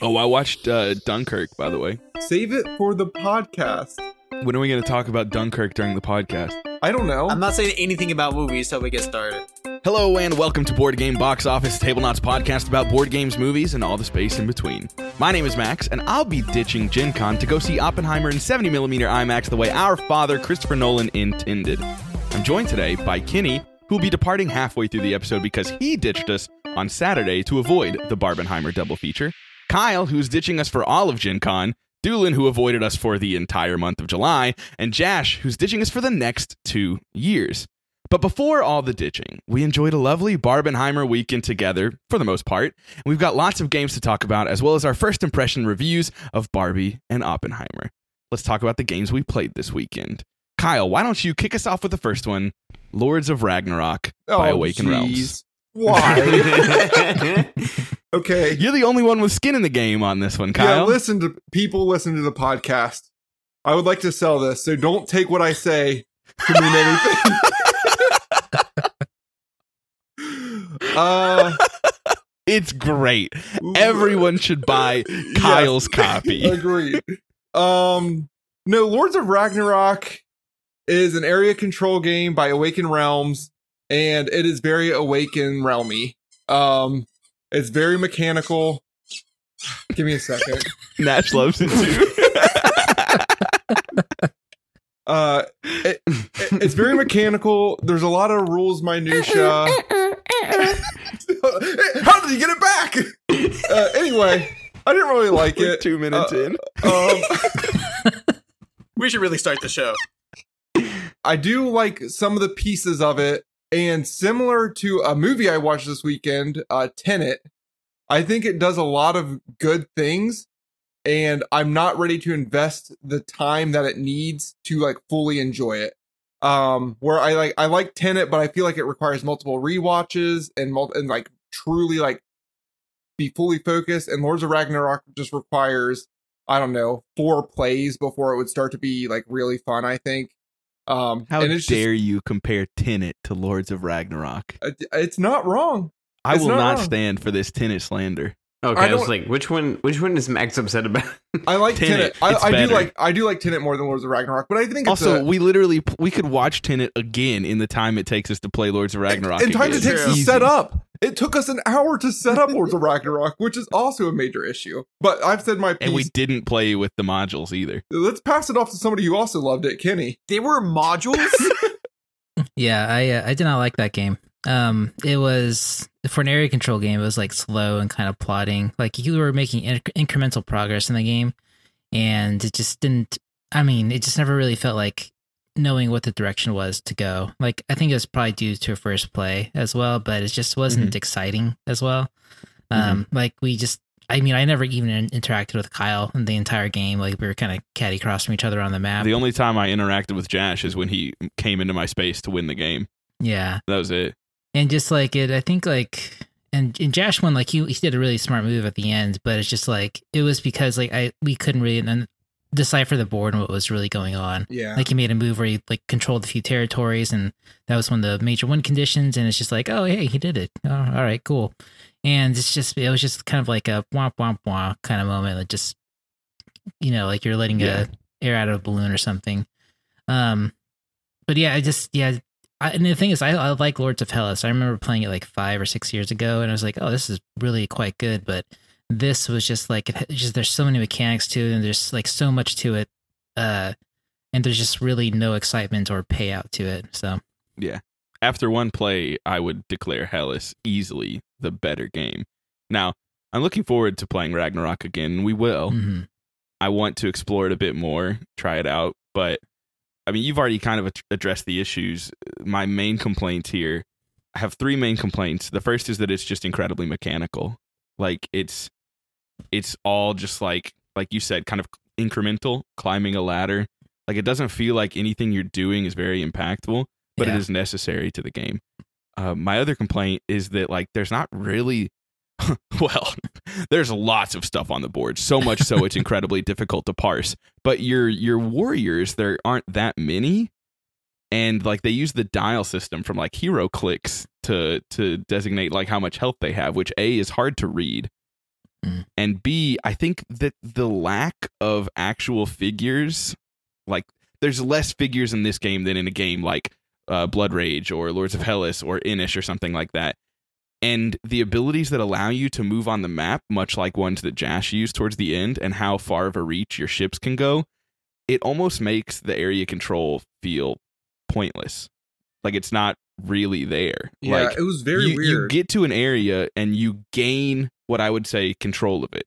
Oh, I watched uh, Dunkirk, by the way. Save it for the podcast. When are we going to talk about Dunkirk during the podcast? I don't know. I'm not saying anything about movies till we get started. Hello, and welcome to Board Game Box Office, Tablenauts podcast about board games, movies, and all the space in between. My name is Max, and I'll be ditching Gen Con to go see Oppenheimer in 70mm IMAX the way our father, Christopher Nolan, intended. I'm joined today by Kenny, who will be departing halfway through the episode because he ditched us on Saturday to avoid the Barbenheimer double feature. Kyle, who's ditching us for all of Gen Con, Doolin, who avoided us for the entire month of July, and Jash, who's ditching us for the next two years. But before all the ditching, we enjoyed a lovely Barbenheimer weekend together, for the most part, and we've got lots of games to talk about, as well as our first impression reviews of Barbie and Oppenheimer. Let's talk about the games we played this weekend. Kyle, why don't you kick us off with the first one Lords of Ragnarok by Oh, Awaken Realms. Why? okay. You're the only one with skin in the game on this one, Yeah, Kyle. listen to people listen to the podcast. I would like to sell this, so don't take what I say to mean anything. uh it's great. Everyone should buy yes. Kyle's copy. Agreed. Um no, Lords of Ragnarok is an area control game by Awaken Realms, and it is very Awaken Realmy. Um it's very mechanical. Give me a second. Nash loves it too. Uh, it, it- it's very mechanical. There's a lot of rules minutia. How did he get it back? Uh, anyway, I didn't really like We're it. two minutes Uh, in. Um, we should really start the show. I do like some of the pieces of it, and similar to a movie I watched this weekend, uh, Tenet. I think it does a lot of good things, and I'm not ready to invest the time that it needs to like fully enjoy it. Um, where I like I like Tenet, but I feel like it requires multiple rewatches and mul- and like truly like be fully focused. And Lords of Ragnarok just requires I don't know four plays before it would start to be like really fun. I think. Um, How and it's dare you compare Tenet to Lords of Ragnarok? it's not wrong. I It's will not not stand for this Tenet slander. Okay, I I, was like, which one? Which one is Max upset about? I like Tenet, Tenet. I, I do like I do like Tenet more than Lords of Ragnarok, but I think it's Also, a, we literally we could watch Tenet again in the time it takes us to play Lords of Ragnarok. in time it again. takes to set up. It took us an hour to set up Lords of Ragnarok, which is also a major issue. But I've said my piece. and we didn't play with the modules either. Let's pass it off to somebody who also loved it, Kenny. They were modules. Yeah, I uh, I did not like that game. Um, it was for an area control game. It was like slow and kind of plotting. Like you were making inc- incremental progress in the game, and it just didn't. I mean, it just never really felt like knowing what the direction was to go. Like I think it was probably due to a first play as well, but it just wasn't exciting as well. Um, like we just. I mean, I never even interacted with Kyle in the entire game. Like we were kind of catty crossing each other on the map. The only time I interacted with Jash is when he came into my space to win the game. yeah, That was it. and just like it i think like and, and josh won like he, he did a really smart move at the end but it's just like it was because like i we couldn't really decipher the board and what was really going on. Yeah. like he made a move where he like controlled a few territories and that was one of the major win conditions and it's just like oh hey he did it. Oh, all right cool. And it's just it was just kind of like a womp womp womp kind of moment like just you know like you're letting Yeah. a air out of a balloon or something. Um but yeah i just yeah I, and the thing is I, I like lords of hellas. I remember playing it like five or six years ago and i was like oh this is really quite good but this was just like just there's so many mechanics to it and there's like so much to it uh and there's just really no excitement or payout to it so yeah After one play, I would declare Hellas easily the better game. Now, I'm looking forward to playing Ragnarok again. We will. mhm. I want to explore it a bit more, try it out. But I mean, you've already kind of addressed the issues. My main complaints here, I have three main complaints. The first is that it's just incredibly mechanical. Like it's, it's all just like like you said, kind of incremental, climbing a ladder. Like it doesn't feel like anything you're doing is very impactful, but it Yeah. is necessary to the game. Uh, my other complaint is that like there's not really well, there's lots of stuff on the board. So much so it's incredibly difficult to parse. But your your warriors, there aren't that many. And like they use the dial system from like HeroClix to to designate like how much health they have, which A is hard to read. Mm. And B, I think that the lack of actual figures, like there's less figures in this game than in a game like uh, Blood Rage or Lords of Hellas or Inish or something like that. And the abilities that allow you to move on the map, much like ones that Jash used towards the end, and how far of a reach your ships can go, it almost makes the area control feel pointless. Like it's not really there. Yeah, like it was very you, you get to an area and you gain what I would say control of it.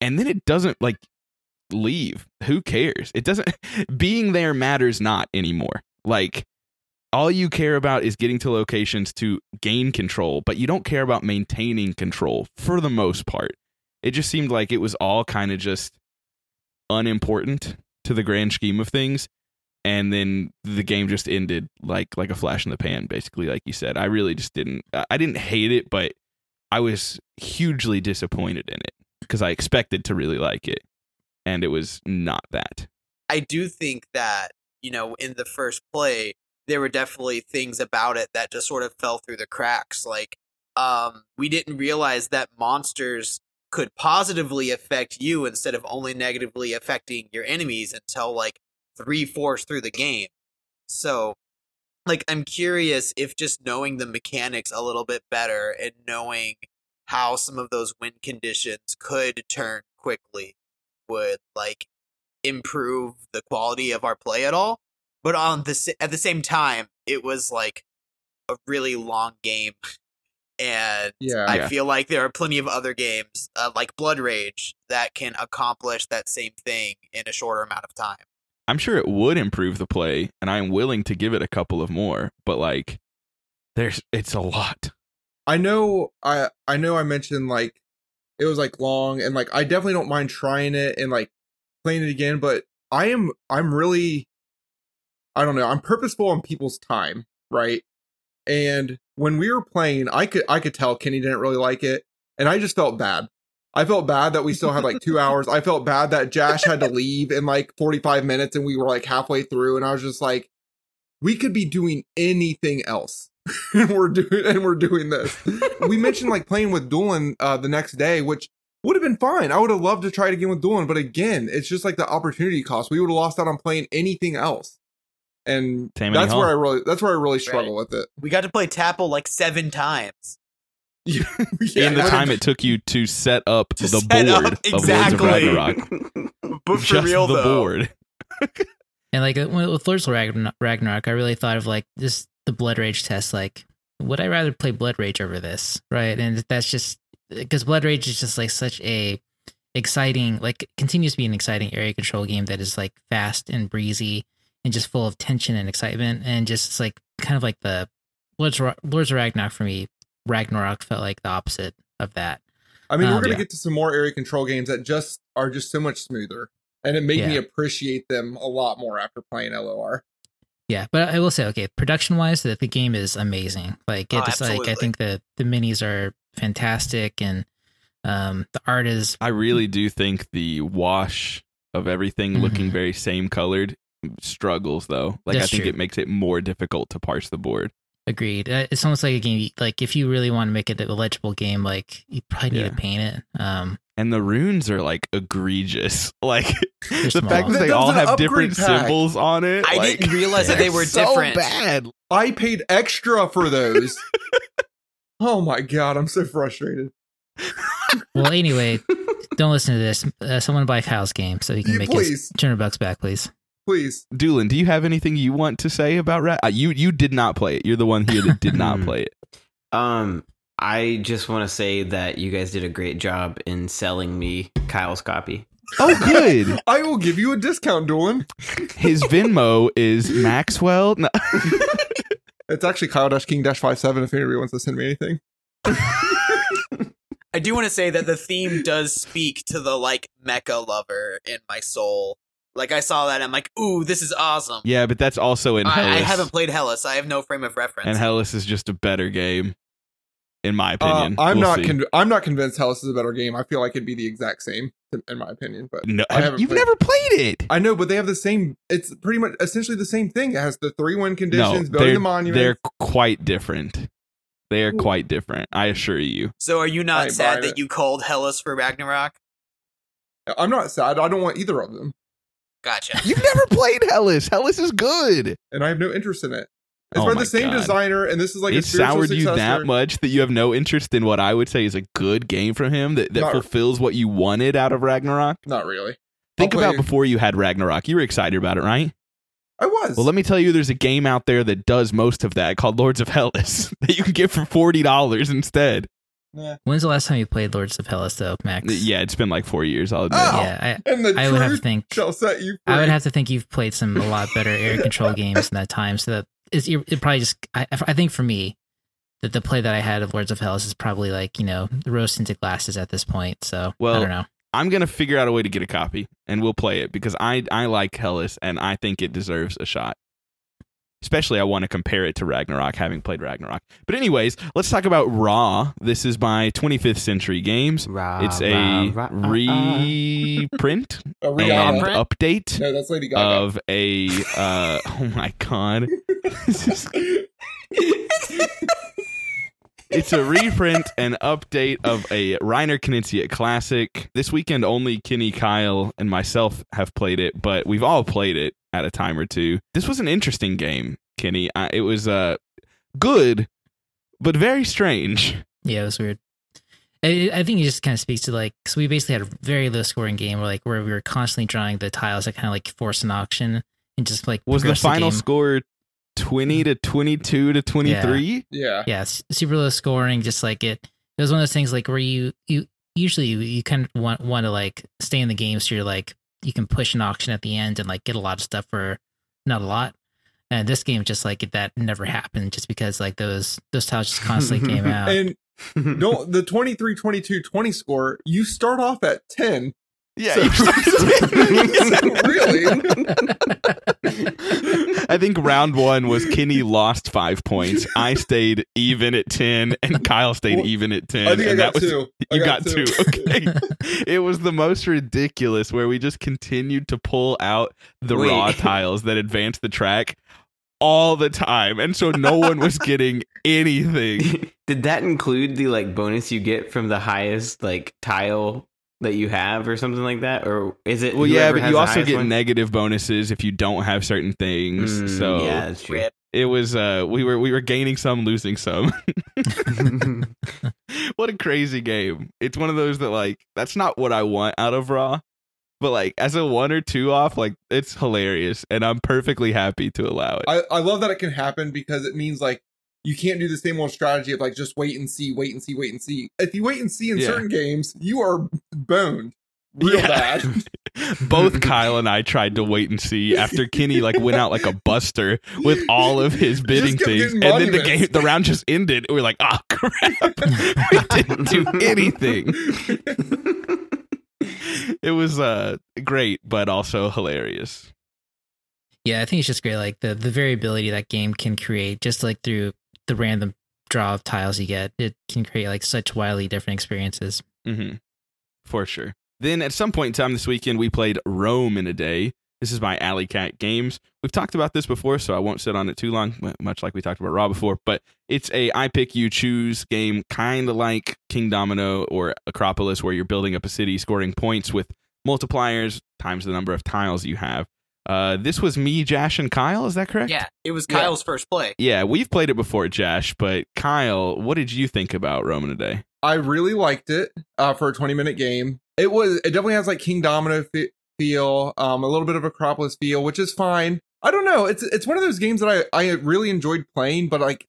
And then it doesn't like leave. Who cares? It doesn't being there matters not anymore. Like all you care about is getting to locations to gain control, but you don't care about maintaining control for the most part. It just seemed like it was all kind of just unimportant to the grand scheme of things and then the game just ended like like a flash in the pan basically like you said i really just didn't i didn't hate it but i was hugely disappointed in it because i expected to really like it and it was not that I do think that, you know, in the first play, there were definitely things about it that just sort of fell through the cracks. Like, um, we didn't realize that monsters could positively affect you instead of only negatively affecting your enemies until like three fourths through the game. So, like, I'm curious if just knowing the mechanics a little bit better and knowing how some of those win conditions could turn quickly would like improve the quality of our play at all. But on the at the same time, it was like a really long game, and Yeah. I Yeah. feel like there are plenty of other games uh, like Blood Rage that can accomplish that same thing in a shorter amount of time. I'm sure it would improve the play and i'm willing to give it a couple of more but like there's it's a lot I know I I know I mentioned like it was like long and like I definitely don't mind trying it and like playing it again, but I am I'm really I don't know, I'm purposeful on people's time, right? And when we were playing, I could I could tell Kenny didn't really like it, and I just felt bad. I felt bad that we still had like two hours. I felt bad that Jash had to leave in like 45 minutes and we were like halfway through, and I was just like, we could be doing anything else. and we're doing and we're doing this. we mentioned like playing with Doolin uh the next day, which would have been fine. I would have loved to try it again with Doolin, but again, it's just like the opportunity cost. We would have lost out on playing anything else. And Tammany that's Hall. where I really that's where I really struggle with it. We got to play Tapple like seven times. Yeah, in the time it took you to set up To the set up- board exactly. of Lords of Ragnarok. But for Just real the though, board. And like uh, with Lords of Ragnarok, I really thought of like this the Blood Rage test. Like, would I rather play Blood Rage over this? Right, and that's just because Blood Rage is just like such a exciting, like continues to be an exciting area control game that is like fast and breezy and just full of tension and excitement, and just it's like kind of like the Lords Lords of Ragnarok for me. Ragnarok felt like the opposite of that. I mean, we're Um, gonna yeah. get to some more area control games that just are just so much smoother, and it made me appreciate them a lot more after playing LOR. Yeah, but I will say, okay, production wise, the, the game is amazing. Like Oh, it's like I think the the minis are fantastic, and um, the art is I really do think the wash of everything looking Mhm. very same colored struggles though. Like That's I think true. it makes it more difficult to parse the board. Agreed. Uh, It's almost like a game. Like if you really want to make it a legible game, like you probably need Yeah. to paint it. Um, And the runes are like egregious. Like the small. fact that That- they that all have different pack. symbols on it. I like, didn't realize that they were so different. bad. I paid extra for those. oh my god, I'm so frustrated. well, anyway, don't listen to this. Uh, someone buy Kyle's game so he can Yeah, make please. his two hundred bucks back, please. Please, Doolin, do you have anything you want to say about Rat? Uh, you you did not play it. You're the one here that did not play it. Um, I just want to say that you guys did a great job in selling me Kyle's copy. Oh, good. I will give you a discount, Doolin. His Venmo is Maxwell. No. It's actually Kyle Dash King Dash Five Seven. If anybody wants to send me anything, I do want to say that the theme does speak to the like mecha lover in my soul. Like I saw that, I'm like, ooh, this is awesome. Yeah, but that's also in I, Hellas. I haven't played Hellas. I have no frame of reference. and Hellas is just a better game, in my uh, opinion. I'm We'll not. Con- I'm not convinced Hellas is a better game. I feel like it'd be the exact same, in my opinion. But no, I you've played- never played it. I know, but they have the same. It's pretty much essentially the same thing. It has the three win No, conditions, building the monument. they're quite different. They are quite different. I assure you. So are you not sad that it. you called Hellas for Ragnarok? I'm not sad. I don't want either of them, Gotcha. You've never played Hellas. Hellas is good. and I have no interest in it. It's Oh by the same God. designer, and this is like it spiritual soured you that much that you have no interest in what I would say is a good game from him that, that Not- fulfills what you wanted out of Ragnarok. Not really. Think I'll about play- before you had Ragnarok. You were excited about it, right? I was. Well, let me tell you, there's a game out there that does most of that called Lords of Hellas that you can get for forty dollars instead. Nah. When's the last time you played Lords of Hellas, though, Max? Yeah, it's been like four years. I'll admit. Oh! yeah. And the I, I would have to truth think. shall set you free. I would have to think you've played some a lot better air control games in that time. So that it's it probably just. I, I think for me, that the play that I had of Lords of Hellas is probably like you know rose tinted glasses at this point. So Well, I don't know. I'm gonna figure out a way to get a copy and we'll play it because I I like Hellas and I think it deserves a shot. Especially, I want to compare it to Ragnarok, having played Ragnarok. But anyways, let's talk about Ra. This is by 25th Century Games. Rah, It's a rah, rah, ah, ah. reprint A and Rihanna. Update No, that's Lady Gaga. of a. Uh, oh my god! Is- it's a reprint and update of a Reiner Knizia classic. This weekend, only Kenny, Kyle, and myself have played it, but we've all played it at a time or two. This was an interesting game, Kenny. Uh, it was uh, good, but very strange. Yeah, it was weird. I, I think it just kind of speaks to like, so we basically had a very low scoring game where like where we were constantly drawing the tiles that kind of like force an auction and just like Was the final game. score twenty to twenty-two to twenty-three? yeah. yeah, s- super low scoring. Just like it, it was one of those things like where you you usually you, you kind of want want to like stay in the game, so you're like you can push an auction at the end and like get a lot of stuff for not a lot. And this game just like that never happened, just because like those those tiles just constantly came out. And don't the 23 22 20 score, you start off at 10. Yeah, So- really? I think round one was Kenny lost five points. I stayed even at ten, and Kyle stayed Well, even at ten. I think I and got that was two. I you got, two. Okay, it was the most ridiculous where we just continued to pull out the Wait. Ra tiles that advanced the track all the time, and so no one was getting anything. Did that include the like bonus you get from the highest like tile that you have or something like that? Or is it Well, yeah, but you also get one? negative bonuses if you don't have certain things. Mm, so yeah, that's true. It was uh we were we were gaining some losing some what a crazy game it's one of those that like that's not what i want out of Ra but like as a one or two off like it's hilarious and i'm perfectly happy to allow it I, I love that it can happen because it means like you can't do the same old strategy of like just wait and see, wait and see, wait and see. If you wait and see in Yeah. certain games, you are boned real Yeah. bad. both kyle and i tried to wait and see after kenny like went out like a buster with all of his bidding things getting and then the game the round just ended we are like oh crap we didn't do anything it was uh great but also hilarious Yeah, I think it's just great. Like the the variability that game can create, just like through the random draw of tiles you get, it can create like such wildly different experiences. hmm For sure. Then at some point in time this weekend, we played Rome in a day. This is by Alley Cat Games. We've talked about this before, so I won't sit on it too long, much like we talked about Ra before. But it's a I pick you choose game, kind of like Kingdomino or Akropolis, where you're building up a city, scoring points with multipliers times the number of tiles you have. Uh, this was me, Jash, and Kyle. Is that correct? Yeah, it was Yeah. Kyle's first play. Yeah, we've played it before, Jash. But Kyle, what did you think about Rome in a Day? I really liked it uh, for a 20 minute game. It was it definitely has like Kingdomino fe- feel, um, a little bit of Akropolis feel, which is fine. I don't know. It's it's one of those games that I I really enjoyed playing, but like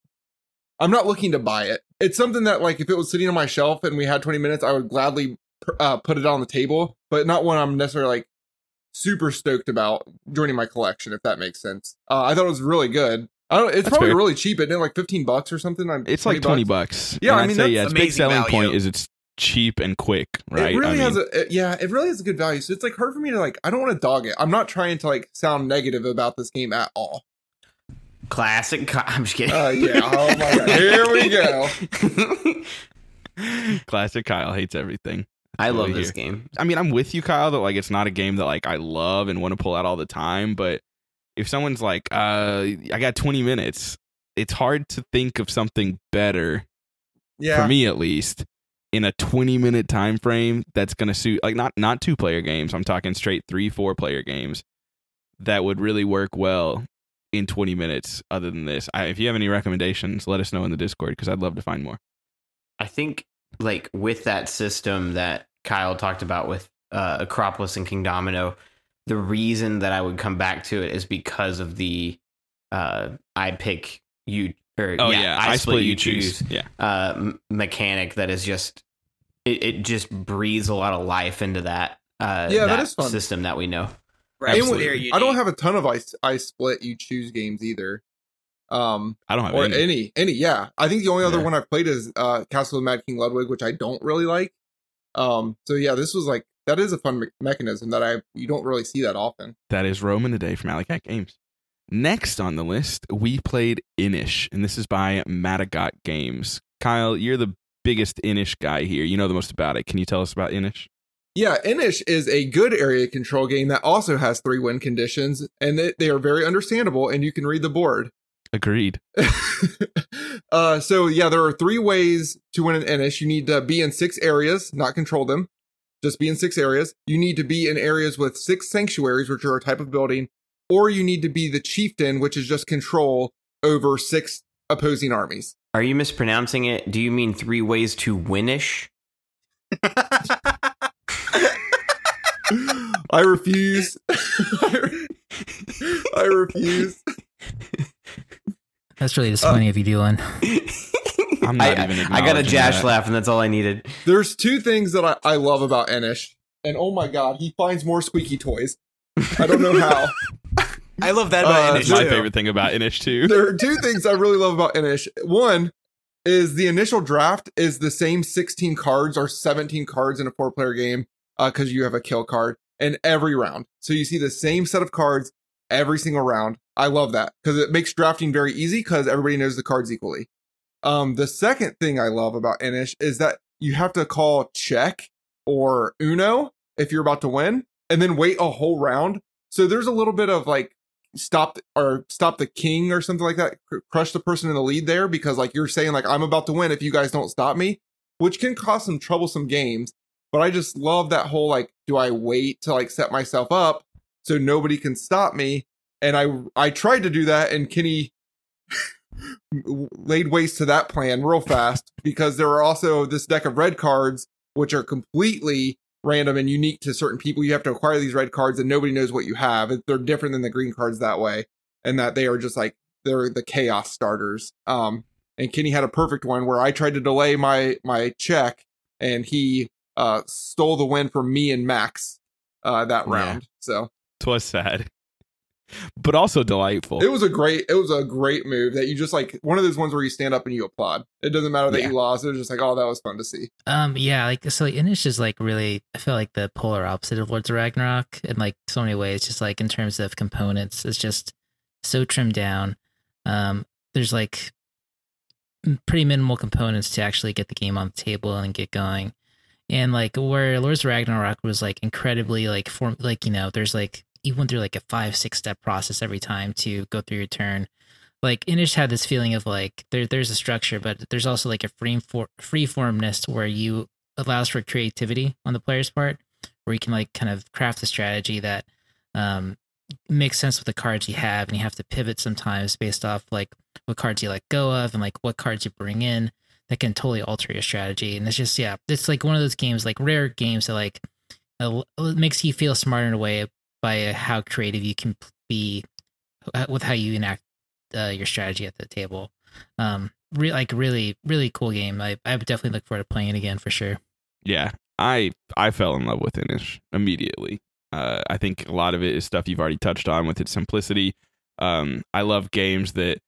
I'm not looking to buy it. It's something that like if it was sitting on my shelf and we had 20 minutes, I would gladly pr- uh, put it on the table, but not one I'm necessarily like super stoked about joining my collection. If that makes sense. Uh, I thought it was really good. I don't. It's That's probably fair. really cheap. Isn't it like 15 bucks or something? I'm- It's like twenty bucks. Yeah, And I I'd mean, say, that's yeah, its big selling value. point is it's cheap and quick, right? It really I has a it- yeah, it really has a good value. So it's like hard for me to like. I don't want to dog it. I'm not trying to like sound negative about this game at all. Classic. Co- I'm just kidding. Uh, yeah. Oh my god. Here we go. classic Kyle hates everything. I love this here. game. I mean, I'm with you, Kyle. That like it's not a game that like I love and want to pull out all the time. But if someone's like, uh, I got 20 minutes, it's hard to think of something better Yeah. for me at least in a 20 minute time frame that's going to suit like not not two player games i'm talking straight three four player games that would really work well in 20 minutes other than this I, if you have any recommendations let us know in the discord because i'd love to find more I think like with that system that Kyle talked about with uh, Akropolis and Kingdomino, the reason that I would come back to it is because of the uh, I pick you or oh yeah, yeah, I, split, you choose, yeah uh, m- mechanic that is just it, it just breathes a lot of life into that uh, Yeah, that that is fun. system that we know. Right. And Very we- I don't have a ton of I, I split you choose games either. Um, i don't have or any. any. any, yeah. I think the only other Yeah. one I've played is uh Castle of Mad King Ludwig, which I don't really like. Um, so yeah, this was like that is a fun me- mechanism that I you don't really see that often. that is Rome in a Day from Alley Cat games next on the list we played inish and this is by Matagot games kyle you're the biggest inish guy here you know the most about it can you tell us about inish Yeah, Inish is a good area control game that also has three win conditions, and they, they are very understandable, and you can read the board. Agreed uh, so yeah, there are three ways to win an Inish. You need to be in six areas, not control them. Just be in six areas. You need to be in areas with six sanctuaries, which are a type of building, or you need to be the chieftain, which is just control over six opposing armies. Are you mispronouncing it? Do you mean three ways to winish? I refuse. I refuse. That's really disappointing if you do one. I'm not I, even I got a Jash that. laugh, and that's all I needed. There's two things that I, I love about Inish. And oh my god, he finds more squeaky toys. I don't know how. I love that about Uh, Inish my too. favorite thing about inish too there are two things I really love about Inish. One is the initial draft is the same 16 cards or 17 cards in a four player game because you have a kill card in every round. So you see the same set of cards every single round. I love that because it makes drafting very easy because everybody knows the cards equally. Um, the second thing I love about Inish is that you have to call check or Uno if you're about to win and then wait a whole round. So there's a little bit of like stop or stop the king or something like that, crush the person in the lead there because like you're saying like I'm about to win if you guys don't stop me, which can cause some troublesome games. But I just love that whole like, do I wait to like set myself up so nobody can stop me? And I I tried to do that and Kenny laid waste to that plan real fast because there are also this deck of red cards which are completely random and unique to certain people. You have to acquire these red cards and nobody knows what you have. They're different than the green cards that way, and that they are just like they're the chaos starters. Um, and Kenny had a perfect one where I tried to delay my my check, and he uh stole the win from me and Max uh that Yeah. round. So Twas sad, but also delightful. it was a great it was a great move that you just like one of those ones where you stand up and you applaud. It doesn't matter that Yeah. you lost. It was just like oh that was fun to see. Um, yeah, like so, Inish is like really. I feel like the polar opposite of Lords of Ragnarok in like so many ways. Just like in terms of components, it's just so trimmed down. Um, there's like pretty minimal components to actually get the game on the table and get going. And like where Lords of Ragnarok was like incredibly like form like you know there's like you went through like a five six step process every time to go through your turn. Like Inish had this feeling of like there there's a structure, but there's also like a free for free formness where you allows for creativity on the player's part, where you can like kind of craft a strategy that um makes sense with the cards you have, and you have to pivot sometimes based off like what cards you let go of and like what cards you bring in that can totally alter your strategy. And it's just yeah, it's like one of those games, like rare games that like it makes you feel smarter in a way by how creative you can be uh, with how you enact uh, your strategy at the table. Um, re- like really, really cool game. I I would definitely look forward to playing it again for sure. yeah, I I fell in love with Inish immediately. Uh, I think a lot of it is stuff you've already touched on with its simplicity. Um, I love games that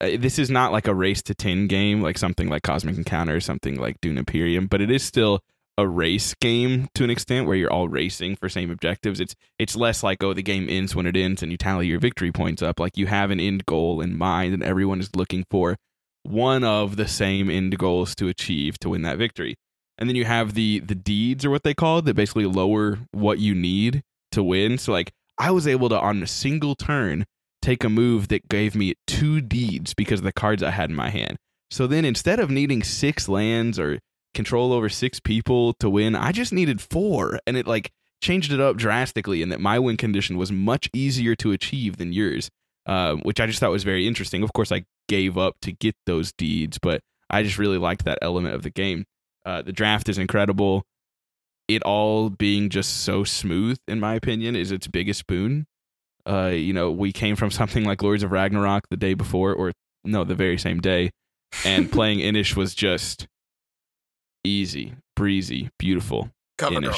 uh, this is not like a race to 10 game, like something like Cosmic Encounter or something like Dune Imperium, but it is still a race game to an extent where you're all racing for same objectives. It's it's less like oh the game ends when it ends and you tally your victory points up. Like you have an end goal in mind and everyone is looking for one of the same end goals to achieve to win that victory. And then you have the the deeds or what they call that basically lower what you need to win. So like I was able to on a single turn take a move that gave me two deeds because of the cards I had in my hand. So then instead of needing six lands or control over six people to win, I just needed four. And it like changed it up drastically, and that my win condition was much easier to achieve than yours, uh, which I just thought was very interesting. Of course, I gave up to get those deeds, but I just really liked that element of the game. Uh, the draft is incredible. It all being just so smooth, in my opinion, is its biggest boon. Uh, you know, we came from something like Lords of Ragnarok the day before, or no, the very same day, and playing Inish was just easy, breezy, beautiful. Girl.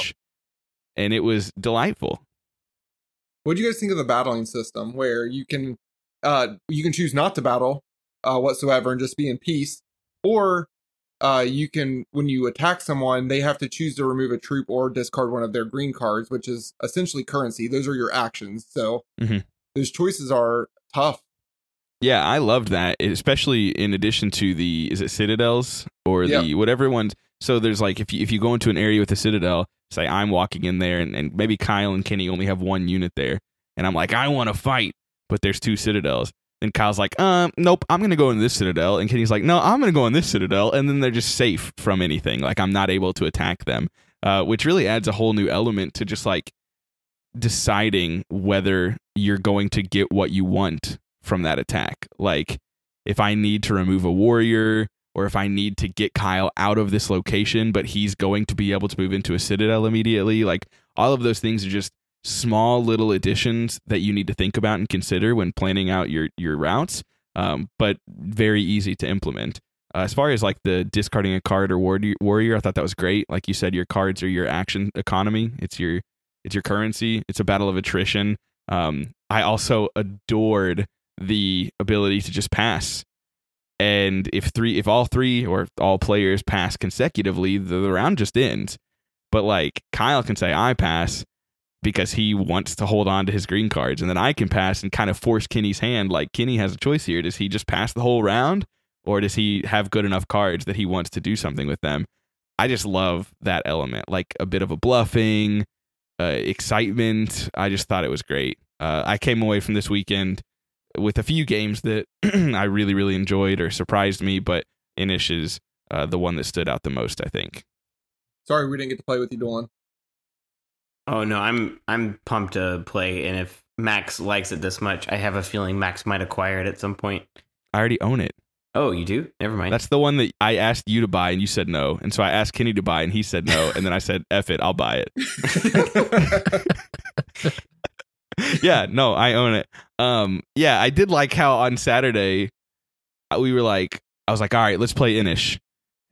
And it was delightful. What do you guys think of the battling system where you can uh you can choose not to battle uh whatsoever and just be in peace or uh you can when you attack someone they have to choose to remove a troop or discard one of their green cards which is essentially currency those are your actions so Mhm. those choices are tough Yeah, I loved that, especially in addition to the is it citadels or the whatever ones. So there's like if you if you go into an area with a citadel, say I'm walking in there and, and maybe Kyle and Kenny only have one unit there, and I'm like I want to fight, but there's two citadels. Then Kyle's like, um, nope, I'm gonna go in this citadel, and Kenny's like, no, I'm gonna go in this citadel, and then they're just safe from anything. Like I'm not able to attack them, uh, which really adds a whole new element to just like deciding whether you're going to get what you want from that attack. Like if I need to remove a warrior or if I need to get Kyle out of this location, but he's going to be able to move into a citadel immediately, like all of those things are just small little additions that you need to think about and consider when planning out your your routes. Um, but very easy to implement. Uh, as far as like the discarding a card or warrior, I thought that was great. Like you said, your cards are your action economy. It's your it's your currency. It's a battle of attrition. Um, I also adored the ability to just pass. And if three, if all three or all players pass consecutively, the, the round just ends. But like Kyle can say, I pass because he wants to hold on to his green cards. And then I can pass and kind of force Kenny's hand. Like Kenny has a choice here. Does he just pass the whole round or does he have good enough cards that he wants to do something with them? I just love that element, like a bit of a bluffing, uh, excitement. I just thought it was great. Uh, I came away from this weekend with a few games that I really, really enjoyed or surprised me, but Inish is uh, the one that stood out the most, I think. sorry we didn't get to play with you Doolin Oh no, I'm I'm pumped to play, and if Max likes it this much, I have a feeling Max might acquire it at some point. I already own it. Oh, you do? Never mind. That's the one that I asked you to buy and you said no. And so I asked Kenny to buy and he said no. And then I said, F it, I'll buy it. yeah, no, I own it. Um, yeah, I did like how on Saturday uh, we were like, I was like, all right, let's play Inish.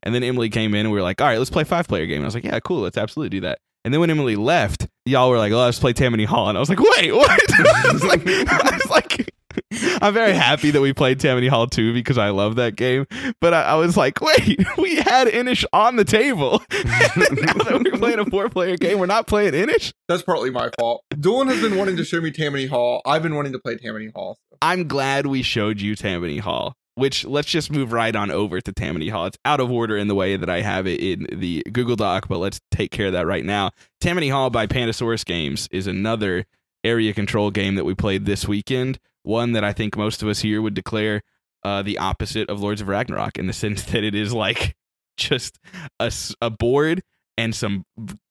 And then Emily came in and we were like, all right, let's play five player game. And I was like, yeah, cool, let's absolutely do that. And then when Emily left, y'all were like, oh, let's play Tammany Hall. And I was like, wait, what? I was like, I was like, I'm very happy that we played Tammany Hall 2 because I love that game. But I, I was like, wait, we had Inish on the table. now that we're playing a four player game, we're not playing Inish? that's partly my fault Doolin has been wanting to show me Tammany Hall I've been wanting to play Tammany Hall. I'm glad we showed you Tammany Hall. Which let's just move right on over to Tammany Hall. It's out of order in the way that I have it in the Google Doc, but let's take care of that right now. Tammany Hall by Pandasaurus Games is another area control game that we played this weekend. One that I think most of us here would declare uh, the opposite of Lords of Ragnarok in the sense that it is like just a board and some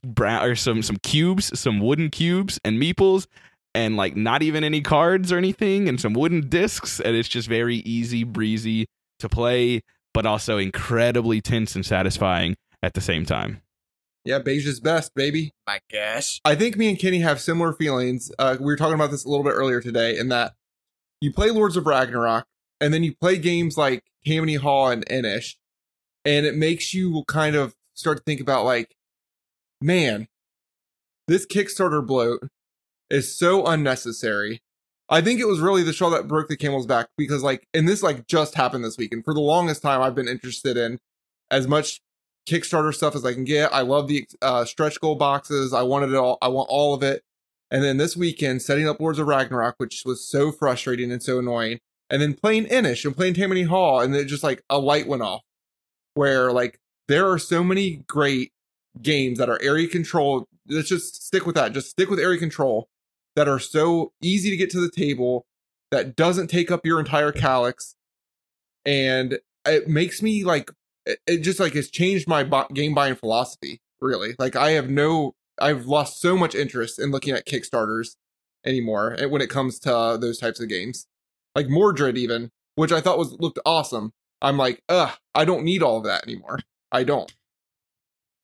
brown or some some cubes, some wooden cubes and meeples, and like not even any cards or anything, and some wooden discs, and it's just very easy breezy to play, but also incredibly tense and satisfying at the same time. yeah beige is best baby My gosh. I think me and Kenny have similar feelings. Uh, we were talking about this a little bit earlier today, in that you play Lords of Ragnarok, and then you play games like Tammany Hall and Inish, and it makes you kind of start to think about like, man, this Kickstarter bloat is so unnecessary. I think it was really the show that broke the camel's back because, like, and this like just happened this week, and for the longest time, I've been interested in as much Kickstarter stuff as I can get. I love the uh, stretch goal boxes. I wanted it all. I want all of it. And then this weekend, setting up Lords of Ragnarok, which was so frustrating and so annoying, and then playing Inish and playing Tammany Hall, and then just like a light went off. Where like there are so many great games that are area control. Let's just stick with that. Just stick with area control that are so easy to get to the table. that doesn't take up your entire Kallax, and it makes me like it, just like has changed my game buying philosophy. Really, like I have no, I've lost so much interest in looking at Kickstarters anymore eh, when it comes to those types of games, like Mordred even, which I thought was looked awesome. I'm like, ugh, I don't need all of that anymore. I don't.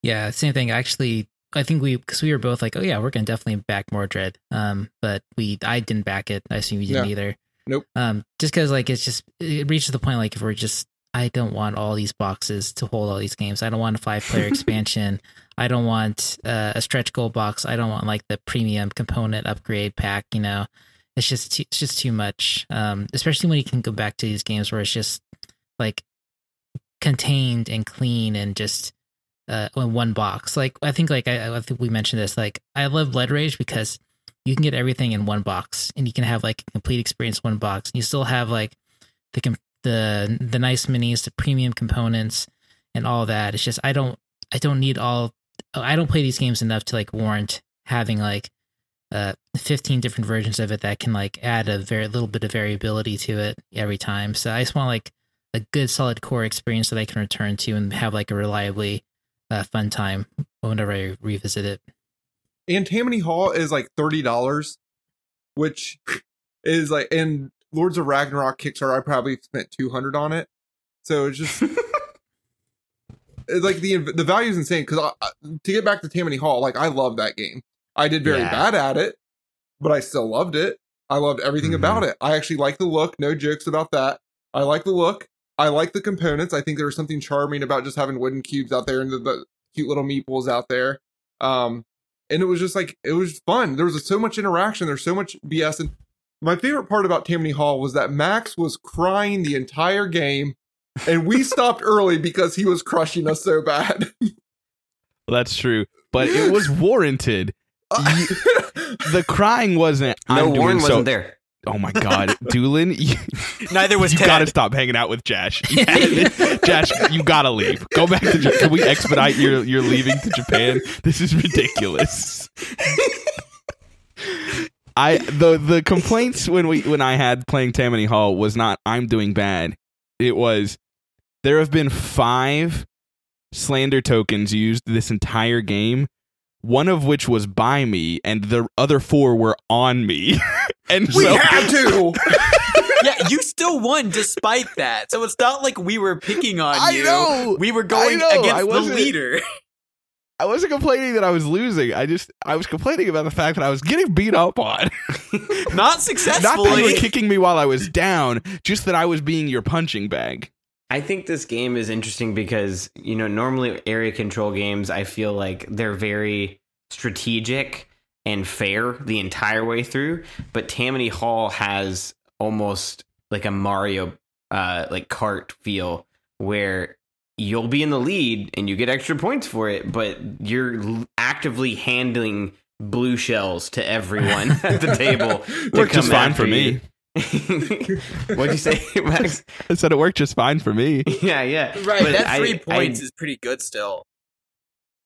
Yeah, same thing. Actually, I think we because we were both like, oh yeah, we're gonna definitely back Mordred. Um, but we I didn't back it. I assume you didn't Yeah. either. Nope. Um, just because like it's just it reaches the point like if we're just I don't want all these boxes to hold all these games. I don't want a five player expansion. I don't want uh, a stretch goal box. I don't want like the premium component upgrade pack. You know, it's just too, it's just too much. Um, especially when you can go back to these games where it's just like contained and clean and just uh in one box. Like I think like I, I think we mentioned this. Like I love Blood Rage because you can get everything in one box and you can have like a complete experience in one box. And you still have like the the the nice minis, the premium components, and all that. It's just I don't I don't need all. I don't play these games enough to like warrant having like uh 15 different versions of it that can like add a very little bit of variability to it every time. So I just want like a good solid core experience that I can return to and have like a reliably uh, fun time whenever I revisit it. and Tammany Hall is like thirty dollars, which is like and Lords of Ragnarok Kickstarter. I probably spent two hundred on it, so it's just it's like the the value is insane. Because to get back to Tammany Hall, like I love that game. I did very Yeah. bad at it, but I still loved it. I loved everything Mhm. about it. I actually like the look. No jokes about that. I like the look. I like the components. I think there was something charming about just having wooden cubes out there and the, the cute little meeples out there. Um, and it was just like it was fun. There was so much interaction. There's so much BS. And my favorite part about Tammany Hall was that Max was crying the entire game, and we stopped early because he was crushing us so bad. That's true, but it was warranted. The crying wasn't. No, I'm doing Warren so- wasn't there. Oh my god, Doolin, you, Neither was you Ted. gotta stop hanging out with Jash. Jash, you gotta leave. Go back to. Ja- Can we expedite your your leaving to Japan? This is ridiculous. I the the complaints when we when I had playing Tammany Hall was not I'm doing bad. It was there have been five slander tokens used this entire game, one of which was by me, and the other four were on me. and we so had to. yeah, you still won despite that. So it's not like we were picking on I you. know. We were going know. Against the leader. I wasn't complaining that I was losing. I just I was complaining about the fact that I was getting beat up on. Not Not that you were kicking me while I was down, just that I was being your punching bag. I think this game is interesting because, you know, normally area control games, I feel like they're very strategic and fair the entire way through. But Tammany Hall has almost like a Mario uh like cart feel where you'll be in the lead and you get extra points for it, but you're actively handling blue shells to everyone at the table. to Worked just fine after for me. What'd you say, Max? I said it worked just fine for me. yeah, yeah. right, But that three I- points is pretty good still.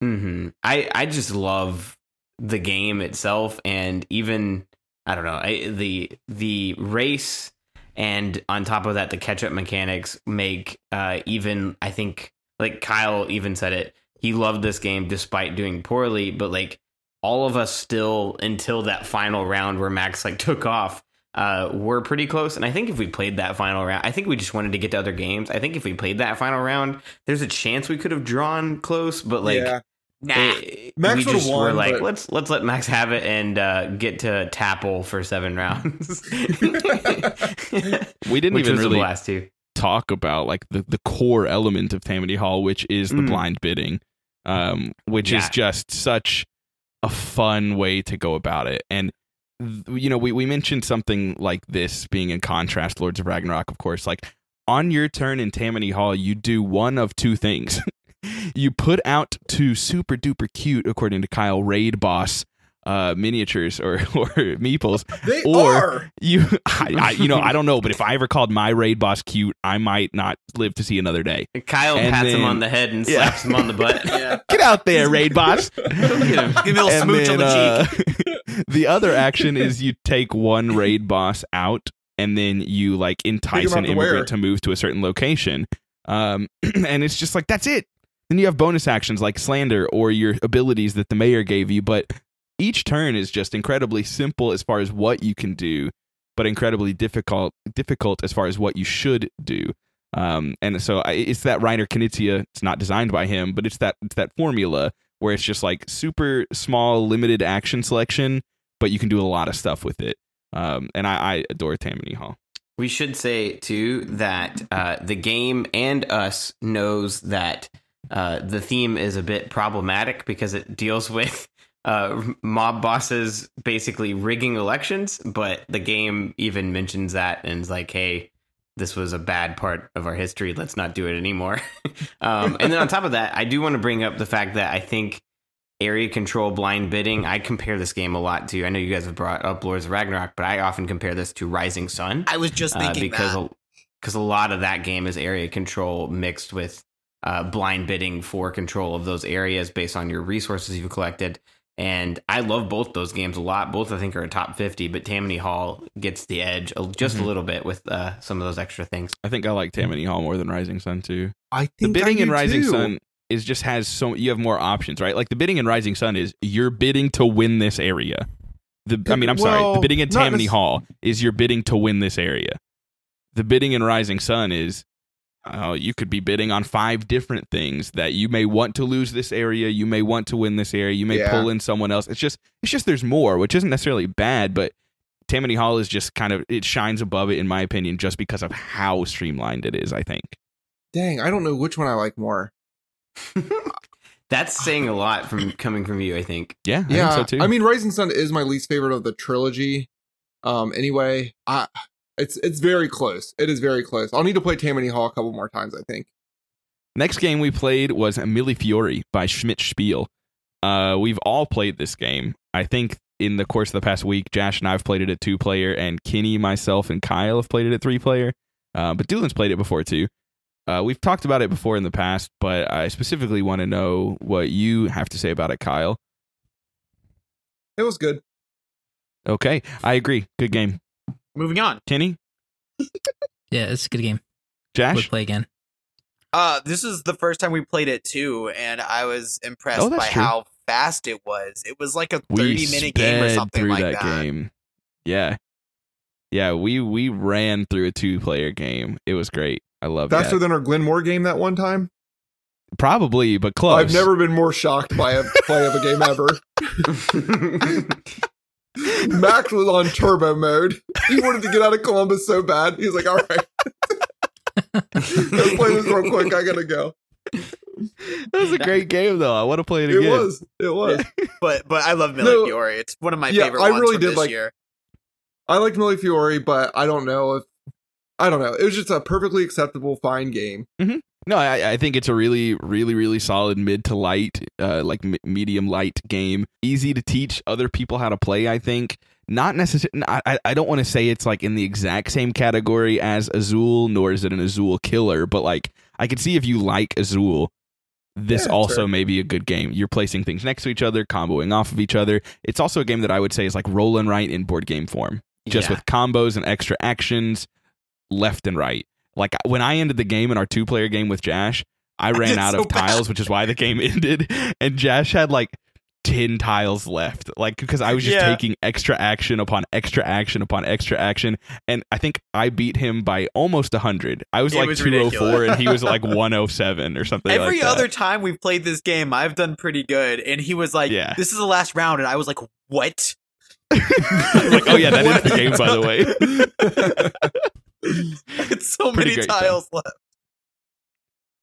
hmm I I just love the game itself, and even I don't know I, the the race, and on top of that, the catch up mechanics make uh, even I think like Kyle even said it. He loved this game despite doing poorly, but like all of us still until that final round where Max like took off. Uh, we're pretty close, and I think if we played that final round, I think we just wanted to get to other games. I think if we played that final round, there's a chance we could have drawn close, but like yeah. Nah. it- Max we would've just won, were like, but- let's let's let Max have it and uh, get to Tapple for seven rounds. We didn't Which even was a really blast too. talk about like the, the core element of Tammany Hall, which is the Mm. blind bidding, um, which is just such a fun way to go about it. And you know, we, we mentioned something like this being in contrast, to Lords of Ragnarok, of course. Like on your turn in Tammany Hall, you do one of two things. you put out two super duper cute, according to Kyle, raid boss uh miniatures or or meeples They Or- are. you I, I you know i don't know but if i ever called my raid boss cute i might not live to see another day Kyle And pats him on the head and Yeah. slaps him on the butt. yeah. get out there raid boss Give me a little And smooch on the then, cheek. uh, the other action is you take one raid boss out and then you like entice an to immigrant where? to move to a certain location. Um, and it's just like that's it. Then you have bonus actions like slander or your abilities that the mayor gave you, but each turn is just incredibly simple as far as what you can do, but incredibly difficult difficult as far as what you should do. Um, and so I, it's that Reiner Knizia. It's not designed by him, but it's that it's that formula where it's just like super small, limited action selection, but you can do a lot of stuff with it. Um, and I, I adore Tammany Hall. We should say too that uh, the game and us knows that uh, the theme is a bit problematic because it deals with uh, mob bosses basically rigging elections. But the game even mentions that and is like, "Hey, this was a bad part of our history. Let's not do it anymore." um, and then on top of that, I do want to bring up the fact that I think area control blind bidding. I compare this game a lot to. I know you guys have brought up Lords of Ragnarok, but I often compare this to Rising Sun I was just uh, thinking because that. a, because a lot of that game is area control mixed with uh, blind bidding for control of those areas based on your resources you've collected. And I love both those games a lot. Both I think are a top fifty, but Tammany Hall gets the edge a- just Mhm. a little bit with uh, some of those extra things. I think I like Tammany Hall more than Rising Sun too. I think The bidding I in Rising too. Sun is just has so you have more options, right? Like the bidding in Rising Sun is you're bidding to win this area. The I mean, I'm sorry. The bidding in Tammany nec- Hall is you're bidding to win this area. The bidding in Rising Sun is oh, you could be bidding on five different things that you may want to lose this area, you may want to win this area, you may Yeah. pull in someone else. It's just it's just there's more, which isn't necessarily bad, but Tammany Hall is just kind of it shines above it in my opinion just because of how streamlined it is, I think. Dang, I don't know which one I like more. That's saying a lot from coming from you, I think. Yeah, I yeah, think so too. I mean, Rising Sun is my least favorite of the trilogy. Um, anyway, I it's it's very close. It is very close. I'll need to play Tammany Hall a couple more times. I think. Next game we played was Mille Fiori by Schmidt Spiel. Uh, we've all played this game. I think in the course of the past week, Jash and I have played it at two player, and Kenny, myself, and Kyle have played it at three player. Uh, but Doolin's played it before too. Uh, we've talked about it before in the past, but I specifically want to know what you have to say about it, Kyle. It was good. Okay, I agree. Good game. Moving on. Kenny, Yeah, it's a good game. Would Jash. play again. Uh, this is the first time we played it too, and I was impressed Oh, by true. how fast it was. It was like a we thirty minute game or sped something through like that, that. game. Yeah, yeah. We we ran through a two player game. It was great. I love Faster that. than our Glenmore game that one time. Probably, but close. I've never been more shocked by a play of a game ever. Max was on turbo mode. He wanted to get out of Columbus so bad. He was like, "All right, let's play this real quick. I gotta go." That was a great game, though. I want to play it It again. It was. It was. But but I love Millie No. Fiore. It's one of my Yeah, favorite I ones really did this like- year. I liked Mille Fiori, but I don't know if I don't know. It was just a perfectly acceptable, fine game. Mm-hmm. No, I, I think it's a really, really, really solid mid to light, uh, like m- medium light game. Easy to teach other people how to play. I think not necessarily. I, I don't want to say it's like in the exact same category as Azul, nor is it an Azul killer. But like, I could see if you like Azul, this Yeah, also may be a good game. You're placing things next to each other, comboing off of each other. It's also a game that I would say is like roll and write in board game form, just Yeah. with combos and extra actions left and right. Like when I ended the game in our two player game with Jash, I ran out so of tiles, which is why the game ended. And Jash had like 10 tiles left. Like, because I was just Yeah. taking extra action upon extra action upon extra action. And I think I beat him by almost 100. I was It like was 204 ridiculous. Oh and he was like 107 or something Every like that. other time we've played this game, I've done pretty good, and he was like, Yeah. "This is the last round," and I was like, "What?" like, oh, yeah, that is the game, by the way. it's so Pretty many great, though. tiles left.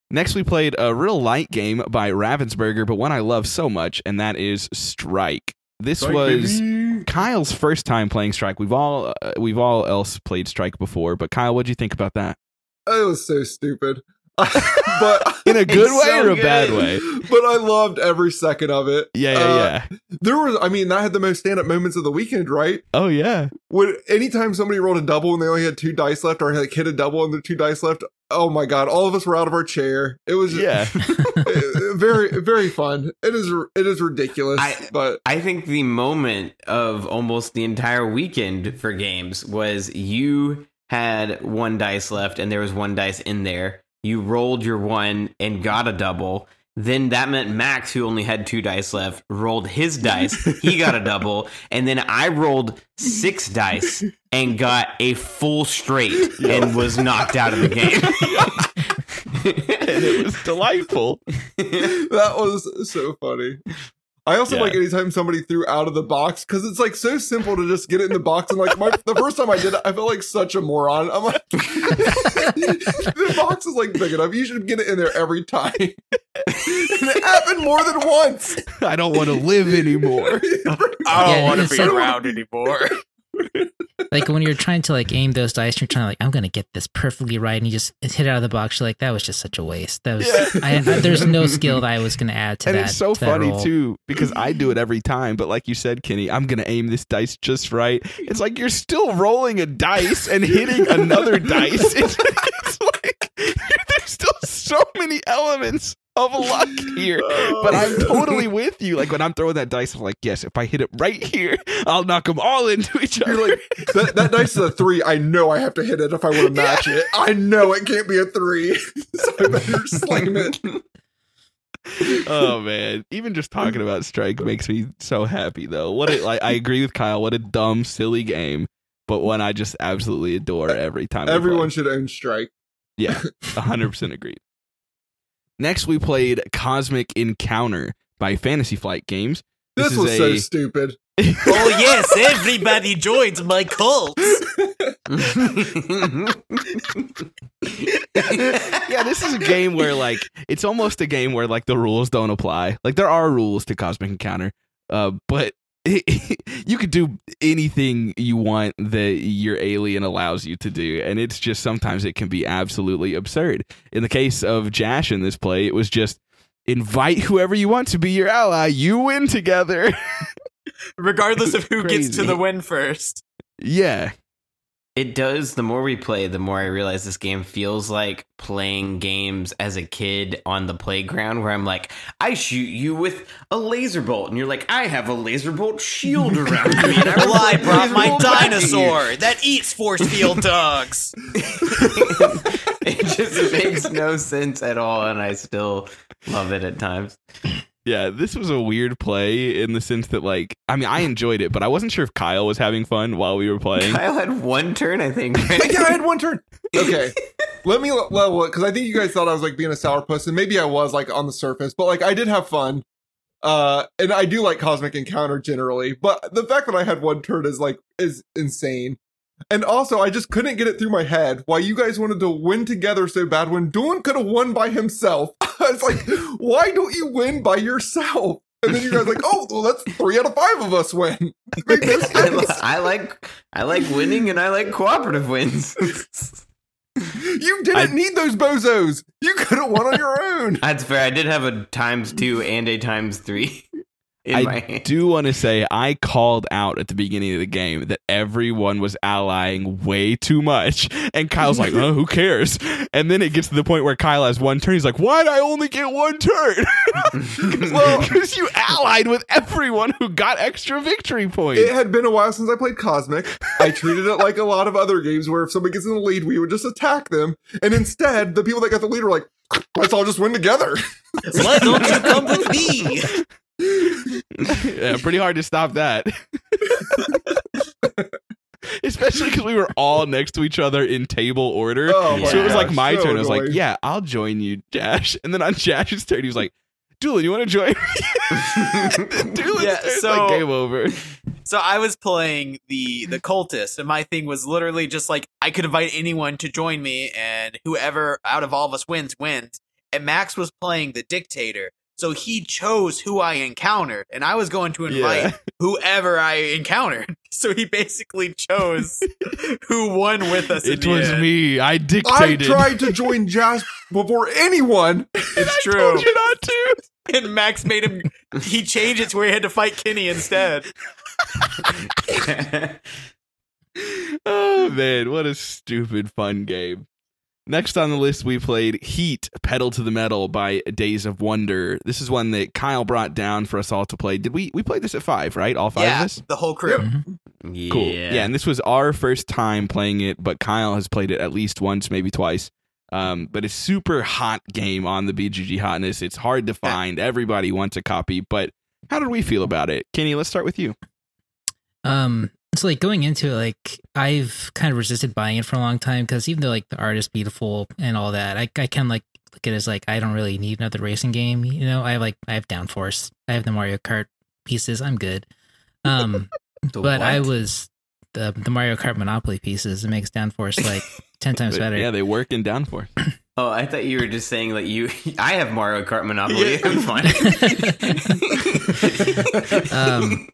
Next, we played a real light game by Ravensburger, but one I love so much, and that is Strike. This was Kyle's first time playing Strike. We've all uh, we've all else played Strike before, but Kyle, what do you think about that? It was so stupid. but In a good way so or a bad way? but I loved every second of it. Yeah, yeah, Uh, yeah. There was, I mean, that had the most stand up moments of the weekend, right? Oh yeah. When anytime somebody rolled a double and they only had two dice left, or like hit a double and the two dice left, oh my god, all of us were out of our chair. It was Yeah. very, very fun. It is, it is ridiculous, I- but I think the moment of almost the entire weekend for games was you had one dice left and there was one dice in there. You rolled your one and got a double. Then that meant Max, who only had two dice left, rolled his dice. He got a double. And then I rolled six dice and got a full straight and was knocked out of the game. and it was delightful. that was so funny. I also Yeah. like anytime somebody threw out of the box because it's like so simple to just get it in the box. And like my, the first time I did it, I felt like such a moron. I'm like, the box is like big enough. You should get it in there every time. and it happened more than once. I don't want to live anymore. I don't Yeah, want to be around anymore. like when you're trying to like aim those dice, you're trying to like, I'm gonna get this perfectly right, and you just hit it out of the box. You're like, that was just such a waste. That was, Yeah. I, I, there's no skill that I was gonna add to and that. it's so to funny too because I do it every time. But like you said, Kenny, I'm gonna aim this dice just right. It's like you're still rolling a dice and hitting another dice. It's, it's like there's still so many elements of luck here. But I'm oh. totally with you. Like when I'm throwing that dice, I'm like, yes, if I hit it right here, I'll knock them all into each other. You're like, that, that dice is a three. I know I have to hit it if I want to match it. I know it can't be a three. so I better slam it. oh man, even just talking about Strike makes me so happy though. What a, like I agree with Kyle. What a dumb, silly game, but one I just absolutely adore every time. Everyone should own Strike. Yeah, 100% agreed. Next, we played Cosmic Encounter by Fantasy Flight Games. This, is was so a- stupid. oh yes, everybody joins my cult. yeah, this is a game where like it's almost a game where like the rules don't apply. Like there are rules to Cosmic Encounter, uh, but you could do anything you want that your alien allows you to do, and it's just sometimes it can be absolutely absurd. In the case of Jash in this play, it was just invite whoever you want to be your ally. You win together. Regardless of who gets to the win first. yeah, It does. The more we play, the more I realize this game feels like playing games as a kid on the playground where I'm like, I shoot you with a laser bolt. And you're like, I have a laser bolt shield around me. And Well, I reflect brought my bolt back dinosaur that eats force field dogs. it just makes no sense at all. And I still love it at times. Yeah, this was a weird play in the sense that, like, I mean, I enjoyed it, but I wasn't sure if Kyle was having fun while we were playing. Kyle had one turn, I think. yeah, I had one turn. Okay, let me level it because I think you guys thought I was like being a sourpuss, and maybe I was like on the surface, but like I did have fun. Uh, and I do like Cosmic Encounter generally, but the fact that I had one turn is like is insane. And also, I just couldn't get it through my head why you guys wanted to win together so bad when Doolin could have won by himself. it's like, why don't you win by yourself? And then you guys like, oh, well, that's three out of five of us win. No I. I like I like winning and I like cooperative wins. You didn't I- need those bozos. You could have won on your own. That's fair. I did have a times two and a times three I hand. do want to say I called out at the beginning of the game that everyone was allying way too much, and Kyle's like, "Oh, who cares?" And then it gets to the point where Kyle has one turn. He's like, "Why'd I only get one turn?" well, because you allied with everyone who got extra victory points. It had been a while since I played Cosmic. I treated it like a lot of other games where if somebody gets in the lead, we would just attack them. And instead, the people that got the lead were like, let's all just win together. Why don't you come with me? yeah, pretty hard to stop that. Especially because we were all next to each other in table order. Oh, my so it was like my so turn. I was like, yeah, I'll join you, Jash. And then on Jash's turn, he was like, Doolin, you want to join me? Doolin's Yeah, turn's so- like game over. So I was playing the the cultist, and my thing was literally just like I could invite anyone to join me, and whoever out of all of us wins wins. And Max was playing the dictator, so he chose who I encountered, and I was going to invite Yeah. whoever I encountered. So he basically chose who won with us. in It was end. me. I dictated. I tried to join Jash before anyone. It's I true. told you not to. And Max made him. He changed it to where he had to fight Kenny instead. oh man, what a stupid fun game. Next on the list, we played Heat Pedal to the Metal by Days of Wonder. This is one that Kyle brought down for us all to play. Did we we played this at five, right? All five yeah, of us? the whole crew. Mhm. yeah. Cool. Yeah, and this was our first time playing it, but Kyle has played it at least once, maybe twice. Um, but it's super hot game on the BGG hotness. It's hard to find. Everybody wants a copy, but how did we feel about it? Kenny, let's start with you. Um, so like going into it, like I've kind of resisted buying it for a long time because even though like the art is beautiful and all that, I I of like look at it as like I don't really need another racing game. You know, I have like I have Downforce, I have the Mario Kart pieces, I'm good. Um, but I was the the Mario Kart Monopoly pieces. It makes Downforce like ten times better. Yeah, they work in downforce. Oh, I thought you were just saying that you. I have Mario Kart Monopoly. Yeah. I'm fine. um,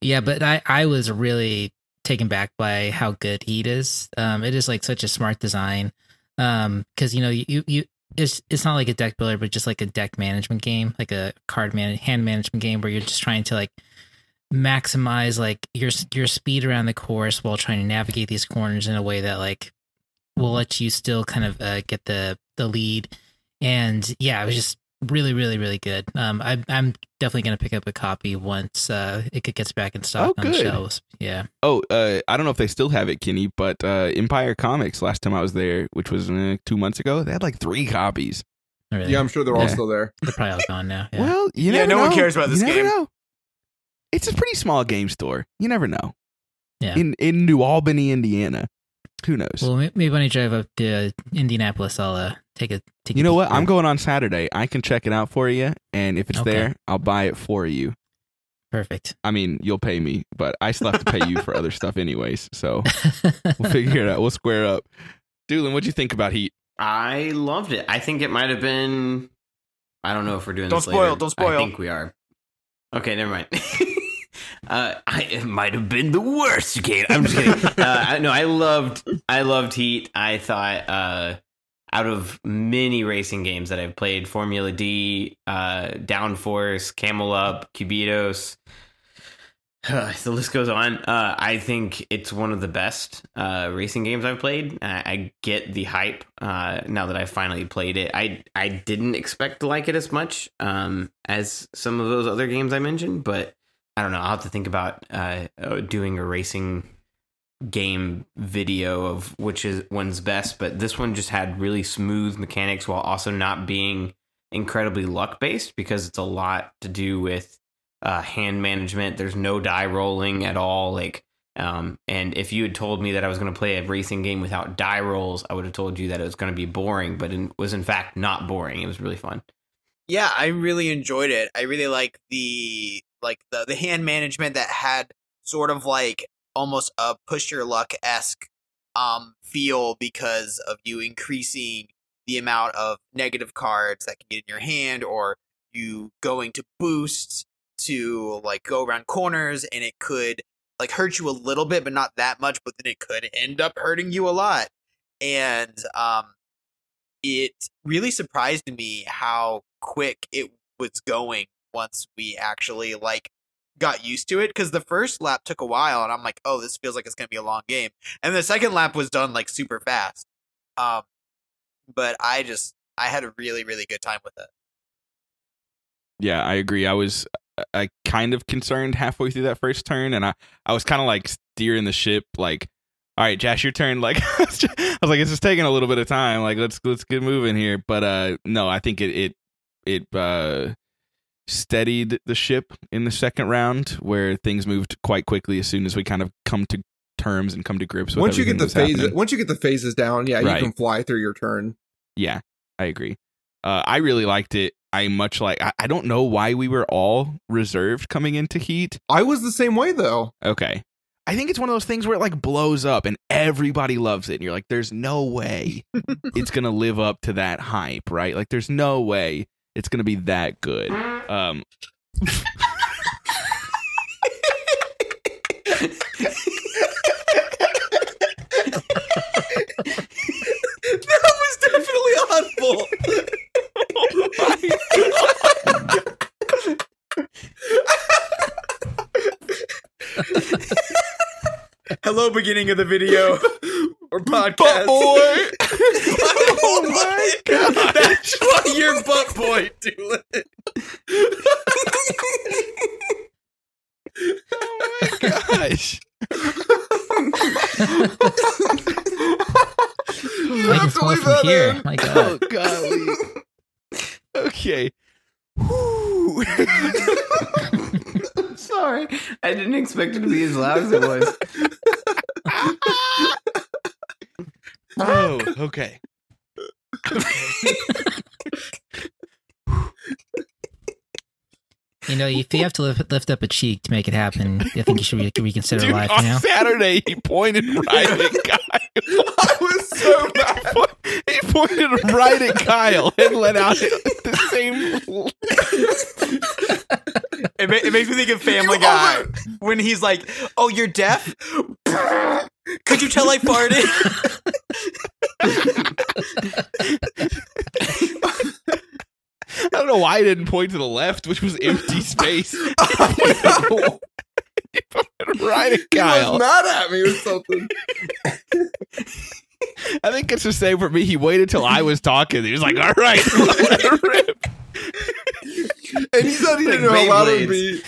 yeah, but I I was really taken back by how good Heat is. Um, it is like such a smart design. Um, because you know you you it's it's not like a deck builder, but just like a deck management game, like a card man hand management game where you're just trying to like maximize like your your speed around the course while trying to navigate these corners in a way that like will let you still kind of uh, get the the lead. And yeah, it was just really, really, really good. Um, I, I'm definitely gonna pick up a copy once uh, it gets back in stock Oh, on the good. shelves. Yeah, Oh, uh, I don't know if they still have it, Kenny, but uh, Empire Comics last time I was there, which was uh, two months ago, they had like three copies. really. Yeah, I'm sure they're all still there. they're probably all gone now. Yeah. Well, you Yeah, never no one cares about You this never game. know. It's a pretty small game store. You never know. Yeah. In in New Albany, Indiana. Who knows? well, may- maybe when I drive up to Indianapolis, I'll uh, take a take. you know peek what? I'm going on Saturday. I can check it out for you, and if it's Okay. there, I'll buy it for you. Perfect. I mean, you'll pay me, but I still have to pay you for other stuff anyways. So we'll figure it out. We'll square up. Doolin, what'd you think about Heat? I loved it. I think it might have been. I don't know if we're doing Don't this spoil, later. don't spoil. I think we are. Okay, never mind. uh, I, it might have been the worst game. I'm just kidding. uh, I, no, I loved. I loved Heat. I thought uh, out of many racing games that I've played, Formula D, uh, Downforce, Camel Up, Cubitos. the list goes on. Uh, I think it's one of the best uh, racing games I've played. I, I get the hype uh, now that I finally played it. I I didn't expect to like it as much um, as some of those other games I mentioned, but I don't know. I'll have to think about uh, uh, doing a racing game video of which is one's best. But this one just had really smooth mechanics while also not being incredibly luck based because it's a lot to do with uh, hand management. There's no die rolling at all. Like, um, and if you had told me that I was going to play a racing game without die rolls, I would have told you that it was going to be boring. But it was in fact not boring. It was really fun. yeah i really enjoyed it i really like the like the, the hand management that had sort of like almost a push your luck esque um feel because of you increasing the amount of negative cards that can get in your hand or you going to boost to like go around corners and it could like hurt you a little bit but not that much but then it could end up hurting you a lot. And um it really surprised me how quick it was going once we actually like got used to it because the first lap took a while and i'm like oh this feels like it's gonna be a long game and the second lap was done like super fast um but i just i had a really really good time with it Yeah, I agree. I was I kind of concerned halfway through that first turn, and I I was kind of like steering the ship, like, all right, Jash, your turn. Like, I was like, it's just taking a little bit of time. Like, let's let's get moving here. But uh, no, I think it it it uh steadied the ship in the second round, where things moved quite quickly as soon as we kind of come to terms and come to grips. with Once you get the phases, happening. once you get the phases down, yeah, Right. you can fly through your turn. Yeah, I agree. Uh, I really liked it. I much like. I, I don't know why we were all reserved coming into Heat. I was the same way though. Okay. I think it's one of those things where it like blows up and everybody loves it. And you're like, there's no way it's going to live up to that hype, right? Like, there's no way it's going to be that good. Um, that was definitely audible. Hello, beginning of the video or podcast. Butt boy. oh my god! That's why you're butt boy, Doolin. oh my gosh. I can smell it from here. My Oh God. golly. Okay. Whew. Sorry, I didn't expect it to be as loud as it was. oh, okay. You know, if you have to lift, lift up a cheek to make it happen, I think you should re- reconsider Dude, life. on You know, Saturday he pointed right at Kyle. I was so mad. he pointed right at Kyle and let out the same. It, ma- it makes me think of Family Guy when he's like, "Oh, you're deaf? Could you tell I farted?" I don't know why I didn't point to the left, which was empty space. Oh he right at He Kyle. was mad at me or something. I think it's the same for me. He waited till I was talking. He was like, "All right, let her rip." And he said he didn't Like know how loud it'd be.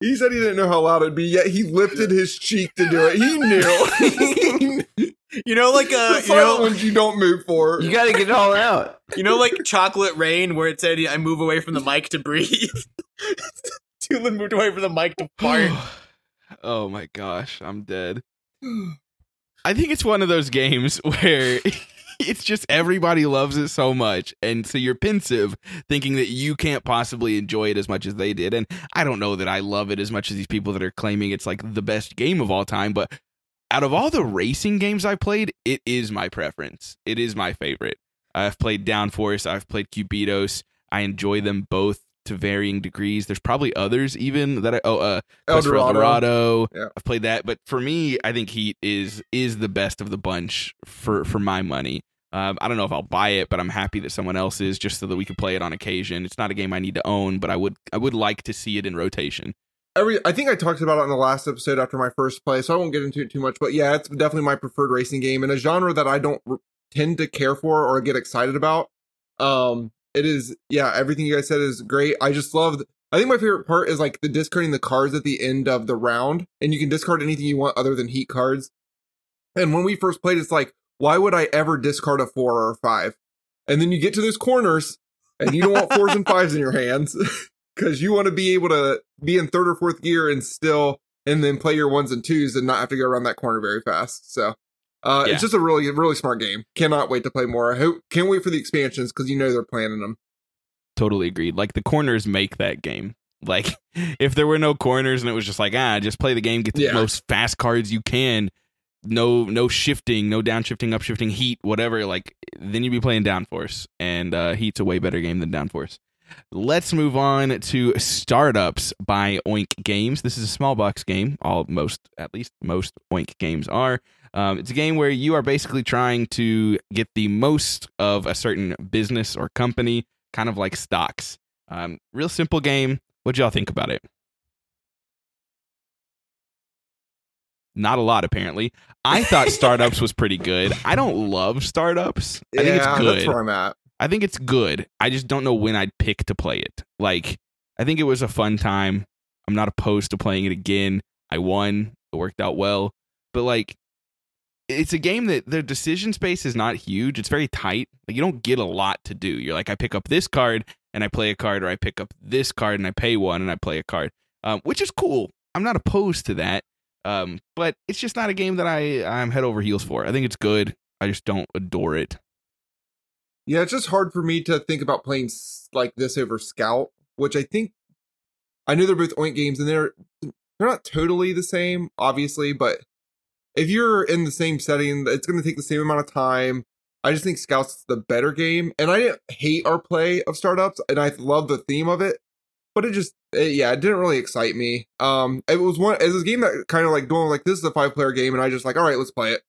He said he didn't know how loud it'd be, yet he lifted his cheek to do it. He knew. You know, like uh, the you know, ones you don't move for. You got to get it all out. you know, like Chocolate Rain, where it said, "I move away from the mic to breathe." Doolin moved away from the mic to fart. oh my gosh, I'm dead. I think it's one of those games where it's just everybody loves it so much, and so you're pensive, thinking that you can't possibly enjoy it as much as they did. And I don't know that I love it as much as these people that are claiming it's like the best game of all time, but out of all the racing games I played, it is my preference. It is my favorite. I've played Downforce, I've played Cubitos. I enjoy them both to varying degrees. There's probably others even that I oh uh El Dorado. Yeah. I've played that, but for me, I think Heat is is the best of the bunch for for my money. Um, I don't know if I'll buy it, but I'm happy that someone else is just so that we can play it on occasion. It's not a game I need to own, but I would I would like to see it in rotation. Every, I think I talked about it in the last episode after my first play, so I won't get into it too much. But yeah, it's definitely my preferred racing game in a genre that I don't tend to care for or get excited about. Um, it is, yeah, everything you guys said is great. I just love. I think my favorite part is like the discarding the cards at the end of the round, and you can discard anything you want other than heat cards. And when we first played, it's like, why would I ever discard a four or a five? And then you get to those corners, and you don't want fours and fives in your hands because you want to be able to be in third or fourth gear and still, and then play your ones and twos and not have to go around that corner very fast. So. Uh, Yeah. It's just a really, really smart game. Cannot wait to play more. I hope, can't wait for the expansions because you know they're planning them. Totally agreed. Like the corners make that game. Like if there were no corners and it was just like ah, just play the game, get the Yeah. most fast cards you can. No, no shifting, no downshifting, upshifting, heat, whatever. Like then you'd be playing Downforce, and uh, Heat's a way better game than Downforce. Let's move on to Startups by Oink Games. This is a small box game. All most, at least most Oink games are. Um, it's a game where you are basically trying to get the most of a certain business or company, kind of like stocks. Um, real simple game. What'd y'all think about it? Not a lot, apparently. I thought Startups was pretty good. I don't love Startups. I think it's yeah, good. that's where I'm at. I think it's good. I just don't know when I'd pick to play it. Like, I think it was a fun time. I'm not opposed to playing it again. I won. It worked out well. But like it's a game that the decision space is not huge. It's very tight. Like you don't get a lot to do. You're like I pick up this card and I play a card or I pick up this card and I pay one and I play a card. Um, which is cool. I'm not opposed to that. Um, but it's just not a game that I I'm head over heels for. I think it's good. I just don't adore it. Yeah, it's just hard for me to think about playing like this over Scout, which I think I know they're both Oink games and they're they're not totally the same, obviously, but if you're in the same setting, it's going to take the same amount of time. I just think Scout's is the better game, and I didn't hate our play of startups, and I love the theme of it. but it just it, yeah, it didn't really excite me. Um, it was one it was a game that kind of like doing like this is a five player game, and I just like all right, let's play it.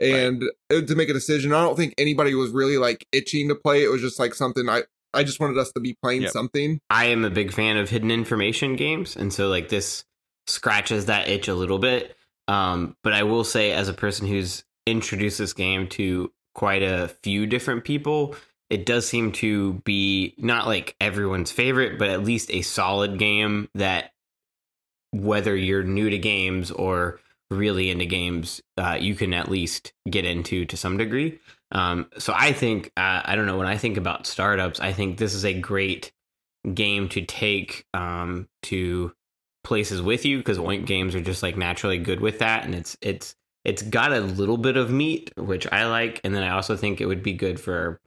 And it- to make a decision, I don't think anybody was really like itching to play. It was just like something I I just wanted us to be playing Yep. something. I am a big fan of hidden information games, and so like this scratches that itch a little bit. Um, but I will say, as a person who's introduced this game to quite a few different people, it does seem to be not like everyone's favorite, but at least a solid game that whether you're new to games or really into games, uh, you can at least get into to some degree. Um, so I think uh, I don't know when I think about startups, I think this is a great game to take um, to places with you because Oink games are just like naturally good with that, and it's it's it's got a little bit of meat, which I like, and then I also think it would be good for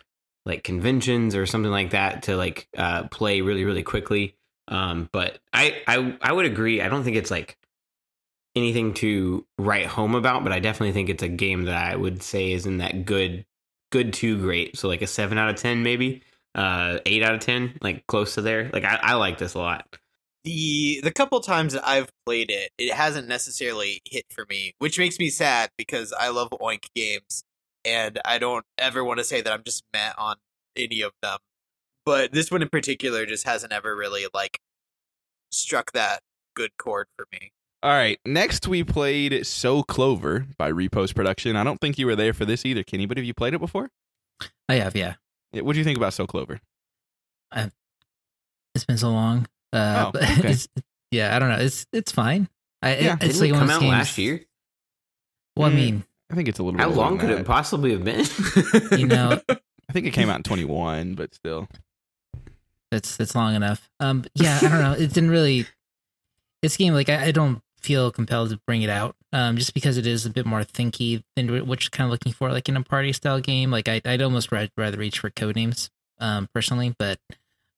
like conventions or something like that to like uh, play really really quickly. Um, but I, I I would agree. I don't think it's like anything to write home about, but I definitely think it's a game that I would say is in that good good to great. So like a seven out of ten maybe, uh, eight out of ten, like close to there. Like I, I like this a lot. The the couple times that I've played it, it hasn't necessarily hit for me, which makes me sad because I love Oink games and I don't ever want to say that I'm just met on any of them. But this one in particular just hasn't ever really like struck that good chord for me. All right. Next, we played So Clover by Repos Production. I don't think you were there for this either, Kenny, but have you played it before? I have, yeah. What do you think about So Clover? It's been so long. Uh, Oh, but okay. yeah, I don't know. It's it's fine. I, Yeah. it- it's Didn't like it come out games- last year? Well, I Mm, mean, I think it's a little How long could than it possibly have been? you know, I think it came out in 21, but still. that's that's long enough. Um, yeah, I don't know. It didn't really. This game, like, I, I don't feel compelled to bring it out. Um, just because it is a bit more thinky than what you're kind of looking for, like in a party style game. Like, I, I'd almost rather reach for code names, um, personally. But,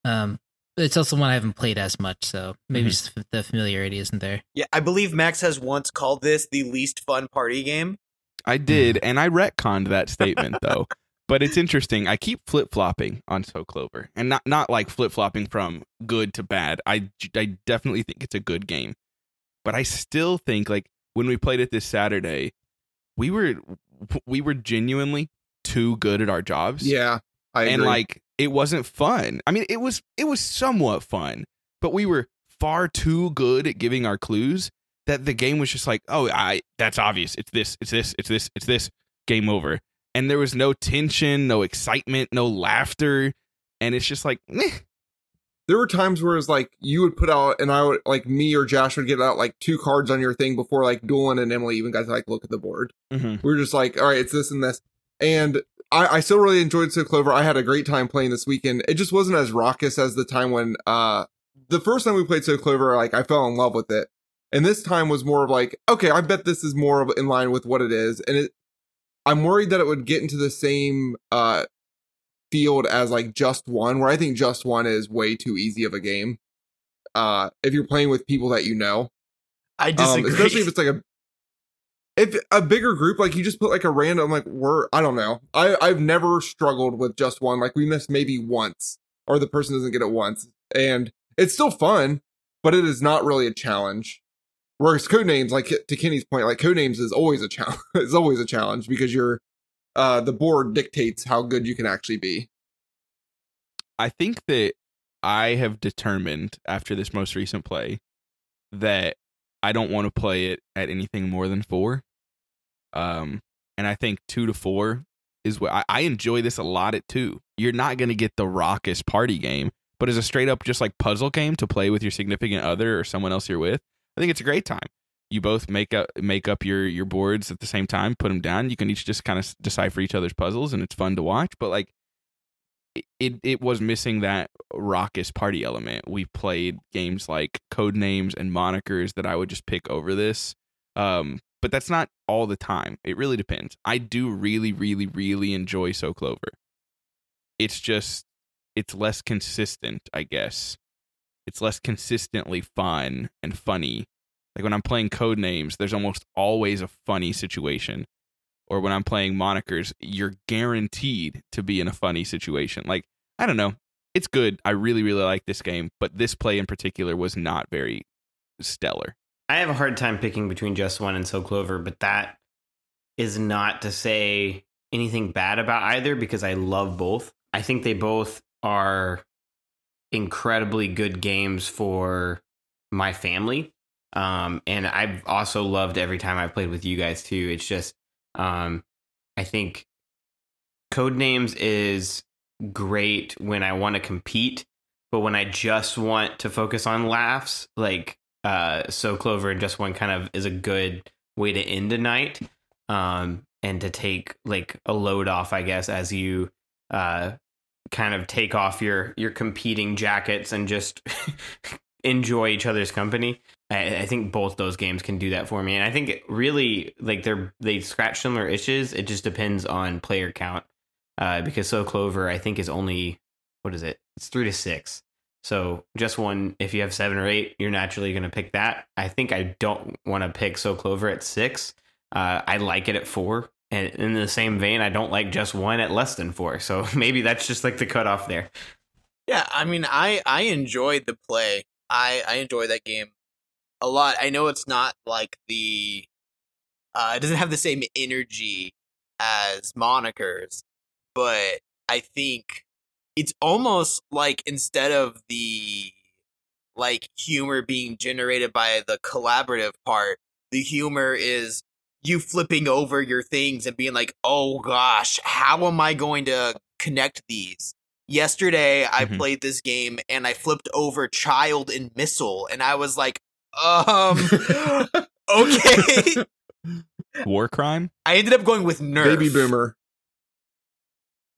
um, it's also one I haven't played as much, so maybe Mhm. just the familiarity isn't there. Yeah, I believe Max has once called this the least fun party game. I did, and I retconned that statement though. But it's interesting. I keep flip flopping on So Clover, and not not like flip flopping from good to bad. I I definitely think it's a good game, but I still think like when we played it this Saturday, we were we were genuinely too good at our jobs. Yeah, I agree. and like it wasn't fun. I mean, it was it was somewhat fun, but we were far too good at giving our clues that the game was just like, oh, I that's obvious. It's this, it's this, it's this, it's this. Game over. And there was no tension, no excitement, no laughter, and it's just like, meh. there were times where it's like you would put out, and I would like me or Jash would get out like two cards on your thing before like Doolin and Emily even got to like look at the board. Mhm. we were just like, all right, it's this and this. And I, I still really enjoyed So Clover. I had a great time playing this weekend. It just wasn't as raucous as the time when uh the first time we played So Clover, like I fell in love with it. And this time was more of like, okay, I bet this is more of in line with what it is. And it I'm worried that it would get into the same uh field as like Just One, where I think Just One is way too easy of a game. Uh if you're playing with people that you know. I Um, disagree. especially if it's like a if a bigger group, like you just put like a random like word. I don't know. I I've never struggled with just one. Like we missed maybe once, or the person doesn't get it once, and it's still fun, but it is not really a challenge. Whereas code names, like to Kenny's point, like code names is always a challenge. it's always a challenge because you're uh the board dictates how good you can actually be. I think that I have determined after this most recent play that I don't want to play it at anything more than four. Um, and I think two to four is what I, I enjoy this a lot at two. You're not going to get the raucous party game, but as a straight up just like puzzle game to play with your significant other or someone else you're with, I think it's a great time. You both make up make up your your boards at the same time, put them down. You can each just kind of decipher each other's puzzles, and it's fun to watch. But like it, it was missing that raucous party element. We played games like code names and monikers that I would just pick over this. Um, but that's not all the time. It really depends. I do really, really, really enjoy So Clover. It's just it's less consistent, I guess. It's less consistently fun and funny. Like when I'm playing code names, there's almost always a funny situation or when I'm playing monikers, you're guaranteed to be in a funny situation. Like, I don't know. it's good. I really really like this game, but this play in particular was not very stellar. I have a hard time picking between Just One and So Clover, but that is not to say anything bad about either because I love both. I think they both are incredibly good games for my family. Um, and I've also loved every time I've played with you guys too. It's just, um, I think Codenames is great when I want to compete, but when I just want to focus on laughs, like uh, So Clover and Just One kind of is a good way to end a night um, and to take like a load off, I guess, as you uh, kind of take off your your competing jackets and just enjoy each other's company. I, I, think both those games can do that for me, and I think really like they're they scratch similar issues. It just depends on player count uh, because So Clover I think is only what is it? It's three to six. So just one. If you have seven or eight, you're naturally going to pick that. I think I don't want to pick So Clover at six. Uh, I like it at four. And in the same vein, I don't like just one at less than four. So maybe that's just like the cutoff there. Yeah, I mean, I I enjoyed the play. I I enjoy that game a lot. I know it's not like the uh, it doesn't have the same energy as monikers, but I think it's almost like instead of the like humor being generated by the collaborative part, the humor is you flipping over your things and being like, "Oh gosh, how am I going to connect these?" Yesterday, I mm-hmm. played this game and I flipped over child and missile, and I was like, "Um, okay." War crime. I ended up going with Nerf. Baby boomer.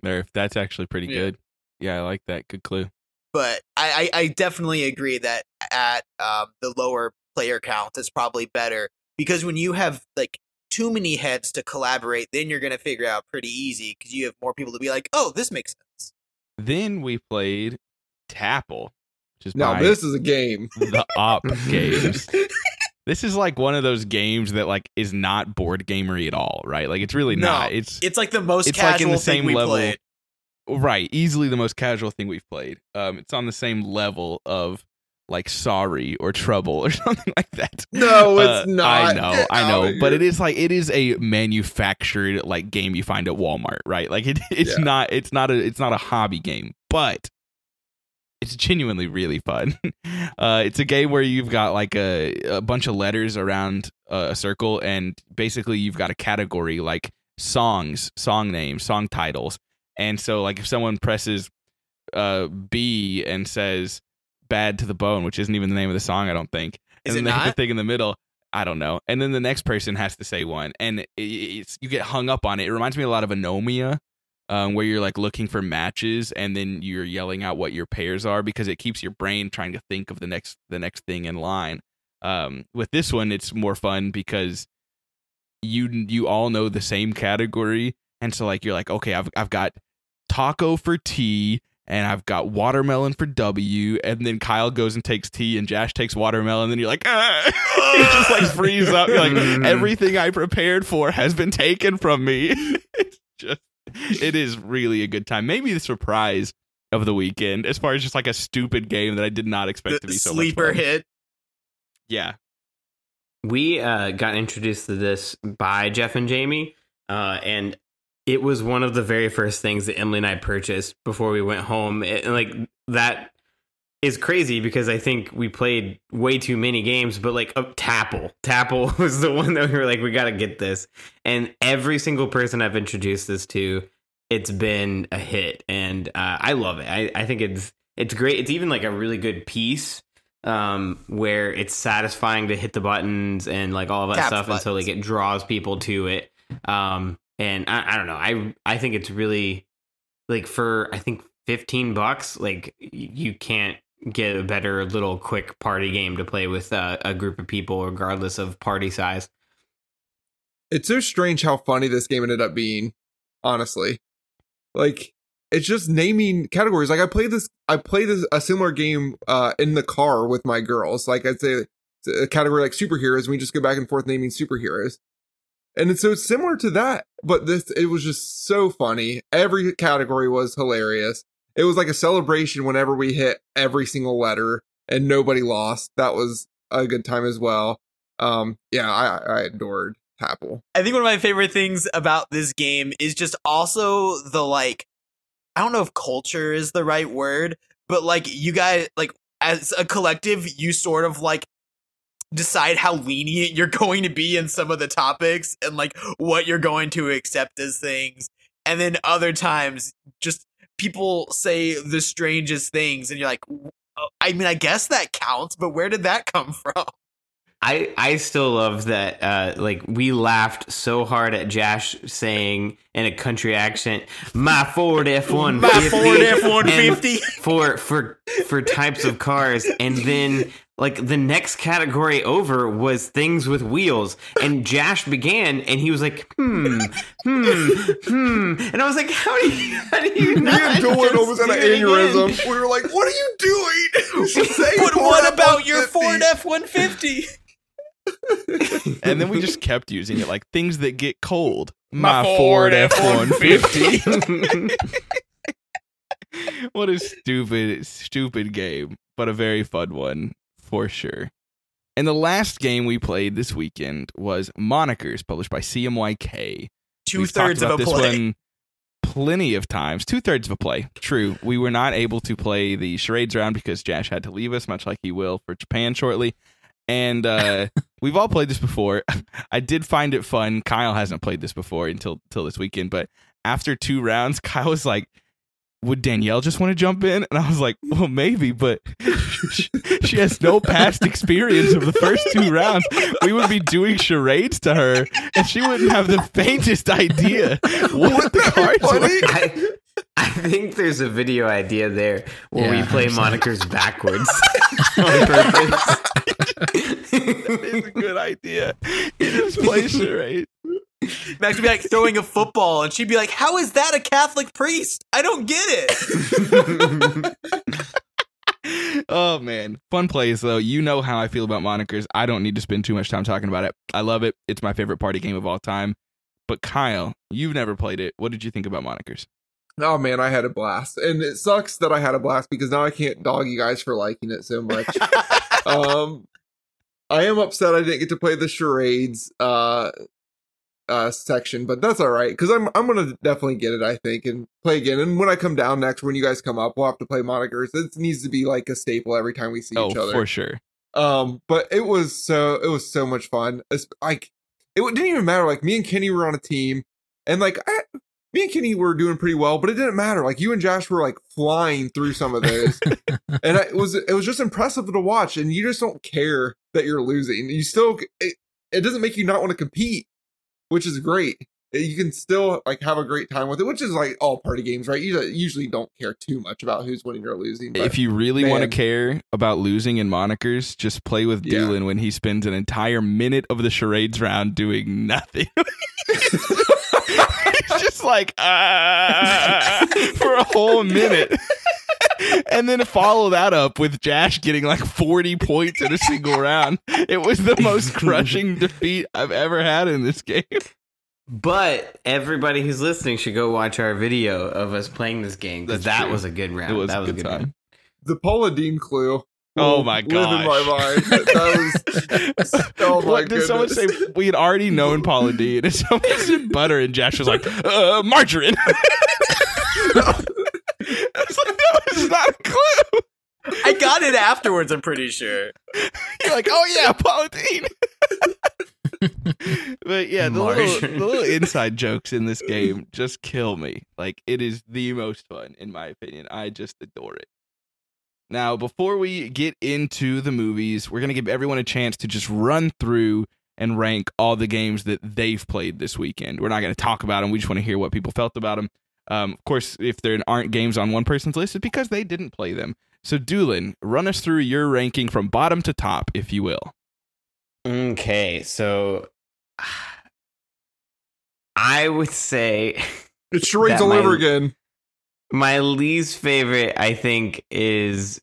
Nerf. That's actually pretty yeah. good. Yeah, I like that. Good clue. But I, I, I definitely agree that at um, the lower player count is probably better because when you have like too many heads to collaborate, then you're going to figure out pretty easy because you have more people to be like, oh, this makes sense. Then we played Tapple, which is now this is a game. The Op games. This is like one of those games that like is not board gamery at all, right? Like it's really no, not. It's it's like the most it's like in the same level. Played. Right, easily the most casual thing we've played. Um, it's on the same level of like sorry or trouble or something like that. No, it's uh, not. I know, Get I know, but it is like it is a manufactured like game you find at Walmart, right? Like it, it's yeah. not it's not a it's not a hobby game, but it's genuinely really fun. Uh, it's a game where you've got like a, a bunch of letters around a circle, and basically you've got a category like songs, song names, song titles. And so, like, if someone presses uh, B and says "Bad to the Bone," which isn't even the name of the song, I don't think, Is and then they hit the thing in the middle. I don't know. And then the next person has to say one, and it's you get hung up on it. It reminds me a lot of Anomia, um, where you're like looking for matches and then you're yelling out what your pairs are because it keeps your brain trying to think of the next the next thing in line. Um, with this one, it's more fun because you you all know the same category, and so like you're like, okay, I've I've got taco for T, and I've got watermelon for W, and then Kyle goes and takes T, and Jash takes watermelon, and then you're like, ah! you just like freeze up. You're like, mm. everything I prepared for has been taken from me. it's just it is really a good time. Maybe the surprise of the weekend, as far as just like a stupid game that I did not expect the to be so sleeper hit. Yeah, we uh, got introduced to this by Jeff and Jamie, uh, and it was one of the very first things that Emily and I purchased before we went home. It, and like that is crazy because I think we played way too many games, but like uh, Tapple, Tapple was the one that we were like, we got to get this. And every single person I've introduced this to, it's been a hit, and uh, I love it. I, I think it's it's great. It's even like a really good piece um, where it's satisfying to hit the buttons and like all of that stuff, buttons. and so like it draws people to it. Um, and I, I don't know, I I think it's really like for I think 15 bucks like you can't get a better little quick party game to play with a group of people, regardless of party size. It's so strange how funny this game ended up being, honestly. Like, it's just naming categories. Like, I played this, I played this, a similar game uh, in the car with my girls. Like, I'd say a category like superheroes, and we just go back and forth naming superheroes. And so it's so similar to that, but this, it was just so funny. Every category was hilarious it was like a celebration whenever we hit every single letter and nobody lost. That was a good time as well. Um, yeah, I, I adored Tapple. I think one of my favorite things about this game is just also the like I don't know if culture is the right word, but like you guys like as a collective you sort of like decide how lenient you're going to be in some of the topics and like what you're going to accept as things. And then other times just people say the strangest things and you're like I mean I guess that counts, but where did that come from? I I still love that. Uh, like we laughed so hard at Jash saying in a country accent, "My Ford F one My Ford F-150. for for for types of cars," and then like the next category over was things with wheels, and Jash began, and he was like, "Hmm, hmm, hmm," and I was like, "How do you? How do you Me not and Doolin just almost had an it aneurysm. We were like, "What are you doing?" Say But what about your F-150. Ford F one fifty? and then we just kept using it like things that get cold. My Ford F-150. what a stupid, stupid game, but a very fun one for sure. And the last game we played this weekend was Monikers, published by CMYK. Two thirds of a this play. one plenty of times. Two thirds of a play. True. We were not able to play the charades round because Jash had to leave us, much like he will for Japan shortly. And uh, we've all played this before. I did find it fun. Kyle hasn't played this before until until this weekend, but after two rounds, Kyle was like, "Would Danielle just want to jump in?" And I was like, "Well, maybe, but she has no past experience of the first two rounds. We would be doing charades to her, and she wouldn't have the faintest idea what the cards were." I, I think there's a video idea there where we play monikers backwards on purpose. It's a good idea. You just play charades. Max would be like throwing a football, and she'd be like, "How is that a Catholic priest? I don't get it." oh man, fun plays though. You know how I feel about monikers. I don't need to spend too much time talking about it. I love it. It's my favorite party game of all time. But Kyle, you've never played it. What did you think about monikers? Oh man, I had a blast, and it sucks that I had a blast because now I can't dog you guys for liking it so much. um, I am upset I didn't get to play the charades uh, uh section, but that's all right because I'm I'm gonna definitely get it. I think and play again. And when I come down next, when you guys come up, we'll have to play monikers. It needs to be like a staple every time we see oh, each other. for sure. Um, but it was so it was so much fun. Like it didn't even matter. Like me and Kenny were on a team, and like I, me and Kenny were doing pretty well, but it didn't matter. Like you and Josh were like flying through some of those, and I, it was it was just impressive to watch. And you just don't care that you're losing. You still it, it doesn't make you not want to compete, which is great. You can still like have a great time with it, which is like all party games, right? You usually don't care too much about who's winning or losing. But if you really want to care about losing in monikers, just play with Yeah. Doolin when he spends an entire minute of the charades round doing nothing. He's just like ah, for a whole minute. and then follow that up with Jash getting like 40 points in a single round. It was the most crushing defeat I've ever had in this game. But everybody who's listening should go watch our video of us playing this game because that true. was a good round. It was that a was good time. round. the Paula Deen clue. Oh my god! in my mind. That was oh my what did someone say? We had already known Paula Deen, and someone said butter, and Josh was like, uh, margarine. I was like, no, it's not a clue. I got it afterwards. I'm pretty sure. You're like, oh yeah, Paula Deen. but yeah, the little, the little inside jokes in this game just kill me. Like, it is the most fun, in my opinion. I just adore it. Now, before we get into the movies, we're going to give everyone a chance to just run through and rank all the games that they've played this weekend. We're not going to talk about them. We just want to hear what people felt about them. Um, of course, if there aren't games on one person's list, it's because they didn't play them. So, Doolin, run us through your ranking from bottom to top, if you will. Okay, so I would say It's charades That all over again. My least favorite, I think, is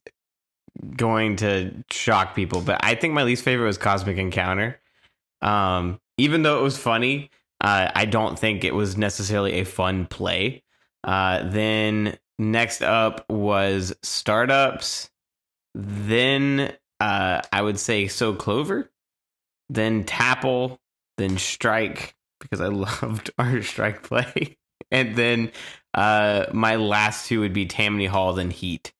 going to shock people, but I think my least favorite was Cosmic Encounter. Um, even though it was funny, uh, I don't think it was necessarily a fun play. Uh, then next up was startups. Then uh, I would say so Clover. Then Tapple. Then Strike because I loved our Strike play. and then uh, my last two would be Tammany Hall. Then Heat.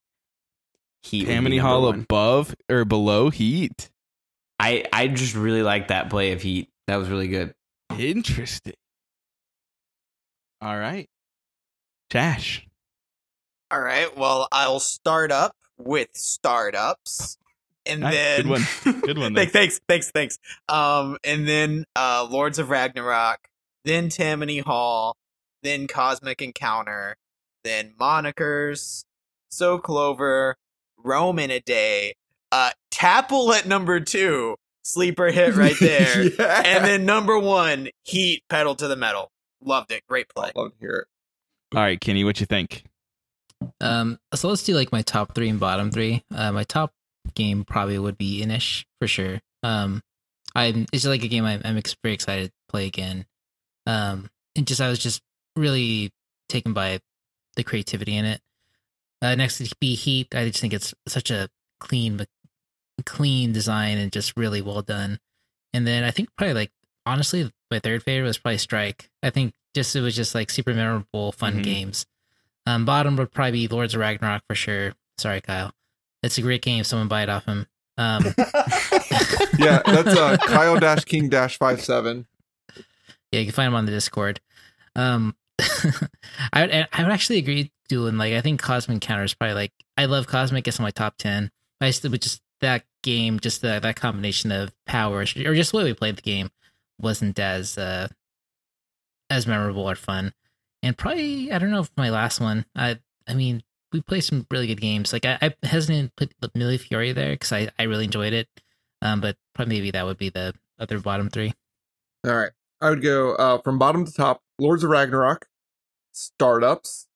Heat. Tammany Hall one. above or below Heat. I I just really liked that play of Heat. That was really good. Interesting. All right. Jash. All right. Well, I'll start up with startups, and Nice. then Good one. Good one there. thanks, thanks, thanks, thanks. Um, and then uh, Lords of Ragnarok, then Tammany Hall, then Cosmic Encounter, then Monikers, So Clover, Rome in a Day, uh, Tapple at number two, sleeper hit right there, yeah. and then number one, Heat, pedal to the metal. Loved it. Great play. I'd love to hear it. All right, Kenny, what you think? Um, so let's do like my top three and bottom three. Uh, my top game probably would be Inish for sure. Um, I'm it's like a game I'm, I'm ex- very excited to play again. Um, and just I was just really taken by the creativity in it. Uh, next to be Heat, I just think it's such a clean, clean design and just really well done. And then I think probably like honestly, my third favorite was probably Strike. I think just it was just like super memorable, fun Mhm. games. Um, bottom would probably be Lords of Ragnarok for sure. Sorry, Kyle. It's a great game. Someone buy it off him. Um, Yeah, that's uh, Kyle Dash King Dash five seven. yeah, you can find him on the Discord. Um, I would I would actually agree, doing like I think Cosmic Counter is probably like I love Cosmic. It's in my top ten. I still but just that game, just the, that combination of powers or just the way we played the game wasn't as uh as memorable or fun. And probably I don't know if my last one. I I mean we played some really good games. Like I, I hesitant to put Mille Fiori there because I I really enjoyed it. Um, but probably maybe that would be the other bottom three. All right, I would go uh, from bottom to top: Lords of Ragnarok, Startups,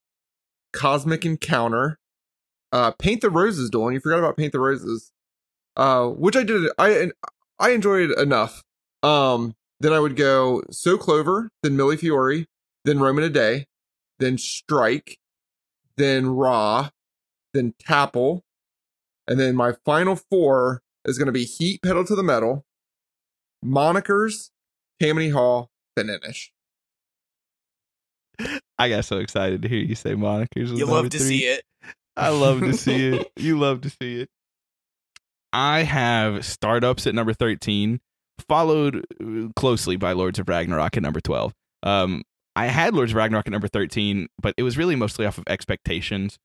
Cosmic Encounter, uh, Paint the Roses. Doolin, you forgot about Paint the Roses, uh, which I did. I I enjoyed it enough. Um, then I would go So Clover, then Mille Fiori, then Rome in a Day, then Strike, then Ra, then Tapple, and then my final four is going to be Heat Pedal to the Metal, Monikers, Tammany Hall, then Inish. I got so excited to hear you say monikers. You love to three. see it. I love to see it. You love to see it. I have startups at number 13, followed uh, closely by Lords of Ragnarok at number 12. Um, I had Lords of Ragnarok at number 13, but it was really mostly off of expectations.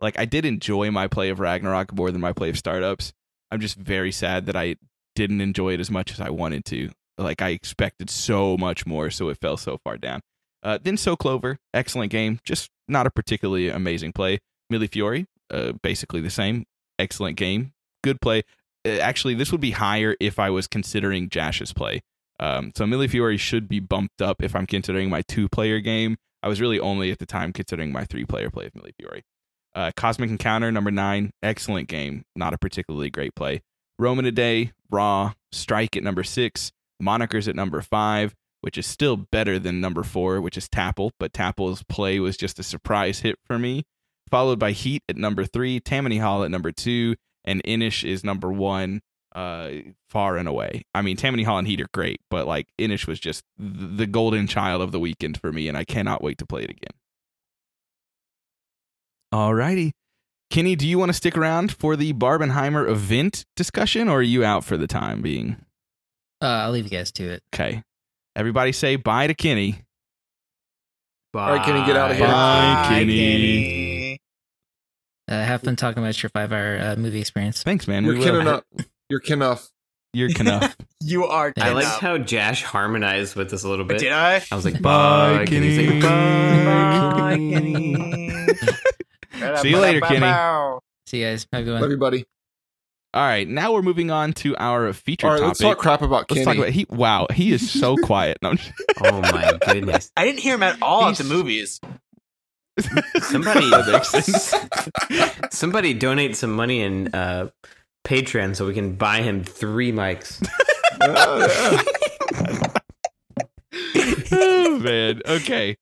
Like, I did enjoy my play of Ragnarok more than my play of startups. I'm just very sad that I didn't enjoy it as much as I wanted to. Like, I expected so much more, so it fell so far down. Uh, then So Clover, excellent game, just not a particularly amazing play. Mille Fiori, uh, basically the same. Excellent game. Good play. Uh, actually, this would be higher if I was considering Jash's play. Um, so Mille Fiori should be bumped up if I'm considering my two player game. I was really only at the time considering my three player play of Mille Fiori. Uh, Cosmic Encounter, number nine. Excellent game. Not a particularly great play. Rome in a Day, Ra, Strike at number six. Monikers at number five, which is still better than number four, which is Tapple, but Tapple's play was just a surprise hit for me followed by Heat at number three, Tammany Hall at number two, and Inish is number one, uh, far and away. I mean, Tammany Hall and Heat are great, but like Inish was just the golden child of the weekend for me, and I cannot wait to play it again. All righty. Kenny, do you want to stick around for the Barbenheimer event discussion, or are you out for the time being? Uh, I'll leave you guys to it. Okay. Everybody say bye to Kenny. All right, Kenny, get out of here. Bye, Bye, Kenny. Kenny. Uh, have fun talking about your five hour uh, movie experience. Thanks, man. You're we kin enough. You're kin enough. You're enough. You are. I I liked enough. how Jash harmonized with us a little bit. Did I? I was like, Bye, bye, Kenny. Kenny. like, bye, Bye, Kenny. See you later, Kenny. See you guys. Have a good one. Love you, buddy. All right, now we're moving on to our feature All right, topic. let's talk crap about Let's talk about he. Wow, he is so quiet. No, just- Oh my goodness. I didn't hear him at all at the movies. Somebody, That makes sense. somebody donate some money in uh, Patreon so we can buy him three mics. Oh, yeah. oh man. Okay.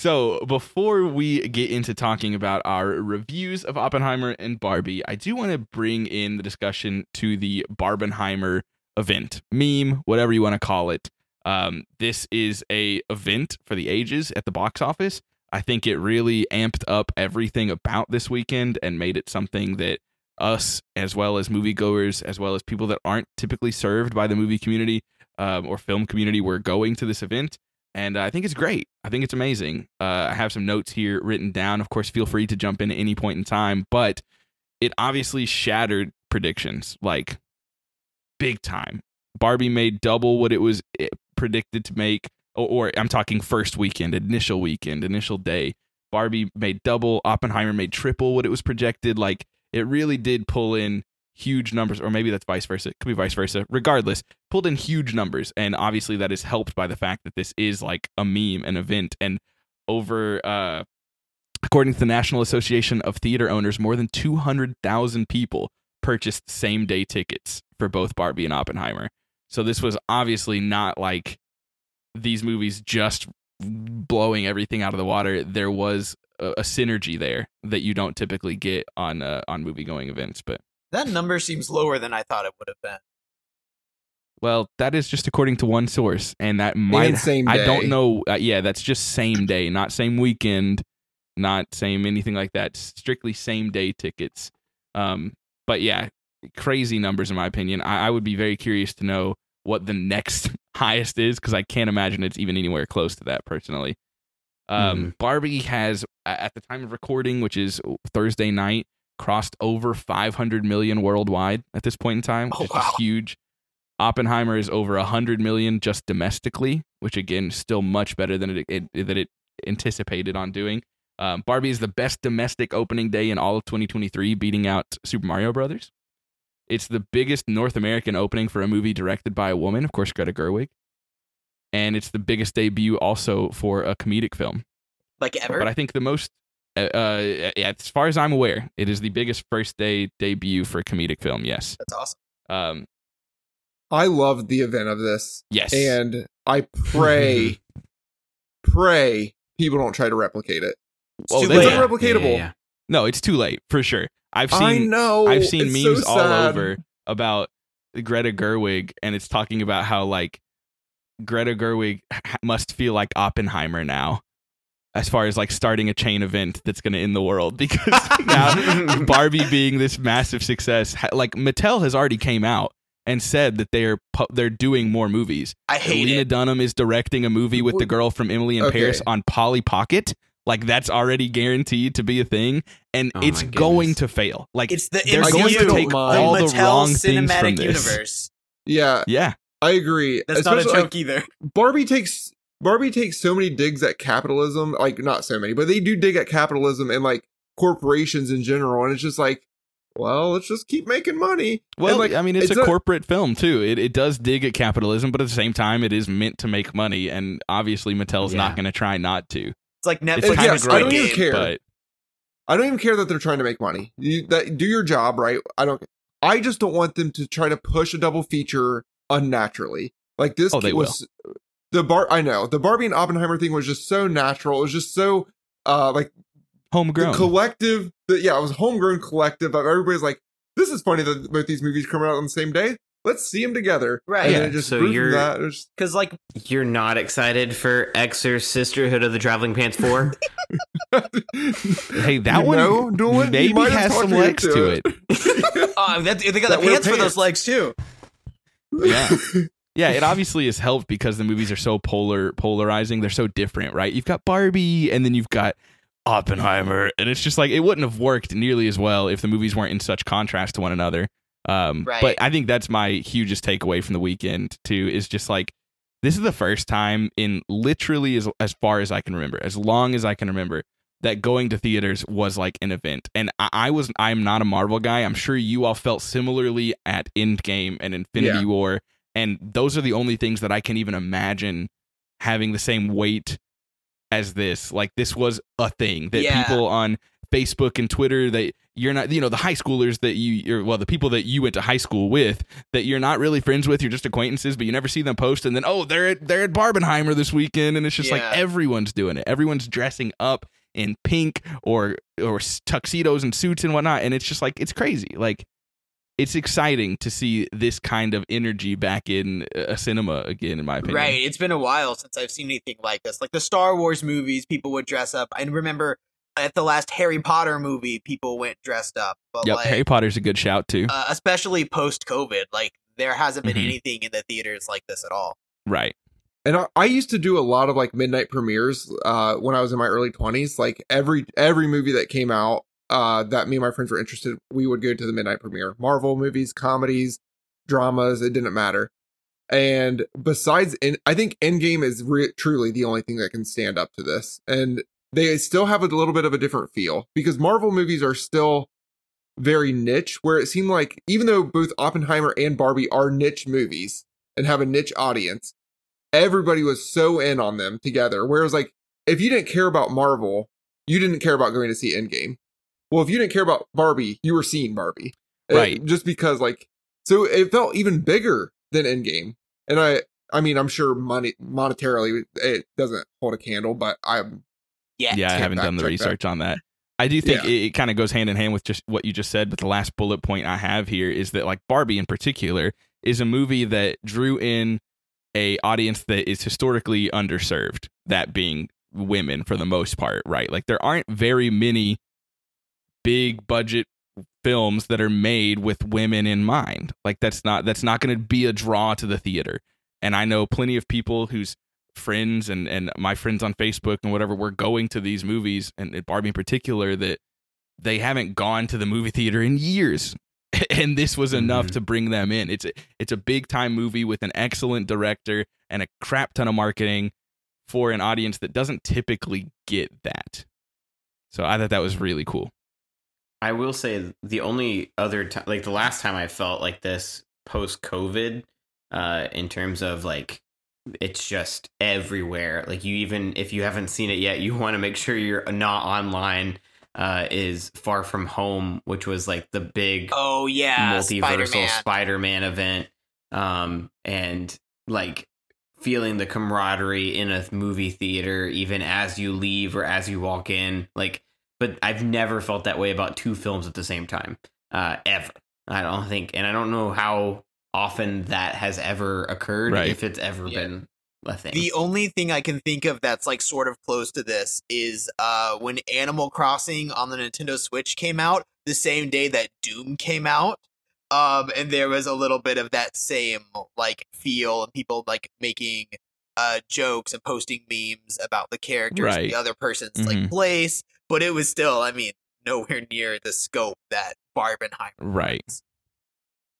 So, before we get into talking about our reviews of Oppenheimer and Barbie, I do want to bring in the discussion to the Barbenheimer event, meme, whatever you want to call it. Um, this is a event for the ages at the box office. I think it really amped up everything about this weekend and made it something that us, as well as moviegoers, as well as people that aren't typically served by the movie community um, or film community, were going to this event. And I think it's great. I think it's amazing. Uh, I have some notes here written down. Of course, feel free to jump in at any point in time, but it obviously shattered predictions like big time. Barbie made double what it was eh, predicted to make, or, or I'm talking first weekend, initial weekend, initial day. Barbie made double, Oppenheimer made triple what it was projected. Like it really did pull in huge numbers, or maybe that's vice versa. It could be vice versa. Regardless, pulled in huge numbers, and obviously that is helped by the fact that this is like a meme, an event, and over. uh According to the National Association of Theater Owners, more than 200,000 people purchased same day tickets for both Barbie and Oppenheimer. So this was obviously not like these movies just blowing everything out of the water. There was a, a synergy there that you don't typically get on uh, on movie going events. But That number seems lower than I thought it would have been. well, that is just according to one source, and that might same day. I don't know. Uh, yeah, that's just same day, not same weekend, not same anything like that. Strictly same day tickets. Um, but yeah, crazy numbers in my opinion. I, I would be very curious to know what the next highest is because I can't imagine it's even anywhere close to that personally. Um, Barbie has at the time of recording, which is Thursday night, crossed over 500 million worldwide at this point in time, which Oh, is wow. huge. Oppenheimer is over 100 million just domestically, which again is still much better than it, it that it anticipated on doing. Um, Barbie is the best domestic opening day in all of 2023, beating out Super Mario Brothers. It's the biggest North American opening for a movie directed by a woman, of course, Greta Gerwig. And it's the biggest debut also for a comedic film. Like ever? But I think the most, uh, as far as I'm aware, it is the biggest first day debut for a comedic film. Yes. That's awesome. Um, I loved the event of this, yes. and I pray, pray people don't try to replicate it. It's Oh, too they It's will. late. unreplicatable. no, it's too late for sure. I've I seen know. I've seen memes so all over about Greta Gerwig, and it's talking about how like Greta Gerwig must feel like Oppenheimer now, as far as like starting a chain event that's going to end the world because now Barbie being this massive success, like Mattel has already came out and said that they're pu- they're doing more movies. I hate Lena it. Dunham is directing a movie with the girl from Emily in okay. Paris on Polly Pocket. Like that's already guaranteed to be a thing, and Oh it's going to fail. Like It's the they're I going to take mind. all the Mattel wrong things from cinematic this. universe. Yeah, Yeah, I agree. That's not a Especially, joke either. Barbie takes Barbie takes so many digs at capitalism. Like not so many, but they do dig at capitalism and like corporations in general. And it's just like, well, let's just keep making money. well, and, like, I mean, it's, it's a a- corporate film too. It it does dig at capitalism, but at the same time, it is meant to make money, and obviously, Mattel's Yeah. not going to try not to. It's like Netflix. It's Yeah, kind and of Squid I don't Game. even care. but I don't even care that they're trying to make money. You that do your job right. I don't. I just don't want them to try to push a double feature unnaturally. Like this Oh, they was the bar. I know the Barbie and Oppenheimer thing was just so natural. It was just so uh like homegrown. the collective. The, yeah, it was homegrown collective of everybody's like, this is funny that both these movies come out on the same day. Let's see them together. Right. And Yeah, just so you're- that. It was- Because like You're not excited for Xer Sisterhood of the Traveling Pants 4? hey, that You one know, Doolin, maybe might has some legs to it. it. uh, that, they got That the wear pants for those legs too. Yeah. Yeah, it obviously has helped because the movies are so polar polarizing. They're so different, right? You've got Barbie and then you've got Oppenheimer, and it's just like it wouldn't have worked nearly as well if the movies weren't in such contrast to one another. Um, Right. But I think that's my hugest takeaway from the weekend too. Is just like this is the first time in literally as as far as I can remember, as long as I can remember, that going to theaters was like an event. And I, I was I'm not a Marvel guy. I'm sure you all felt similarly at Endgame and Infinity Yeah. War. And those are the only things that I can even imagine having the same weight as this. Like this was a thing that Yeah. people on Facebook and Twitter that you're not, you know, the high schoolers that you, you're, well, the people that you went to high school with that you're not really friends with, you're just acquaintances, but you never see them post. And then, oh, they're at, they're at Barbenheimer this weekend. And it's just like everyone's doing it. Everyone's dressing up in pink or, or tuxedos and suits and whatnot. And it's just like, it's crazy. Like, it's exciting to see this kind of energy back in a cinema again, in my opinion. Right. It's been a while since I've seen anything like this. Like the Star Wars movies, people would dress up. I remember at the last Harry Potter movie, people went dressed up. But Yep. like, Harry Potter's a good shout too. uh, especially post COVID, like there hasn't been Mhm. anything in the theaters like this at all. right. And I, I used to do a lot of like midnight premieres uh, when I was in my early twenties. Like every every movie that came out uh, that me and my friends were interested, we would go to the midnight premiere. Marvel movies, comedies, dramas, it didn't matter. And besides, in, I think Endgame is re- truly the only thing that can stand up to this. And they still have a little bit of a different feel because Marvel movies are still very niche. Where it seemed like even though both Oppenheimer and Barbie are niche movies and have a niche audience, everybody was so in on them together. Whereas, like, if you didn't care about Marvel, you didn't care about going to see Endgame. Well, if you didn't care about Barbie, you were seeing Barbie, Right. just because, like, so it felt even bigger than Endgame. And I, I mean, I'm sure money monetarily it doesn't hold a candle, but I'm Yeah. yeah, I haven't done the fact check that. research on that. I do think Yeah. it, it kind of goes hand in hand with just what you just said. But the last bullet point I have here is that like Barbie in particular is a movie that drew in a audience that is historically underserved. That being women for the most part, right? Like there aren't very many big budget films that are made with women in mind. Like that's not that's not going to be a draw to the theater. And I know plenty of people whose friends and and my friends on Facebook and whatever were going to these movies and Barbie in particular that they haven't gone to the movie theater in years. And this was enough Mhm. to bring them in. It's a, it's a big time movie with an excellent director and a crap ton of marketing for an audience that doesn't typically get that. So I thought that was really cool. I will say the only other time, like the last time I felt like this post COVID, uh, in terms of like it's just everywhere. Like you even if you haven't seen it yet, you want to make sure you're not online. Uh, is Far From Home, which was like the big Oh yeah. multiversal Spider-Man. Spider-Man event, um, and like feeling the camaraderie in a movie theater, even as you leave or as you walk in. Like, but I've never felt that way about two films at the same time, uh, ever. I don't think, and I don't know how often that has ever occurred, Right. if it's ever Yeah. been a thing. The only thing I can think of that's like sort of close to this is uh when Animal Crossing on the Nintendo Switch came out, the same day that Doom came out. Um and there was a little bit of that same like feel and people like making uh jokes and posting memes about the characters Right. and the other person's Mhm. like place, but it was still, I mean, nowhere near the scope that Barbenheimer Right.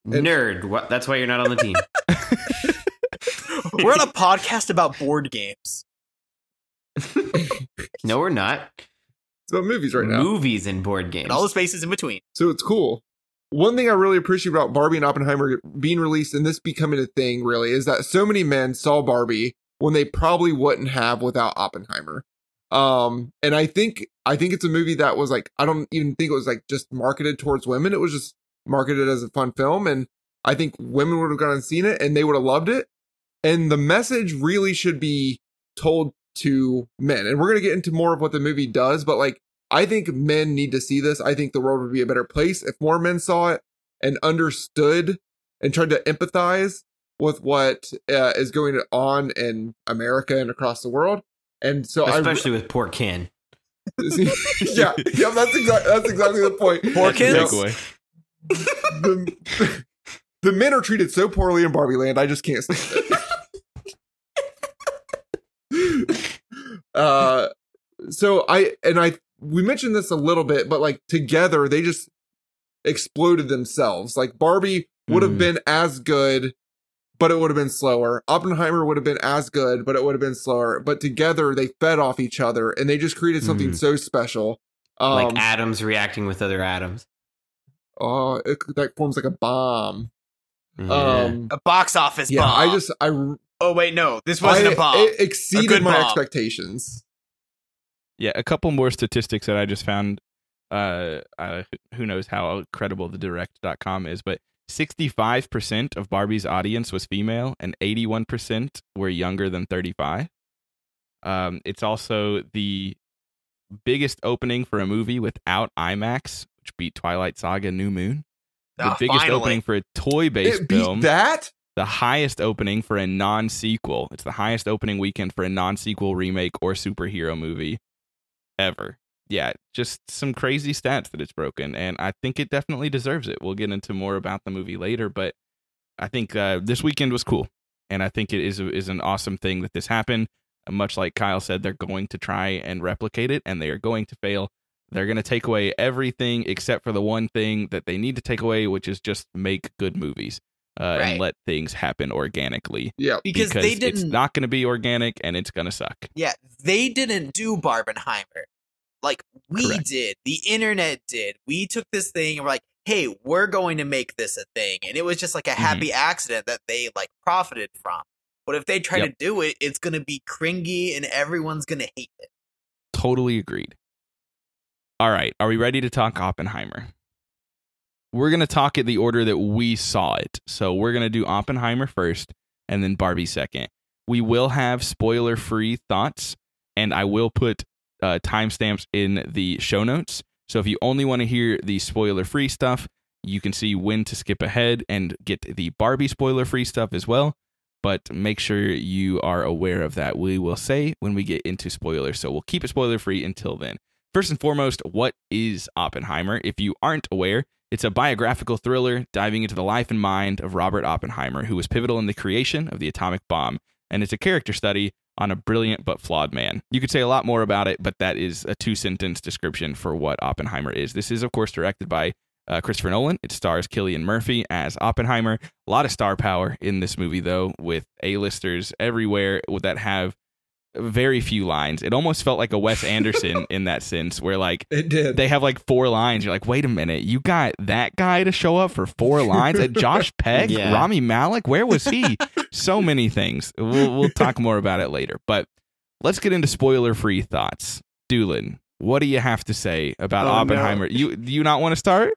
Nerd. What? That's why you're not on the team. We're on a podcast about board games. no, we're not. it's about movies right now. Movies and board games. And all the spaces in between. So it's cool. One thing I really appreciate about Barbie and Oppenheimer being released and this becoming a thing really is that so many men saw Barbie when they probably wouldn't have without Oppenheimer. Um, and I think I think it's a movie that was like I don't even think it was like just marketed towards women. It was just marketed as a fun film, and I think women would have gone and seen it and they would have loved it. And the message really should be told to men. And we're gonna get into more of what the movie does, but like I think men need to see this. I think the world would be a better place if more men saw it and understood and tried to empathize with what uh, is going on in America and across the world. And so especially with poor Ken. I, yeah, yeah, that's exactly that's exactly the point. Poor You kids. know, Takeaway. the, the men are treated so poorly in Barbie Land. I just can't stand it. uh, so I and I we mentioned this a little bit, but like together they just exploded themselves. Like Barbie would have Mm. been as good, but it would have been slower. Oppenheimer would have been as good, but it would have been slower. But together they fed off each other and they just created something Mm. so special. Um, like atoms reacting with other atoms. oh, it, that forms like a bomb. Yeah. Um, A box office yeah, bomb. I just I Oh wait, no, this wasn't I- a bomb. It exceeded my bomb. expectations. Yeah, a couple more statistics that I just found Uh, uh, who knows how credible the direct.com is, but 65% of Barbie's audience was female and 81% were younger than 35. Um, it's also the biggest opening for a movie without IMAX, which beat Twilight Saga New Moon. The Ah, biggest finally. opening for a toy based film. that. the highest opening for a non sequel. It's the highest opening weekend for a non sequel remake or superhero movie ever. Yeah, just some crazy stats that it's broken, and I think it definitely deserves it. We'll get into more about the movie later, but I think uh, this weekend was cool, and I think it is is an awesome thing that this happened. Much like Kyle said, they're going to try and replicate it, and they are going to fail. They're going to take away everything except for the one thing that they need to take away, which is just make good movies uh, Right. and let things happen organically. Yeah. because, they didn't. not going to be organic and it's going to suck. yeah, they didn't do Barbenheimer. Like we Correct. did. The internet did. We took this thing and we're like, hey, we're going to make this a thing. And it was just like a Mm-hmm. happy accident that they like profited from. But if they try Yep. to do it, it's gonna be cringy and everyone's gonna hate it. Totally agreed. All right, are we ready to talk Oppenheimer? We're going to talk it the order that we saw it. So we're going to do Oppenheimer first and then Barbie second. We will have spoiler free thoughts and I will put uh, timestamps in the show notes. So if you only want to hear the spoiler free stuff, you can see when to skip ahead and get the Barbie spoiler free stuff as well. But make sure you are aware of that. We will say when we get into spoilers. So we'll keep it spoiler free until then. First and foremost, what is Oppenheimer? If you aren't aware, it's a biographical thriller diving into the life and mind of Robert Oppenheimer, who was pivotal in the creation of the atomic bomb. And it's a character study on a brilliant but flawed man. You could say a lot more about it, but that is a two sentence description for what Oppenheimer is. This is, of course, directed by uh, Christopher Nolan. It stars Cillian Murphy as Oppenheimer. A lot of star power in this movie, though, with A-listers everywhere that have very few lines. It almost felt like a Wes Anderson in that sense, where like It did. they have like four lines. You're like, wait a minute, you got that guy to show up for four lines? Uh, Josh Peck, Yeah. Rami Malek, where was he? so many things. We'll, we'll talk more about it later. But let's get into spoiler free thoughts. Doolin, what do you have to say about Oh, no. Oppenheimer? You do you not want to start?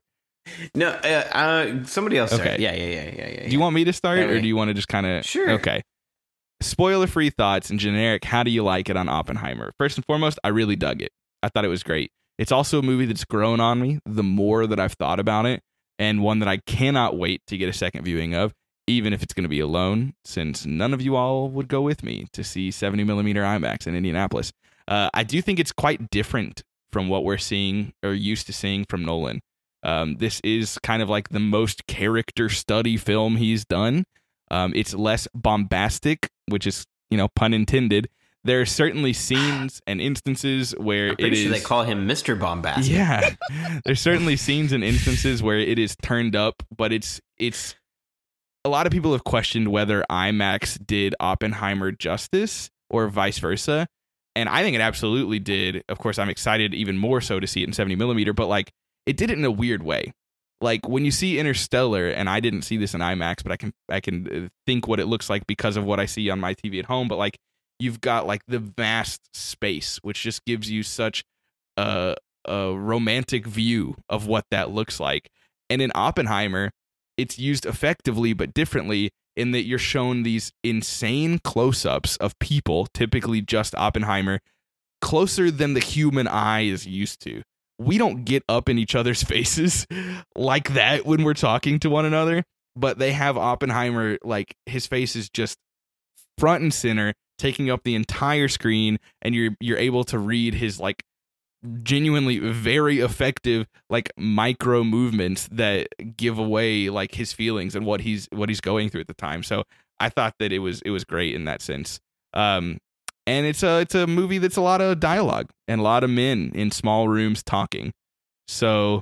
No, uh, uh, somebody else. start. Okay. Yeah, yeah, yeah, yeah, yeah. Do you want me to start, Yeah, or wait. do you want to just kind of? Sure. Okay. Spoiler free thoughts and generic. How do you like it on Oppenheimer? First and foremost, I really dug it. I thought it was great. It's also a movie that's grown on me the more that I've thought about it, and one that I cannot wait to get a second viewing of, even if it's going to be alone, since none of you all would go with me to see 70 millimeter IMAX in Indianapolis. Uh, I do think it's quite different from what we're seeing or used to seeing from Nolan. Um, this is kind of like the most character study film he's done. Um, it's less bombastic, which is, you know, pun intended. There are certainly scenes and instances where I'm it sure they call him Mr. Bombastic. Yeah, there's certainly scenes and instances where it is turned up, but it's it's. A lot of people have questioned whether IMAX did Oppenheimer justice or vice versa, and I think it absolutely did. Of course, I'm excited even more so to see it in 70 millimeter, but like it did it in a weird way. Like when you see Interstellar, and I didn't see this in IMAX, but I can I can uh, think what it looks like because of what I see on my TV at home. But like you've got like the vast space, which just gives you such a a romantic view of what that looks like. And in Oppenheimer, it's used effectively but differently in that you're shown these insane close-ups of people, typically just Oppenheimer, closer than the human eye is used to. We don't get up in each other's faces like that when we're talking to one another, but they have Oppenheimer like his face is just front and center taking up the entire screen and you're you're able to read his like genuinely very effective like micro movements that give away like his feelings and what he's what he's going through at the time. So i thought that it was it was great in that sense. Um and it's a it's a movie that's a lot of dialogue and a lot of men in small rooms talking so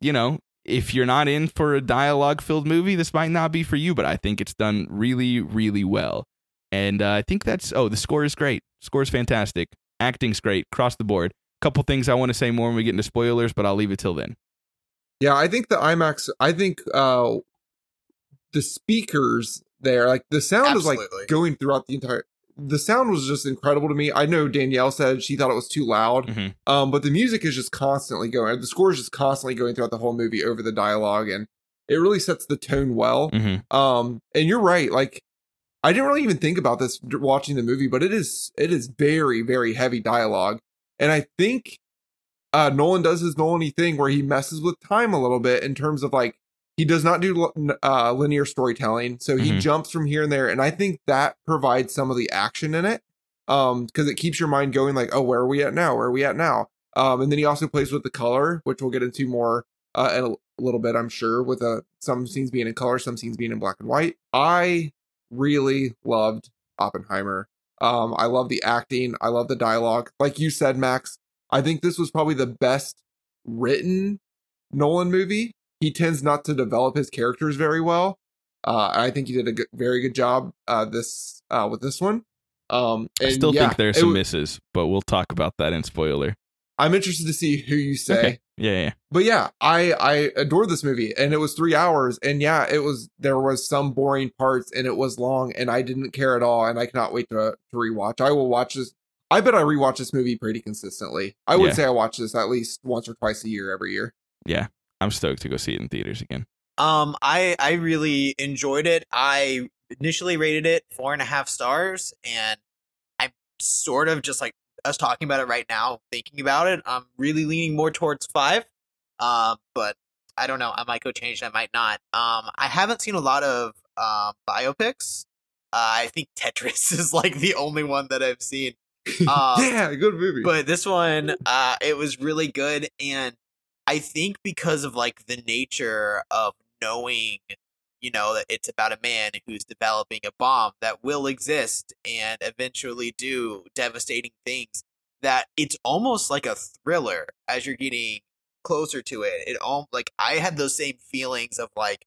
you know if you're not in for a dialogue filled movie this might not be for you but i think it's done really really well and uh, i think that's oh the score is great score is fantastic acting's great across the board couple things I want to say more when we get into spoilers, but I'll leave it till then. Yeah, I think the IMAX. I think uh the speakers there, like the sound is like going throughout the entire. The sound was just incredible to me. I know Danielle said she thought it was too loud, Mhm. um, but the music is just constantly going. The score is just constantly going throughout the whole movie over the dialogue, and it really sets the tone well. Mhm. Um, and you're right. Like, I didn't really even think about this watching the movie, but it is it is very very heavy dialogue, and I think uh, Nolan does his Nolan thing where he messes with time a little bit in terms of like he does not do uh, linear storytelling, so he Mhm. jumps from here and there, and I think that provides some of the action in it, um, because it keeps your mind going like, oh, where are we at now? Where are we at now? Um, and then he also plays with the color, which we'll get into more uh, in a little bit, I'm sure, with uh, some scenes being in color, some scenes being in black and white. I really loved Oppenheimer. Um, I love the acting. I love the dialogue. Like you said, Max, I think this was probably the best written Nolan movie. He tends not to develop his characters very well. Uh, I think he did a good, very good job uh, this uh, with this one. Um, I still yeah, think there's it some wa- misses, but we'll talk about that in spoiler. I'm interested to see who you say. Okay. Yeah, yeah. but yeah i i adored this movie and it was three hours and yeah it was there was some boring parts and it was long and i didn't care at all and i cannot wait to to rewatch i will watch this i bet i rewatch this movie pretty consistently i would Yeah. say i watch this at least once or twice a year every year I'm stoked to go see it in theaters again. Um, I I really enjoyed it. I initially rated it four and a half stars, and I'm sort of just like us talking about it right now, thinking about it. I'm really leaning more towards five. Um, but I don't know. I might go change. I might not. Um, I haven't seen a lot of um biopics. Uh, I think Tetris is like the only one that I've seen. Um, yeah good movie but this one uh it was really good and i think because of like the nature of knowing you know that it's about a man who's developing a bomb that will exist and eventually do devastating things that it's almost like a thriller as you're getting closer to it. It all like i had those same feelings of like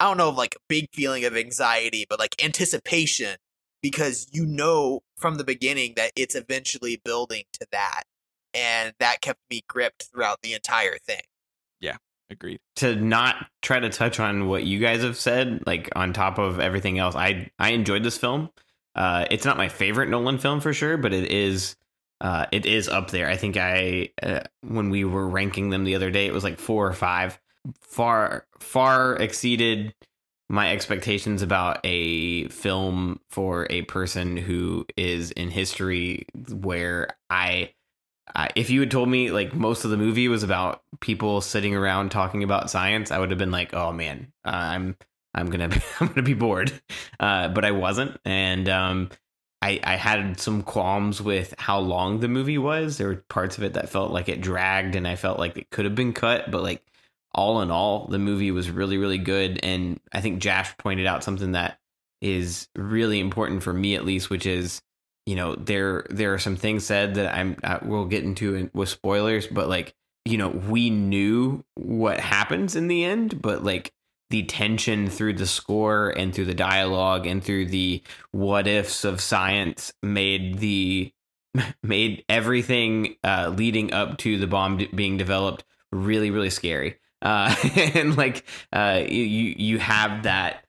i don't know like a big feeling of anxiety but like anticipation because you know from the beginning that it's eventually building to that and that kept me gripped throughout the entire thing Yeah, Agreed. to not try to touch on what you guys have said, like on top of everything else, I I enjoyed this film. Uh, it's not my favorite Nolan film for sure, but it is uh, it is up there. I think I uh, when we were ranking them the other day, it was like four or five. Far far exceeded my expectations about a film for a person who is in history where I if you had told me like most of the movie was about people sitting around talking about science, I would have been like, "Oh man, uh, I'm I'm gonna be, I'm gonna be bored," uh, but I wasn't, and um, I I had some qualms with how long the movie was. There were parts of it that felt like it dragged, and I felt like it could have been cut, but like all in all, the movie was really really good, and I think Josh pointed out something that is really important for me at least, which is you know there there are some things said that I'm I will get into in, with spoilers, but like you know we knew what happens in the end, but like the tension through the score and through the dialogue and through the what ifs of science made the made everything uh, leading up to the bomb d- being developed really really scary. Uh, and like uh, you you have that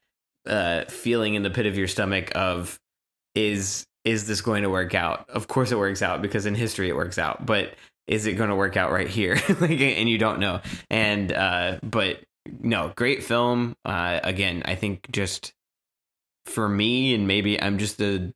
uh, feeling in the pit of your stomach of is is this going to work out? Of course it works out because in history it works out, but is it going to work out right here? like, and you don't know. And uh, but no, great film. Uh, again, I think just for me, and maybe I'm just a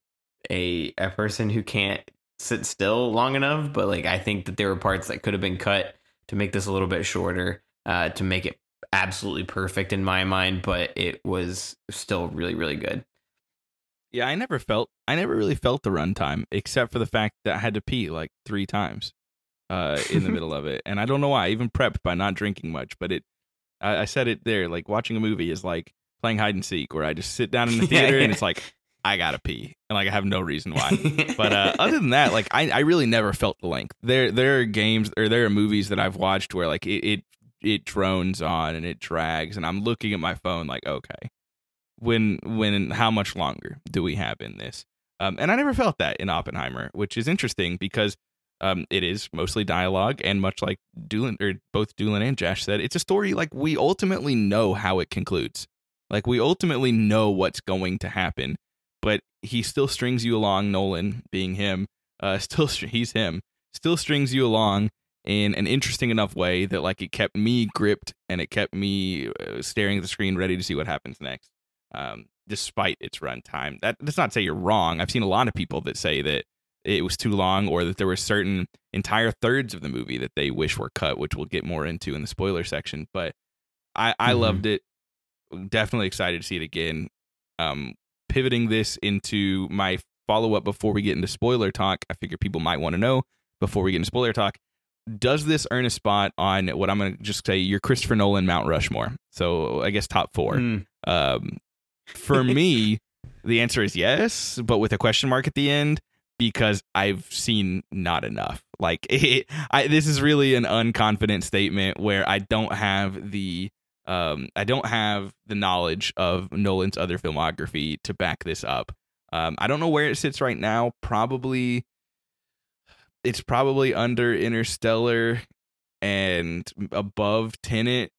a a person who can't sit still long enough. But like, I think that there were parts that could have been cut to make this a little bit shorter, uh, to make it absolutely perfect in my mind. But it was still really, really good. Yeah, I never felt I never really felt the runtime except for the fact that I had to pee like three times uh, in the middle of it, and I don't know why. I even prepped by not drinking much, but it. I, I said it there. Like watching a movie is like playing hide and seek, where I just sit down in the theater and it's like I gotta pee, and like I have no reason why. But uh, other than that, like I, I really never felt the length. There there are games or there are movies that I've watched where like it, it it drones on and it drags, and I'm looking at my phone like okay, when when how much longer do we have in this? Um, and I never felt that in Oppenheimer, which is interesting because um, it is mostly dialogue, and much like Doolin or both Doolin and Josh said, it's a story like we ultimately know how it concludes. Like we ultimately know what's going to happen, but he still strings you along. Nolan, being him, uh, still he's him, still strings you along in an interesting enough way that like it kept me gripped and it kept me uh, staring at the screen, ready to see what happens next. Um, despite its runtime, that does not say you're wrong. I've seen a lot of people that say that it was too long or that there were certain entire thirds of the movie that they wish were cut, which we'll get more into in the spoiler section. But I, I Mhm. loved it. Definitely excited to see it again. Um, pivoting this into my follow up before we get into spoiler talk, I figure people might want to know before we get into spoiler talk. Does this earn a spot on what I'm going to just say your Christopher Nolan Mount Rushmore? So I guess top four. Mm. Um, for me, the answer is yes, but with a question mark at the end because I've seen not enough. Like it, I, this is really an unconfident statement where I don't have the um, I don't have the knowledge of Nolan's other filmography to back this up. Um, I don't know where it sits right now. Probably, it's probably under Interstellar and above Tenet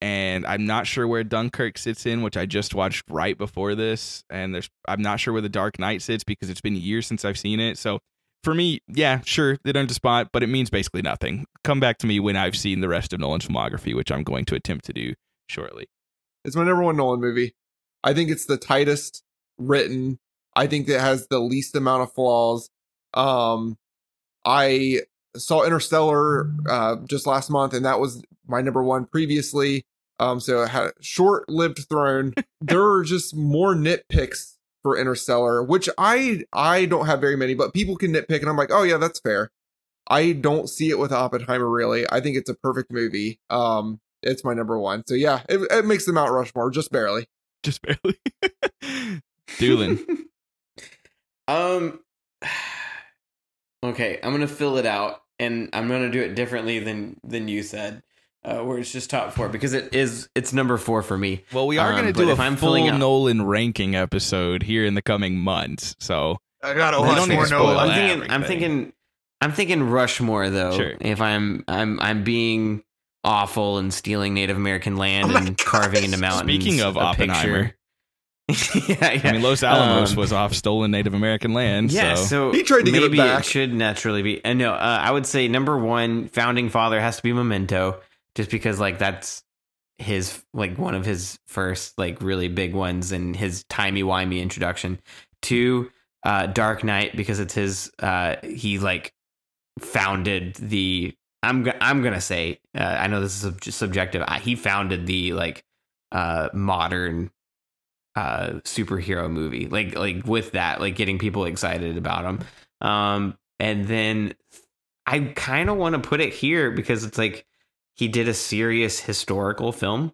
and I'm not sure where Dunkirk sits in, which I just watched right before this, and there's I'm not sure where The Dark Knight sits because it's been years since I've seen it. So for me, yeah, sure, they don't spot, but it means basically nothing. Come back to me when I've seen the rest of Nolan's filmography, which I'm going to attempt to do shortly. It's my number one Nolan movie. I think it's the tightest written. I think it has the least amount of flaws. Um, I saw Interstellar uh, just last month, and that was my number one previously. Um, so it had a short-lived throne. there are just more nitpicks for Interstellar, which I I don't have very many, but people can nitpick, and I'm like, oh yeah, that's fair. I don't see it with Oppenheimer really. I think it's a perfect movie. Um, it's my number one. So yeah, it, it makes the Mount Rushmore just barely. Just barely. Doolin. Um. Okay, I'm gonna fill it out, and I'm gonna do it differently than than you said, uh, where it's just top four because it is it's number four for me. Well, we are Um, going to but do if a I'm full filling out- Nolan ranking episode here in the coming months. So I gotta We watch don't need more to spoil Nolan. I'm that. thinking. I'm thinking. I'm thinking Rushmore though. Sure. If I'm I'm I'm being awful and stealing Native American land Oh my and carving into mountains. Speaking of a Oppenheimer. picture. yeah, yeah. I mean, Los Alamos Um, was off stolen Native American land. Yeah, so, so He tried to get it maybe back. should naturally be. And no, uh, I would say number one, founding father has to be Memento, just because like that's his like one of his first like really big ones and his timey wimey introduction. Two, uh, Dark Knight because it's his. Uh, he like founded the. I'm I'm gonna say uh, I know this is sub- subjective. Uh, he founded the like uh modern uh superhero movie like like with that like getting people excited about him um and then i kind of want to put it here because it's like he did a serious historical film.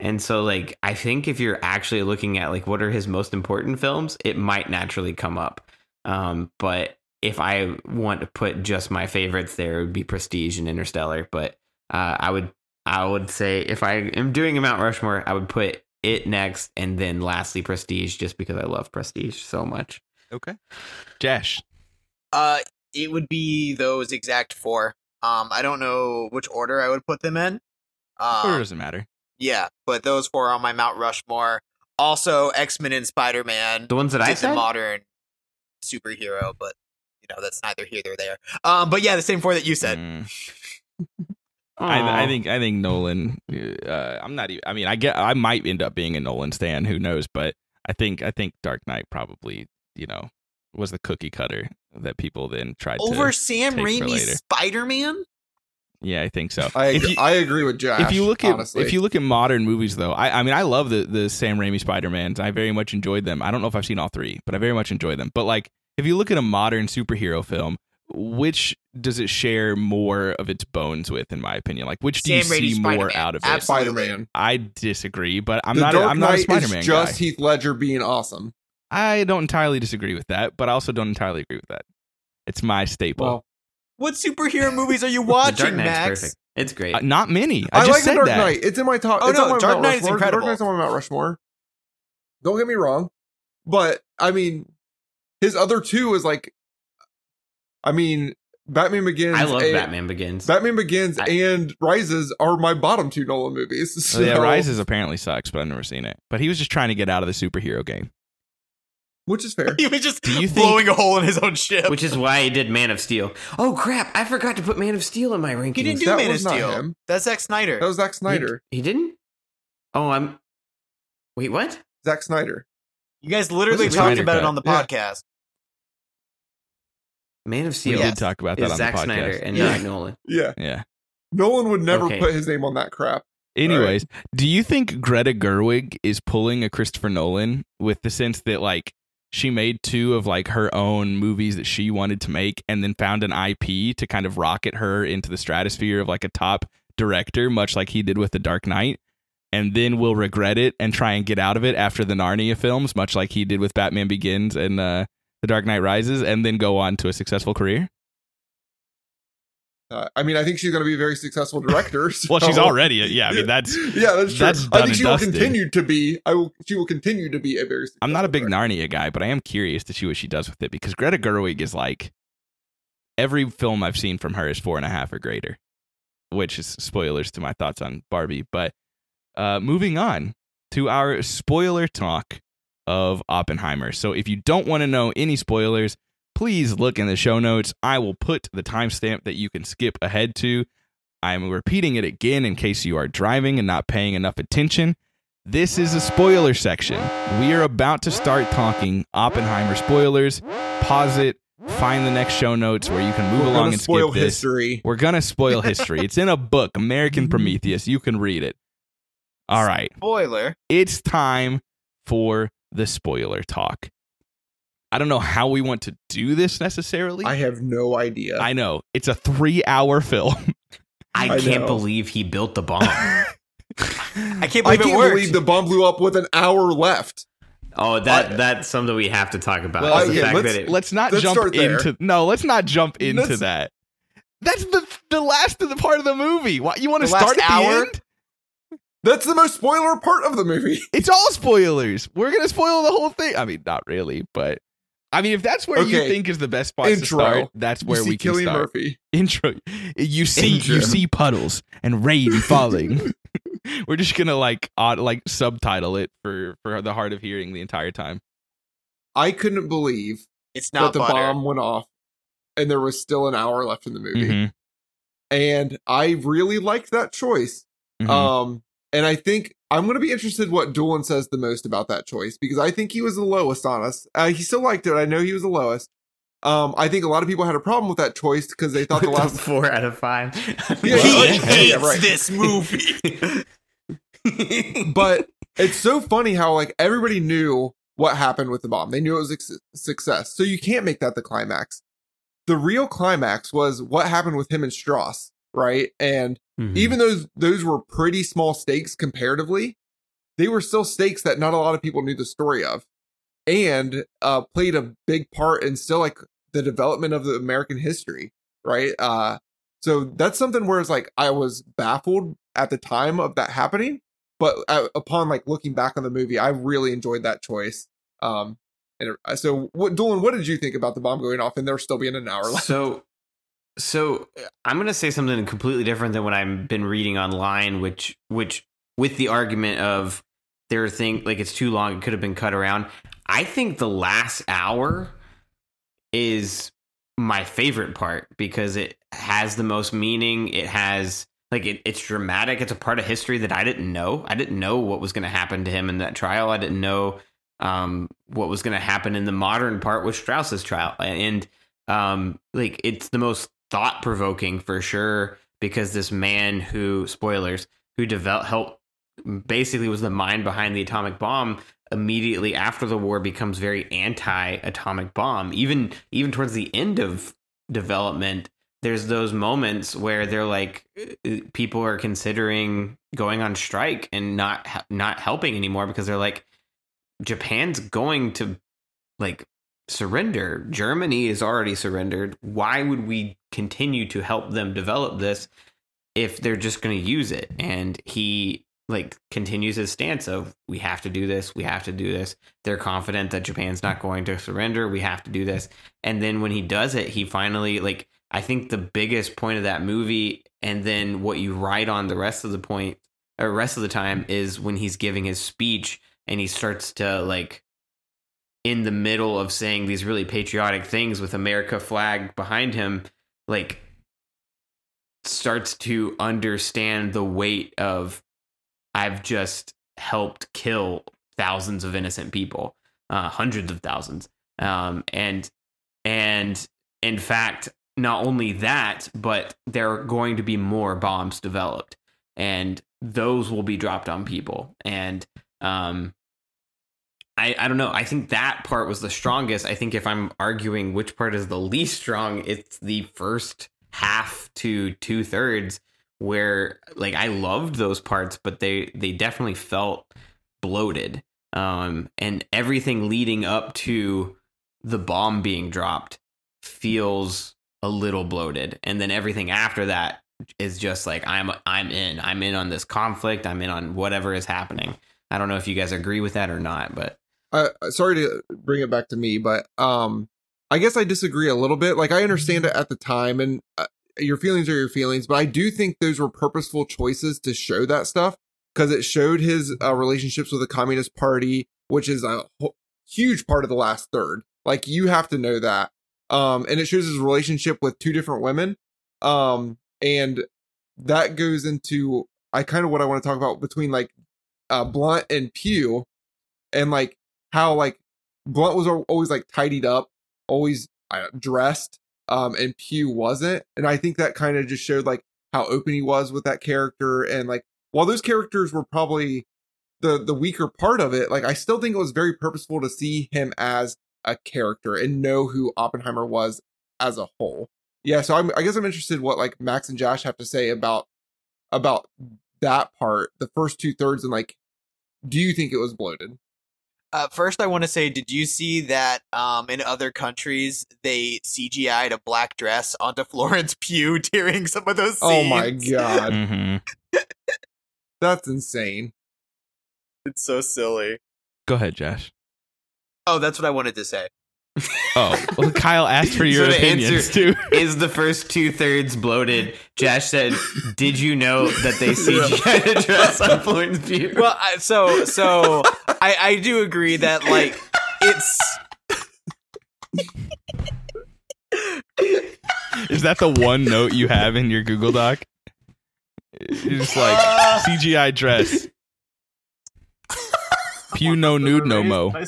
And so like i think if you're actually looking at like what are his most important films it might naturally come up. Um but if i want to put just my favorites there it would be prestige and interstellar. But uh i would i would say if i am doing a mount rushmore i would put it next and then lastly prestige just because i love prestige so much okay. Jash. Uh, it would be those exact four. Um, I don't know which order I would put them in. Or Um, doesn't matter. yeah, but those four are on my Mount Rushmore. Also, X Men and Spider Man. the ones that i did the said modern superhero, but you know that's neither here nor there. Um, but yeah, the same four that you said. Mm. I, I think I think Nolan. Uh, I'm not even. I mean, I get. I might end up being a Nolan stan. Who knows? But I think I think Dark Knight probably you know was the cookie cutter that people then tried Over to. Sam take. Raimi's Spider Man. Yeah, I think so. I agree, you- I agree with Jash. if you look at honestly. if you look at modern movies though I, I mean i love the the sam raimi spider-mans i very much enjoyed them i don't know if i've seen all three but i very much enjoy them but like if you look at a modern superhero film which does it share more of its bones with in my opinion like which do you Sam Raimi's see more Spider-Man. out of it Absolutely. Spider Man, i disagree but i'm the not a, Dark i'm not a Knight spider-man is just guy Heath Ledger being awesome. i don't entirely disagree with that but i also don't entirely agree with that it's my staple Well, What superhero movies are you watching, Knight's Max? perfect it's great Uh, not many i, I, just like the said Dark that Knight. It's in my top. Oh, it's no, on my Dark Mount Knight is Rushmore. The incredible. Dark Knight's on my Mount Rushmore. Don't get me wrong, but I mean, his other two is like, I mean, Batman Begins. i love and- batman begins Batman Begins I- and Rises are my bottom two Nolan movies. Oh, yeah rises apparently sucks but i've never seen it but he was just trying to get out of the superhero game which is fair. He was just Do you think- blowing a hole in his own ship. Which is why he did Man of Steel. Oh crap! I forgot to put Man of Steel in my rankings. he didn't do That Man of Steel. him. That's Zack Snyder. That was Zack Snyder. He, he didn't. Oh, I'm. Wait, what? Zack Snyder. you guys literally talked Snyder about it on the podcast. Man of We Steel Yeah. did talk about that on Zack the podcast. Snyder and Yeah. not Nolan. Yeah. yeah. Nolan would never Okay. put his name on that crap. Anyways, do you think Greta Gerwig is pulling a Christopher Nolan with the sense that like she made two of like her own movies that she wanted to make and then found an IP to kind of rocket her into the stratosphere of like a top director, much like he did with The Dark Knight, and then will regret it and try and get out of it after the Narnia films, much like he did with Batman Begins and uh, The Dark Knight Rises, and then go on to a successful career? Uh, I mean, I think she's going to be a very successful director. Well, she's so- already, yeah. I mean, that's yeah, that's true. that's I think she will continue to be. I will. She will continue to be a very. I'm not a big successful Narnia guy, but I am curious to see what she does with it because Greta Gerwig is like every film I've seen from her is four and a half or greater, which is spoilers to my thoughts on Barbie. But uh, moving on to our spoiler talk of Oppenheimer. So if you don't want to know any spoilers, please look in the show notes. I will put the timestamp that you can skip ahead to. I'm repeating it again in case you are driving and not paying enough attention. This is a spoiler section. We are about to start talking Oppenheimer spoilers. Pause it, find the next show notes where you can move We're along and spoil skip this. history. We're gonna spoil history. it's in a book, American Prometheus. You can read it. All right, Spoiler. it's time for the spoiler talk. I don't know how we want to do this necessarily. I have no idea. I know it's a three-hour film. I, I can't know. believe he built the bomb. I can't believe it can't worked. believe the bomb blew up with an hour left. oh, that I- that's something we have to talk about. Well, is the okay, fact let's- it, let's not Let's jump into no. Let's not jump into Let's- that. That's the the last of the part of the movie. Why you want to start at the end? That's the most spoiler part of the movie. It's all spoilers. We're gonna spoil the whole thing. I mean, not really, but I mean, if that's where you think is the best spot to Intro. start, that's where you see we can Cillian start. Murphy. Intro. You see, Intro. you see puddles and rain falling. We're just gonna like odd, like subtitle it for for the hard of hearing the entire time. I couldn't believe it's not that not the bomb went off, and there was still an hour left in the movie. Mhm, And I really liked that choice. mhm. Um, and I think I'm going to be interested what Doolin says the most about that choice because I think he was the lowest on us. Uh, he still liked it. I know he was the lowest. Um, I think a lot of people had a problem with that choice because they thought the last. four out of five. Yeah, He hates yeah, right. this movie. but it's so funny how like everybody knew what happened with the bomb. They knew it was a success. So you can't make that the climax. The real climax was what happened with him and Strauss, right? And Mhm. even though those were pretty small stakes comparatively, they were still stakes that not a lot of people knew the story of, and uh, played a big part in still like the development of the American history, right? Uh, so that's something where it's like I was baffled at the time of that happening, but uh, upon like looking back on the movie, I really enjoyed that choice. Um, and so, what, Doolin, what did you think about the bomb going off and there still being an hour left? So, so uh, I'm going to say something completely different than what I've been reading online, which, which, with the argument of there are things like it's too long, it could have been cut around. I think the last hour is my favorite part because it has the most meaning. It has like it, it's dramatic. It's a part of history that I didn't know. I didn't know what was going to happen to him in that trial. I didn't know um, what was going to happen in the modern part with Strauss's trial, and um, like it's the most thought provoking for sure because this man who spoilers who developed helped basically was the mind behind the atomic bomb immediately after the war becomes very anti-atomic bomb. Even even towards the end of development there's those moments where they're like uh, people are considering going on strike and not not helping anymore because they're like Japan's going to like surrender. Germany is already surrendered. Why would we continue to help them develop this if they're just going to use it? And he like continues his stance of we have to do this. We have to do this. They're confident that japan's not going to surrender. We have to do this. And then when he does it he finally like i think the biggest point of that movie and then what you write on the rest of the point or rest of the time is when he's giving his speech and he starts to like in the middle of saying these really patriotic things with America flag behind him, like starts to understand the weight of I've just helped kill thousands of innocent people, uh, hundreds of thousands, um, and and in fact, not only that, but there are going to be more bombs developed, and those will be dropped on people, and um, I, I don't know. I think that part was the strongest. I think if I'm arguing which part is the least strong, it's the first half to two thirds where like I loved those parts, but they they definitely felt bloated. Um, and everything leading up to the bomb being dropped feels a little bloated, and then everything after that is just like I'm I'm in. I'm in on this conflict. I'm in on whatever is happening. I don't know if you guys agree with that or not, but uh, sorry to bring it back to me, but um, I guess I disagree a little bit. Like I understand it at the time, and uh, your feelings are your feelings, but I do think those were purposeful choices to show that stuff because it showed his uh, relationships with the Communist Party, which is a ho- huge part of the last third. Like you have to know that, um, and it shows his relationship with two different women, um, and that goes into I kind of what I want to talk about between like uh, Blunt and Pugh, and like how like Blunt was always like tidied up, always uh, dressed, um, and Pugh wasn't, and I think that kind of just showed like how open he was with that character, and like while those characters were probably the the weaker part of it, like I still think it was very purposeful to see him as a character and know who Oppenheimer was as a whole. Yeah, so I'm, I guess I'm interested what like Max and Jash have to say about about that part, the first two thirds, and like, do you think it was bloated? Uh, first, I want to say, did you see that um, in other countries they CGI'd a black dress onto Florence Pugh during some of those scenes? Oh my god, Mm-hmm. that's insane. It's so silly. Go ahead, Jash. Oh, that's what I wanted to say. Oh, well, Kyle asked for your So the opinions answer- too. is the first two thirds bloated? Jash said, "Did you know that they CGI a dress on Florence Pugh?" Well, I, so so I I do agree that like it's Is that the one note you have in your Google Doc? You're just like Uh. CGI dress. Pugh no nude no mo. um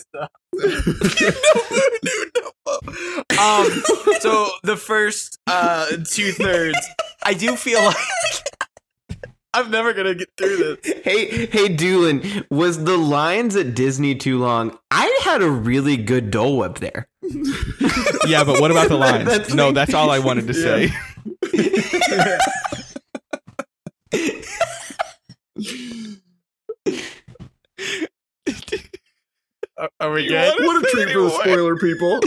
so the first uh two thirds i do feel like i'm never gonna get through this Hey, hey, Doolin, was the lines at Disney too long? I had a really good Dole Whip there. Yeah, but what about the lines? That's no, like- that's all I wanted to say. are we You good What a say treat for the spoiler people.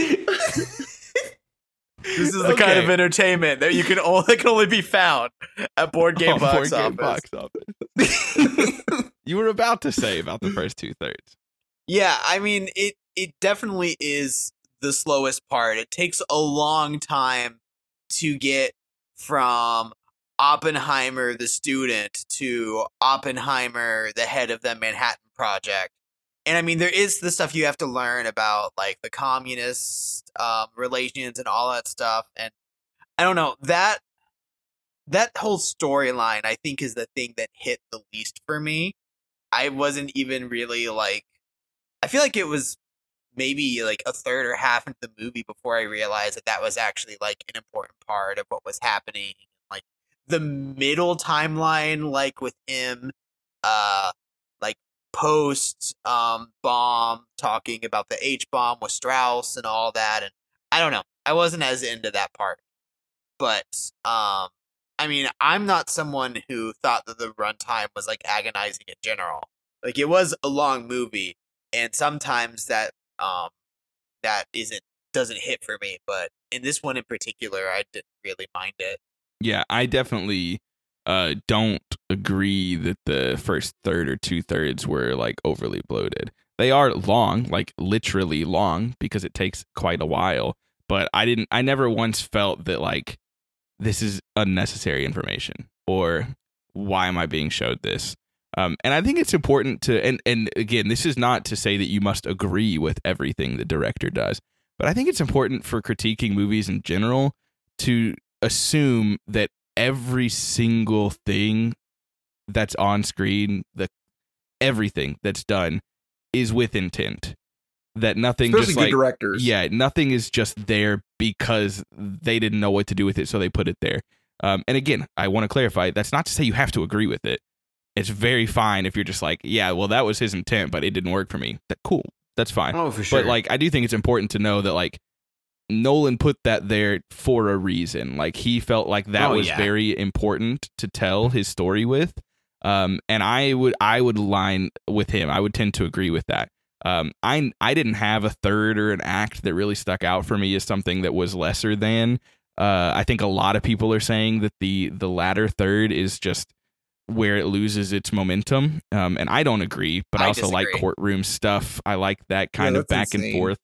this is the kind of entertainment that you can only that can only be found at board game Oh, box board game office box office. you were about to say about the first two thirds. Yeah, I mean it it definitely is the slowest part. It takes a long time to get from Oppenheimer the student to Oppenheimer the head of the Manhattan Project. And I mean there is the stuff you have to learn about like the communist um, relations and all that stuff and I don't know that that whole storyline I think is the thing that hit the least for me. I wasn't even really like I feel like it was maybe like a third or half into the movie before I realized that that was actually like an important part of what was happening. Like the middle timeline, like with him, uh, post um bomb talking about the H bomb with Strauss and all that, and I don't know. I wasn't as into that part, but um, I mean, I'm not someone who thought that the runtime was like agonizing in general. Like it was a long movie, and sometimes that um that isn't doesn't hit for me but in this one in particular i didn't really mind it Yeah, I definitely uh, don't agree that the first third or two thirds were like overly bloated. They are long, like literally long, because it takes quite a while. But I didn't. I never once felt that like this is unnecessary information or why am I being showed this? Um, and I think it's important to and and again, this is not to say that you must agree with everything the director does, but I think it's important for critiquing movies in general to assume that every single thing that's on screen, the everything that's done is with intent. That nothing Especially just like directors. yeah, nothing is just there because they didn't know what to do with it, so they put it there. Um, and again, I want to clarify that's not to say you have to agree with it. It's very fine if you're just like, yeah, well, that was his intent, but it didn't work for me. That cool, that's fine. Oh, for sure. But like, I do think it's important to know that like Nolan put that there for a reason. Like he felt like that Oh, was yeah. very important to tell his story with. Um, and I would I would line with him. I would tend to agree with that. Um, I I didn't have a third or an act that really stuck out for me as something that was lesser than. Uh, I think a lot of people are saying that the the latter third is just where it loses its momentum. Um, and I don't agree, but I, I also like courtroom stuff. I like that kind Yeah, of back and forth.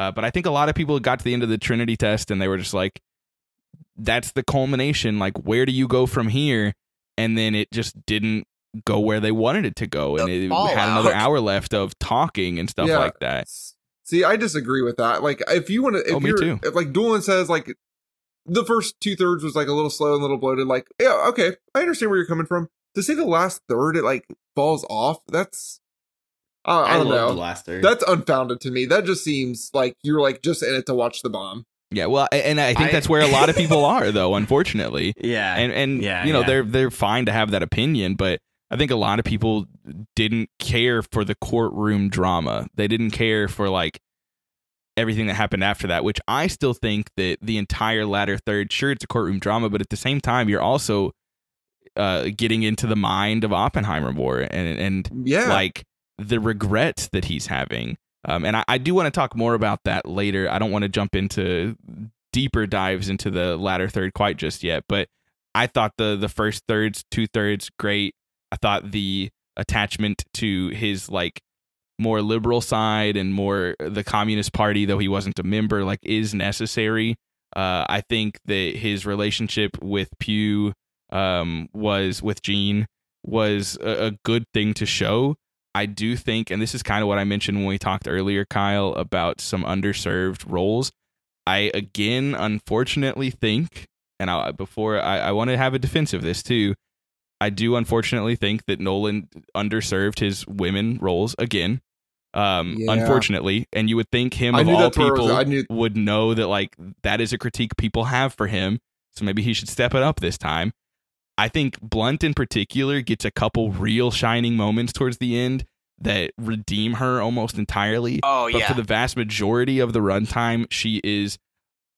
Uh, but I think a lot of people got to the end of the Trinity test and they were just like, that's the culmination. Like, where do you go from here? And then it just didn't go where they wanted it to go. And it had another hour left of talking and stuff Yeah. like that. See, I disagree with that. Like, if you want to, if Oh, me too. if like Doolin says, like the first two thirds was like a little slow and a little bloated. Like, yeah, okay, I understand where you're coming from. To say the last third it like falls off, that's uh, I, I, don't know. the last third. That's unfounded to me. That just seems like you're like just in it to watch the bomb. Yeah. Well, and I think I- that's where a lot of people are, though, unfortunately. yeah. and and Yeah, you know yeah. they're they're fine to have that opinion but i think a lot of people didn't care for the courtroom drama they didn't care for like everything that happened after that which i still think that the entire latter third sure it's a courtroom drama but at the same time you're also uh getting into the mind of oppenheimer more and and Yeah, like the regret that he's having. Um, and I, I do want to talk more about that later. I don't want to jump into deeper dives into the latter third quite just yet, but I thought the the first thirds, two thirds, great. I thought the attachment to his like more liberal side and more the Communist Party, though he wasn't a member, like is necessary. Uh, I think that his relationship with Pugh um, was with Jean was a, a good thing to show. I do think, and this is kind of what I mentioned when we talked earlier, Kyle, about some underserved roles. I again, unfortunately, think, and I, before I, I want to have a defense of this too. I do unfortunately think that Nolan underserved his women roles again. Um, Yeah. unfortunately, and you would think him I of all that's where it was- people I knew- would know that like that is a critique people have for him. So maybe he should step it up this time. I think Blunt in particular gets a couple real shining moments towards the end that redeem her almost entirely. Oh but yeah. for the vast majority of the runtime, she is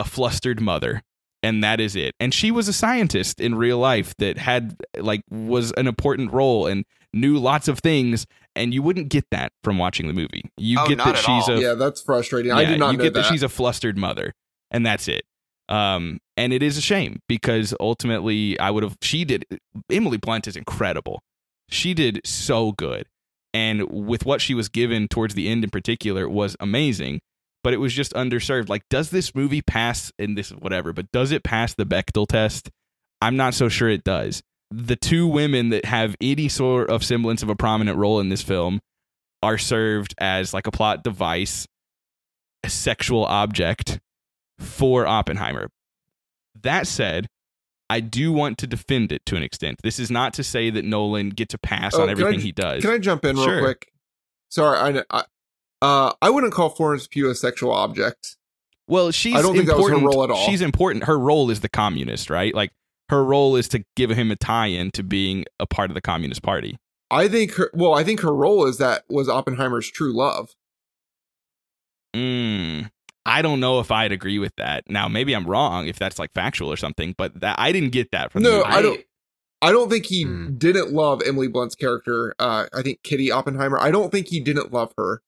a flustered mother. And that is it. And she was a scientist in real life that had like was an important role and knew lots of things. And you wouldn't get that from watching the movie. You Oh, get not that at she's all. a yeah, that's frustrating. I yeah, did not you know get that. that. she's a flustered mother, and that's it. Um, and it is a shame because ultimately, I would have. She did. Emily Blunt is incredible. She did so good, and with what she was given towards the end, in particular, was amazing. But it was just underserved. Like, does this movie pass? And this whatever, but does it pass the Bechdel test? I'm not so sure it does. The two women that have any sort of semblance of a prominent role in this film are served as like a plot device, a sexual object for Oppenheimer. That said, I do want to defend it to an extent. This is not to say that Nolan gets a pass Oh, on can I everything he does. Can I jump in real quick? Sorry, I, I uh I wouldn't call Florence Pugh a sexual object. well, she's I don't think that was her important. role at all. She's important. Her role is the communist, right? Like her role is to give him a tie-in to being a part of the Communist Party. I think her well, I think her role is that was Oppenheimer's true love. Mm, I don't know if I'd agree with that. Now, maybe I'm wrong if that's like factual or something, but that I didn't get that from the No, movie. I don't- I don't think he Hmm. didn't love Emily Blunt's character. Uh, I think Kitty Oppenheimer. I don't think he didn't love her.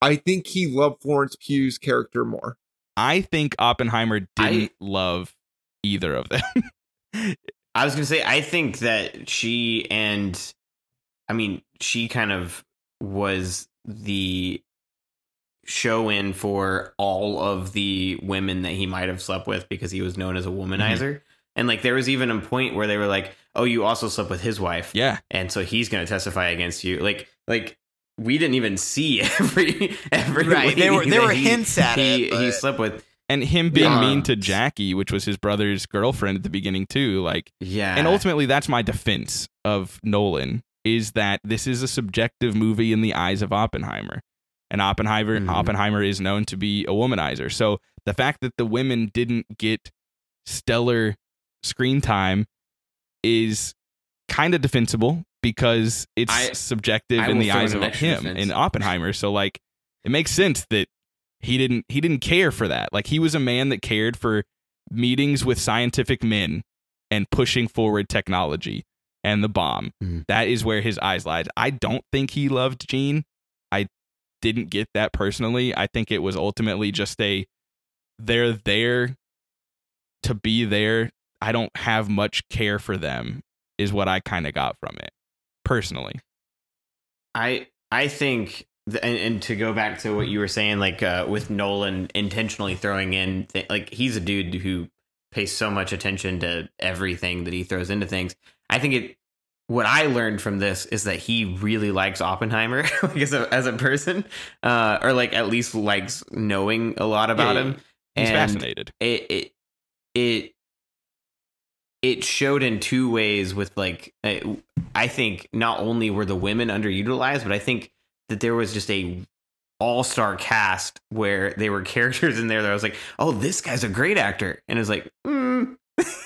I think he loved Florence Pugh's character more. I think Oppenheimer didn't love either of them. I was gonna say I think that she and I mean she kind of was the show in for all of the women that he might have slept with because he was known as a womanizer. Mm-hmm. And like there was even a point where they were like, "Oh, you also slept with his wife." Yeah. and so he's going to testify against you. Like, like we didn't even see every every Right, there were- there were he- hints at he, it, He but- slept with, And him being Yeah. mean to Jackie, which was his brother's girlfriend at the beginning too, like yeah, and ultimately that's my defense of Nolan is that this is a subjective movie in the eyes of Oppenheimer. And Oppenheimer Mhm. Oppenheimer is known to be a womanizer. So the fact that the women didn't get stellar screen time is kind of defensible because it's I- subjective I in the eyes of him defense. in Oppenheimer. So like it makes sense that he didn't he didn't care for that. Like he was a man that cared for meetings with scientific men and pushing forward technology and the bomb. Mhm. That is where his eyes lied. I don't think he loved Jean. I didn't get that personally. I think it was ultimately just a they're there to be there. I don't have much care for them is what I kind of got from it personally. I I think, and, and to go back to what you were saying, like uh, with Nolan intentionally throwing in, th- like he's a dude who pays so much attention to everything that he throws into things. I think it. What I learned from this is that he really likes Oppenheimer like as a as a person, uh, or like at least likes knowing a lot about Yeah, him. He's And fascinated. it it it it showed in two ways with like I, I think not only were the women underutilized but i think that there was just a all-star cast where they were characters in there that i was like oh this guy's a great actor and it's like mm.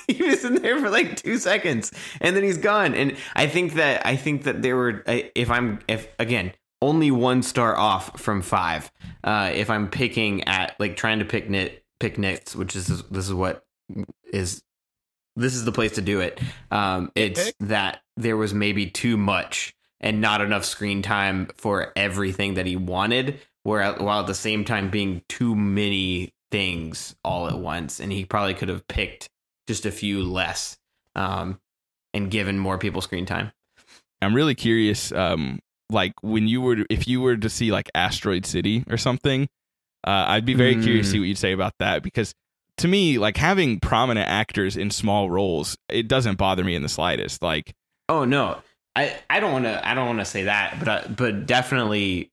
he was in there for like two seconds and then he's gone. And i think that i think that there were if i'm if again only one star off from five uh if i'm picking at like trying to pick nit pick nits which is this is what is this is the place to do it um it's that there was maybe too much and not enough screen time for everything that he wanted where while at the same time being too many things all at once and he probably could have picked just a few less um and given more people screen time I'm really curious. Um, like when you were, to, if you were to see like Asteroid City or something, uh, I'd be very curious to see Mm. what you'd say about that because to me, like having prominent actors in small roles, it doesn't bother me in the slightest. Like, Oh no, I I don't want to I don't want to say that, but uh, but definitely,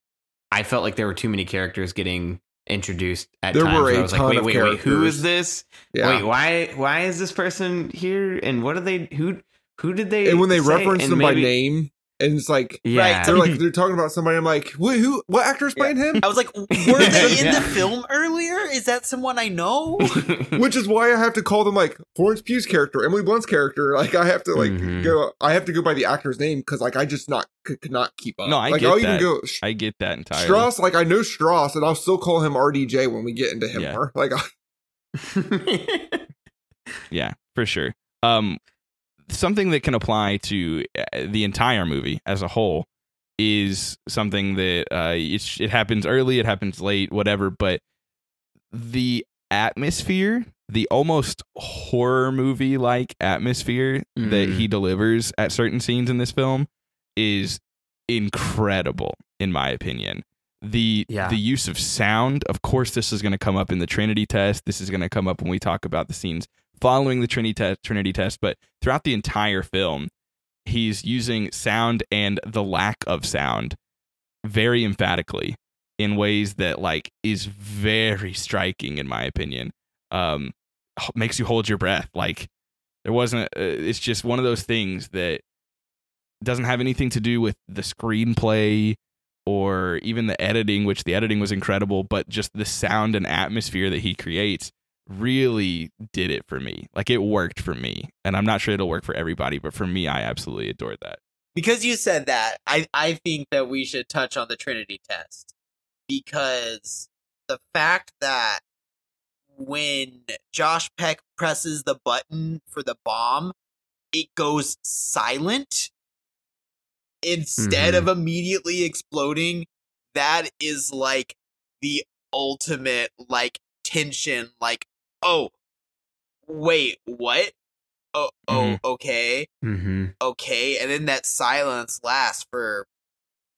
I felt like there were too many characters getting introduced at There times. were a I was like, wait, of wait, wait, who is this? Yeah. Wait, why why is this person here? And what are they? Who who did they? and when they reference them by name, and it's like yeah, they're like they're talking about somebody. I'm like, who? who what actor's playing him? I was like, were they in Yeah. the film earlier? Is that someone I know? Which is why I have to call them like Florence Pugh's character, Emily Blunt's character. Like I have to like Mhm. go. I have to go by the actor's name because like I just not could, could not keep up. No, I like get I'll that. even go I get that entirely. Strauss. Like I know Strauss, and I'll still call him RDJ when we get into him Yeah. more. Like Yeah, for sure. Um, something that can apply to uh, the entire movie as a whole is something that uh, it, it happens early, it happens late, whatever. But the atmosphere, the almost horror movie like atmosphere that Mhm. he delivers at certain scenes in this film is incredible, in my opinion. The Yeah. the use of sound, of course, this is going to come up in the Trinity test. This is going to come up when we talk about the scenes following the Trinity test. Trinity test, but throughout the entire film, he's using sound and the lack of sound very emphatically in ways that like is very striking in my opinion um makes you hold your breath like there wasn't uh, it's just one of those things that doesn't have anything to do with the screenplay or even the editing which the editing was incredible but just the sound and atmosphere that he creates really did it for me like it worked for me and i'm not sure it'll work for everybody but for me i absolutely adored that because you said that, I, I think that we should touch on the Trinity test. Because the fact that when Josh Peck presses the button for the bomb, it goes silent instead Mhm. of immediately exploding, that is like the ultimate like tension, like, oh, wait, what? Oh, oh, Mhm. okay mm-hmm. okay and then that silence lasts for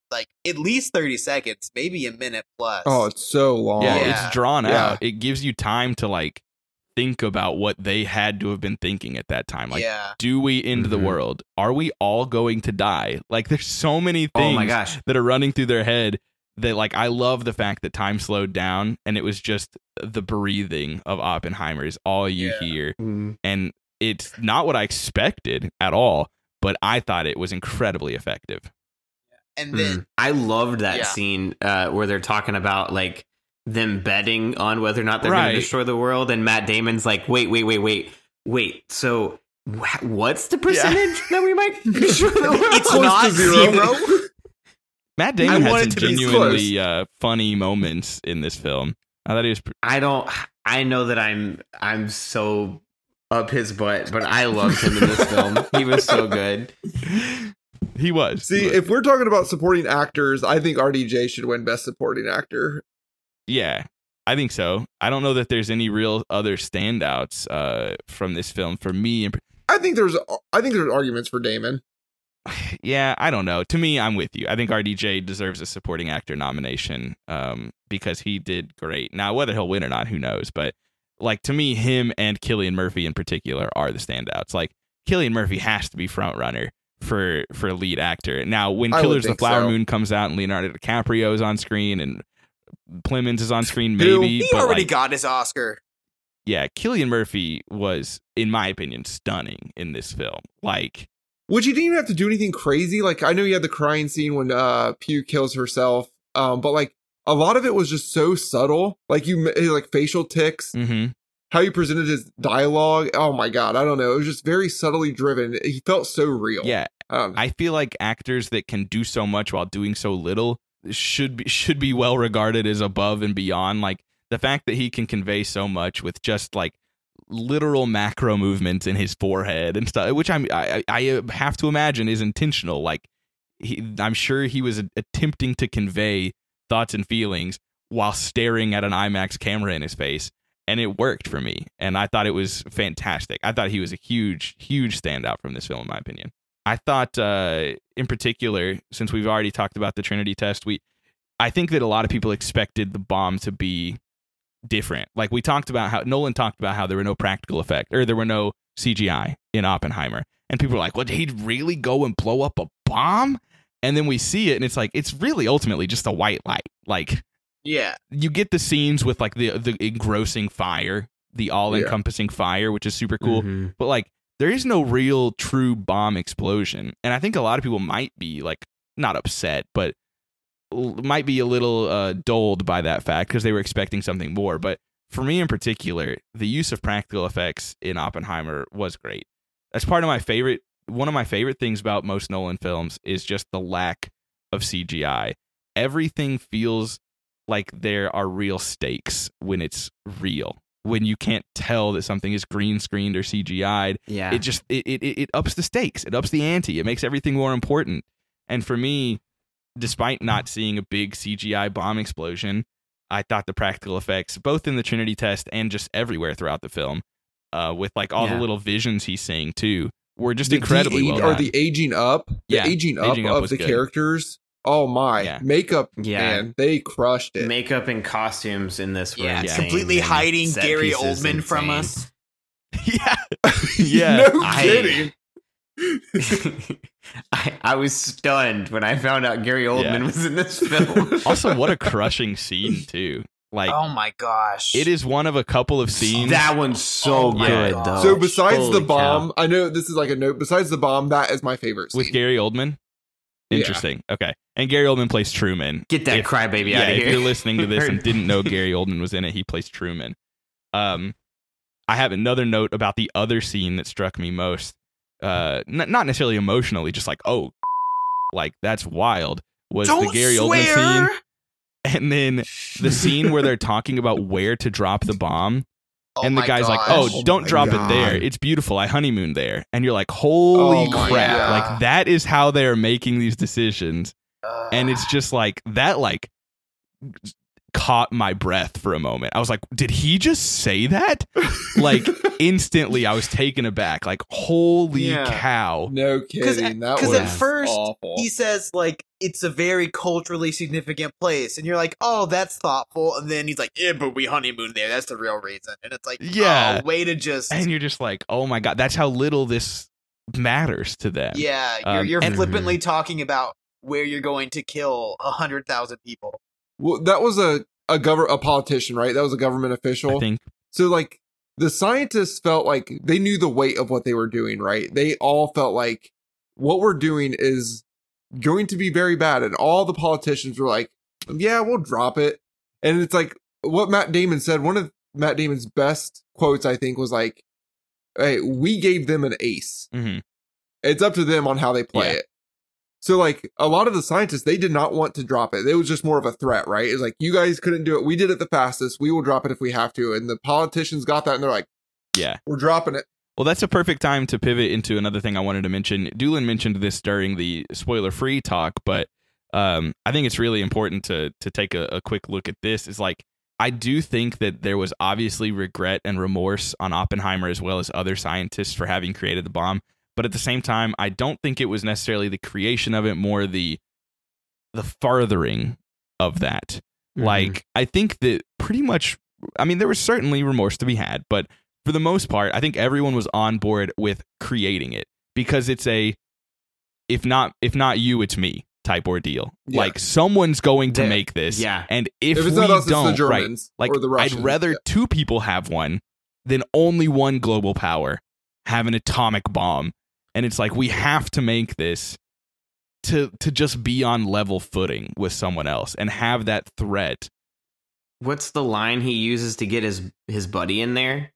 like at least 30 seconds maybe a minute plus oh, it's so long. yeah, Yeah. it's drawn Yeah. out it gives you time to like think about what they had to have been thinking at that time. Like, yeah. do we end the Mhm. world? Are we all going to die? Like, there's so many Oh things my gosh. that are running through their head that like I love the fact that time slowed down and it was just the breathing of Oppenheimer is all you Yeah. hear Mm. and it's not what I expected at all but I thought it was incredibly effective. And then Mm. I loved that Yeah. scene uh, where they're talking about like them betting on whether or not they're going to destroy the world, and Matt Damon's like, "Wait, wait, wait, wait, wait." So, wh- what's the percentage that we might destroy the world? it's Close not to zero. zero. Matt Damon I had some it to be genuinely uh, funny moments in this film. I thought he was. pr- I don't. I know that I'm. I'm so up his butt, but I loved him in this film. He was so good. he was. See, He was. if we're talking about supporting actors, I think RDJ should win Best Supporting Actor. yeah, I think so. I don't know that there's any real other standouts uh, from this film for me. I think there's I think there's arguments for Damon. yeah, I don't know. To me, I'm with you. I think RDJ deserves a supporting actor nomination um, because he did great. Now, whether he'll win or not, who knows? But like to me, him and Cillian Murphy in particular are the standouts. Like Cillian Murphy has to be front runner for for lead actor. Now, when I Killers of the Flower so. Moon comes out and Leonardo DiCaprio is on screen and Plemons is on screen, maybe. He but already like, got his Oscar. yeah, Cillian Murphy was, in my opinion, stunning in this film. Like, Which he didn't even have to do anything crazy. Like I know you had the crying scene when uh Pugh kills herself, um, but like a lot of it was just so subtle. Like you like facial ticks, mhm. how you presented his dialogue. Oh my god, I don't know. It was just very subtly driven. He felt so real. yeah, Um, I feel like actors that can do so much while doing so little should be should be well regarded as above and beyond. Like the fact that he can convey so much with just like literal macro movements in his forehead and stuff, which I'm I, I have to imagine is intentional. Like he, I'm sure he was attempting to convey thoughts and feelings while staring at an IMAX camera in his face. And it worked for me. And I thought it was fantastic. I thought he was a huge, huge standout from this film, in my opinion. I thought, uh, in particular, since we've already talked about the Trinity test, we, I think that a lot of people expected the bomb to be different. Like we talked about how Nolan talked about how there were no practical effect or there were no CGI in Oppenheimer, and people were like, "Well, did he really go and blow up a bomb?" And then we see it, and it's like it's really ultimately just a white light. Like Yeah. you get the scenes with like the the engrossing fire, the all encompassing fire, which is super cool Mhm. but like there is no real true bomb explosion and i think a lot of people might be like not upset but l- might be a little uh dulled by that fact because they were expecting something more but for me in particular the use of practical effects in oppenheimer was great. That's part of my favorite one of my favorite things about most nolan films is just the lack of cgi everything feels like there are real stakes when it's real. When you can't tell that something is green screened or CGI'd Yeah. it just it, it it ups the stakes. It ups the ante. It makes everything more important. And for me despite not seeing a big cgi bomb explosion i thought the practical effects both in the trinity test and just everywhere throughout the film uh, with like all the little visions he's seeing too were just the incredibly de- well or the aging up, the Yeah, aging up aging up of the good. characters. Oh my Yeah. makeup, Yeah. man, they crushed it. Makeup and costumes in this were Yeah. insane, Completely and hiding Gary pieces Oldman from us. yeah yeah no I- kidding. I, I was stunned when I found out Gary Oldman Yeah. was in this film. also what a crushing scene too like oh my gosh. it is one of a couple of scenes that one's so Oh good, gosh. though. So besides Holy the cow. bomb, I know this is like a note. Besides the bomb, that is my favorite. with. Gary Oldman. Yeah. Interesting. Okay. And Gary Oldman plays Truman. get that If- crybaby yeah, out of if here. you're listening to this and didn't know Gary Oldman was in it, he plays Truman. Um, I have another note about the other scene that struck me most. Uh, n- not necessarily emotionally, just like oh, like that's wild. Was Don't the Gary swear. Oldman scene, and then the scene where they're talking about where to drop the bomb, Oh and the my guy's like, gosh. "Oh, Oh don't my drop God. it there. It's beautiful. I honeymoon there." And you're like, "Holy Oh crap!" God. Like that is how they are making these decisions, Uh, and it's just like that. Like caught my breath for a moment. I was like, "Did he just say that?" Like instantly I was taken aback. Like, holy Yeah. cow. No Because kidding. Because at first awful. he says like it's a very culturally significant place, and you're like, oh, that's thoughtful. And then he's like, yeah, but we honeymoon there. That's the real reason. And it's like, Yeah. oh, way to just And you're just like, oh my God, that's how little this matters to them. yeah, you're Um, you're and- flippantly talking about where you're going to kill a hundred thousand people. well, that was a a govern a politician, right? That was a government official. I think, So like the scientists felt like they knew the weight of what they were doing, right? They all felt like what we're doing is going to be very bad. And all the politicians were like, yeah, we'll drop it. And it's like what Matt Damon said, one of Matt Damon's best quotes, I think, was like, Hey, we gave them an ace. mhm. It's up to them on how they play Yeah. it. So like a lot of the scientists, they did not want to drop it. It was just more of a threat, right? It's like you guys couldn't do it. We did it the fastest. We will drop it if we have to. And the politicians got that and they're like, yeah. we're dropping it. Well, that's a perfect time to pivot into another thing I wanted to mention. Doolin mentioned this during the spoiler free talk, but um, I think it's really important to to take a, a quick look at this. Is like I do think that there was obviously regret and remorse on Oppenheimer as well as other scientists for having created the bomb, but at the same time, I don't think it was necessarily the creation of it, more the the furthering of that. Mhm. Like, I think that pretty much, I mean, there was certainly remorse to be had, but for the most part, I think everyone was on board with creating it because it's a, if not, if not you, it's me type ordeal. Yeah. Like someone's going to There- make this. yeah. And if, If it's we not us, don't, the right, like or the I'd rather Yeah. two people have one than only one global power have an atomic bomb. And it's like we have to make this to to just be on level footing with someone else and have that threat. What's the line he uses to get his his buddy in there?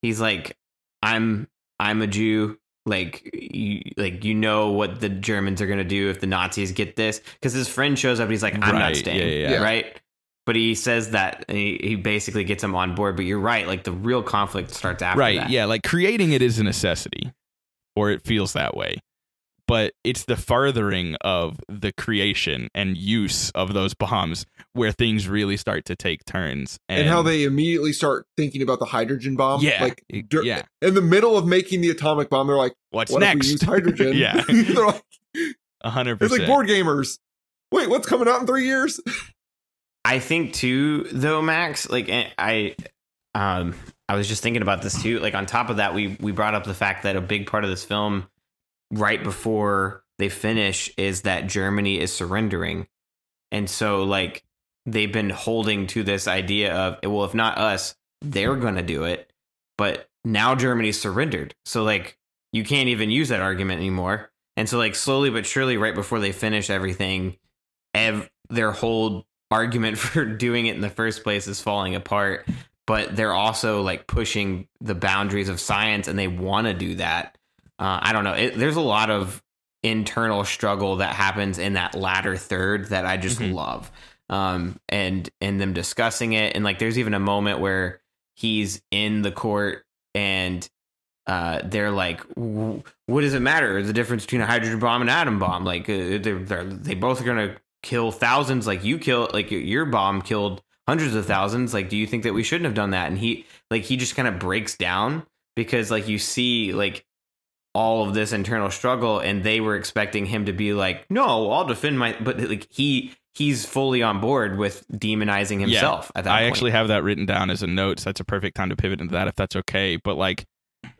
He's like, "I'm I'm a Jew. Like you like you know what the Germans are gonna do if the Nazis get this." Because his friend shows up. He's like, "I'm Right, not staying." yeah, yeah, yeah. Right. But he says that he, he basically gets him on board. But you're right. Like the real conflict starts after right. that. Yeah. Like creating it is a necessity, or it feels that way. But it's the furthering of the creation and use of those bombs where things really start to take turns. And, how they immediately start thinking about the hydrogen bomb. Yeah, Like, dur- yeah. in the middle of making the atomic bomb, they're like, what's what next? if we use hydrogen? yeah, they're like, a hundred it's like board gamers. Wait, what's coming out in three years? I think too, though, Max. Like eh, I, um, I was just thinking about this too. Like on top of that, we we brought up the fact that a big part of this film, right before they finish, is that Germany is surrendering, and so like they've been holding to this idea of well, if not us, they're gonna do it. But now Germany's surrendered, so like you can't even use that argument anymore. And so like slowly but surely, right before they finish everything, ev- their whole argument for doing it in the first place is falling apart but they're also like pushing the boundaries of science and they want to do that uh, i don't know it, there's a lot of internal struggle that happens in that latter third that i just Mhm. love um, and and them discussing it and like there's even a moment where he's in the court and uh, they're like, "W- what does it matter? The difference between a hydrogen bomb and an atom bomb? Like, uh, they're, they're they both are gonna kill thousands. Like you kill, like your- your bomb killed hundreds of thousands. Like, do you think that we shouldn't have done that? And he, like, he just kind of breaks down because, like, you see, like, all of this internal struggle, and they were expecting him to be like, no, I'll defend my, but like he he's fully on board with demonizing himself. At that, I point. actually have that written down as a note. So that's a perfect time to pivot into that if that's okay. But like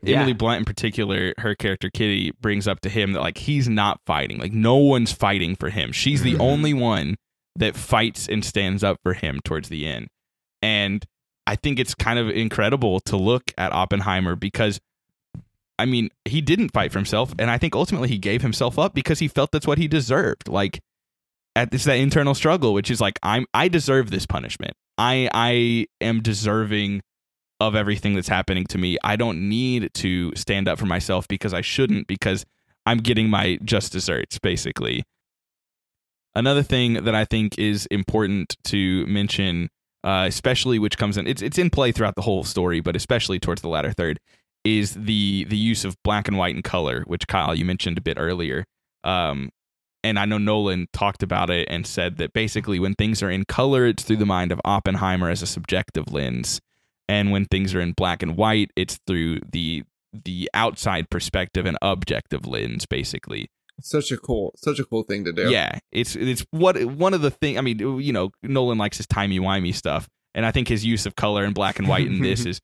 Yeah. Emily Blunt in particular, her character Kitty brings up to him that like he's not fighting. Like no one's fighting for him. She's the Mhm. only one that fights and stands up for him towards the end. And I think it's kind of incredible to look at Oppenheimer because I mean, he didn't fight for himself and I think ultimately he gave himself up because he felt that's what he deserved. Like at it's that internal struggle which is like I'm I deserve this punishment. I I am deserving of everything that's happening to me. I don't need to stand up for myself because I shouldn't because I'm getting my just desserts basically. Another thing that I think is important to mention, uh, especially which comes in, it's it's in play throughout the whole story, but especially towards the latter third, is the the use of black and white and color, which Kyle you mentioned a bit earlier. Um, and I know Nolan talked about it and said that basically when things are in color, it's through the mind of Oppenheimer as a subjective lens, and when things are in black and white, it's through the the outside perspective and objective lens, basically. Such a cool, such a cool thing to do. Yeah, it's it's what one of the thing. I mean, you know, Nolan likes his timey wimey stuff, and I think his use of color and black and white in this is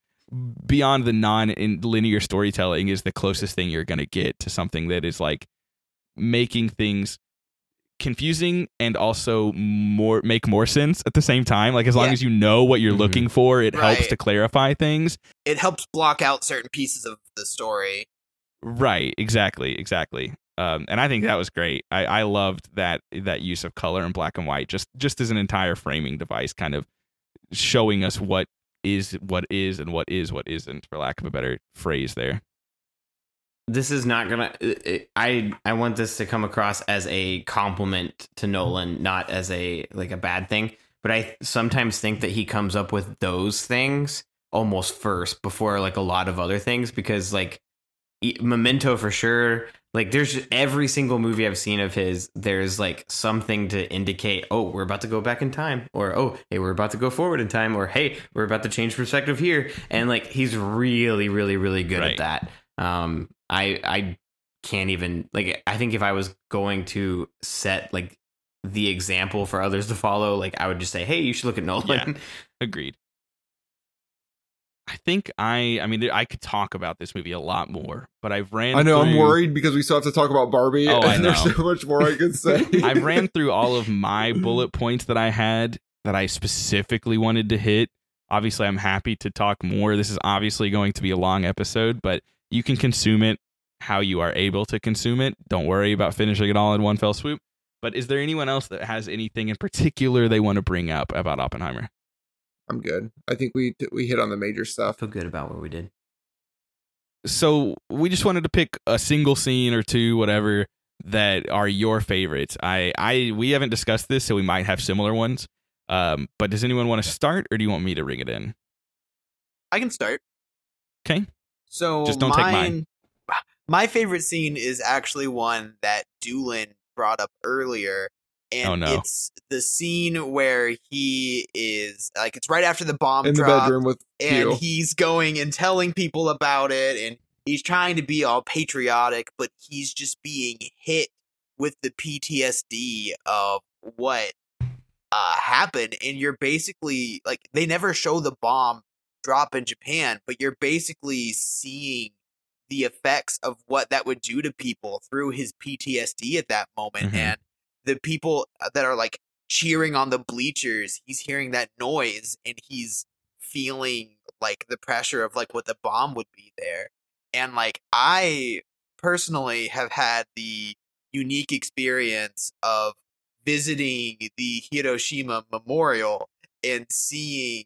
beyond the non-linear storytelling is the closest thing you're going to get to something that is like making things confusing and also more make more sense at the same time like as long Yeah. as you know what you're Mhm. looking for it helps to clarify things It helps block out certain pieces of the story. right exactly exactly um, and i think that was great. I, I loved that that use of color and black and white just just as an entire framing device kind of showing us what is what is and what is what isn't for lack of a better phrase there. This is not gonna i i want this to come across as a compliment to nolan not as a like a bad thing but i sometimes think that he comes up with those things almost first before like a lot of other things because like memento for sure like there's every single movie i've seen of his there's like something to indicate oh we're about to go back in time or oh hey we're about to go forward in time or hey we're about to change perspective here and like he's really really really good Right. at that um i i can't even like i think if i was going to set like the example for others to follow like i would just say hey you should look at nolan Agreed. I think I I mean I could talk about this movie a lot more, but I've ran I know. I'm worried because we still have to talk about Barbie. Oh, I and There's so much more I could say. I've ran through all of my bullet points that I had that I specifically wanted to hit. Obviously, I'm happy to talk more. This is obviously going to be a long episode, but you can consume it how you are able to consume it. Don't worry about finishing it all in one fell swoop. But is there anyone else that has anything in particular they want to bring up about Oppenheimer? I'm good. I think we we hit on the major i stuff. feel good about what we did so we just wanted to pick a single scene or two whatever that are your favorites i i we haven't discussed this so we might have similar ones um but does anyone want to start or do you want me to ring it in I can start. Okay. So Just don't take mine. My favorite scene is actually one that Doolin brought up earlier. And Oh, no. it's the scene where he is like it's right after the bomb In the bedroom with and he's going and telling people about it and he's trying to be all patriotic but he's just being hit with the PTSD of what uh happened and you're basically like they never show the bomb drop in Japan but you're basically seeing the effects of what that would do to people through his PTSD at that moment Mhm. and the people uh, that are like cheering on the bleachers he's hearing that noise and he's feeling like the pressure of like what the bomb would be there. And like i personally have had the unique experience of visiting the hiroshima memorial and seeing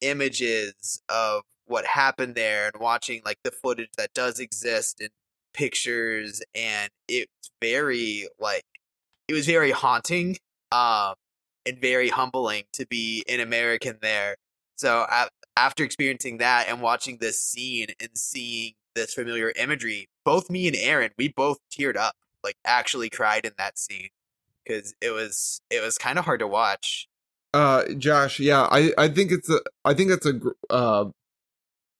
images of what happened there and watching like the footage that does exist and pictures and it's very like it was very haunting um and very humbling to be an american there so after experiencing that and watching this scene and seeing this familiar imagery both me and aaron we both teared up like actually cried in that scene because it was it was kind of hard to watch Uh, Jash, yeah, I, I think it's a, I think that's a, uh,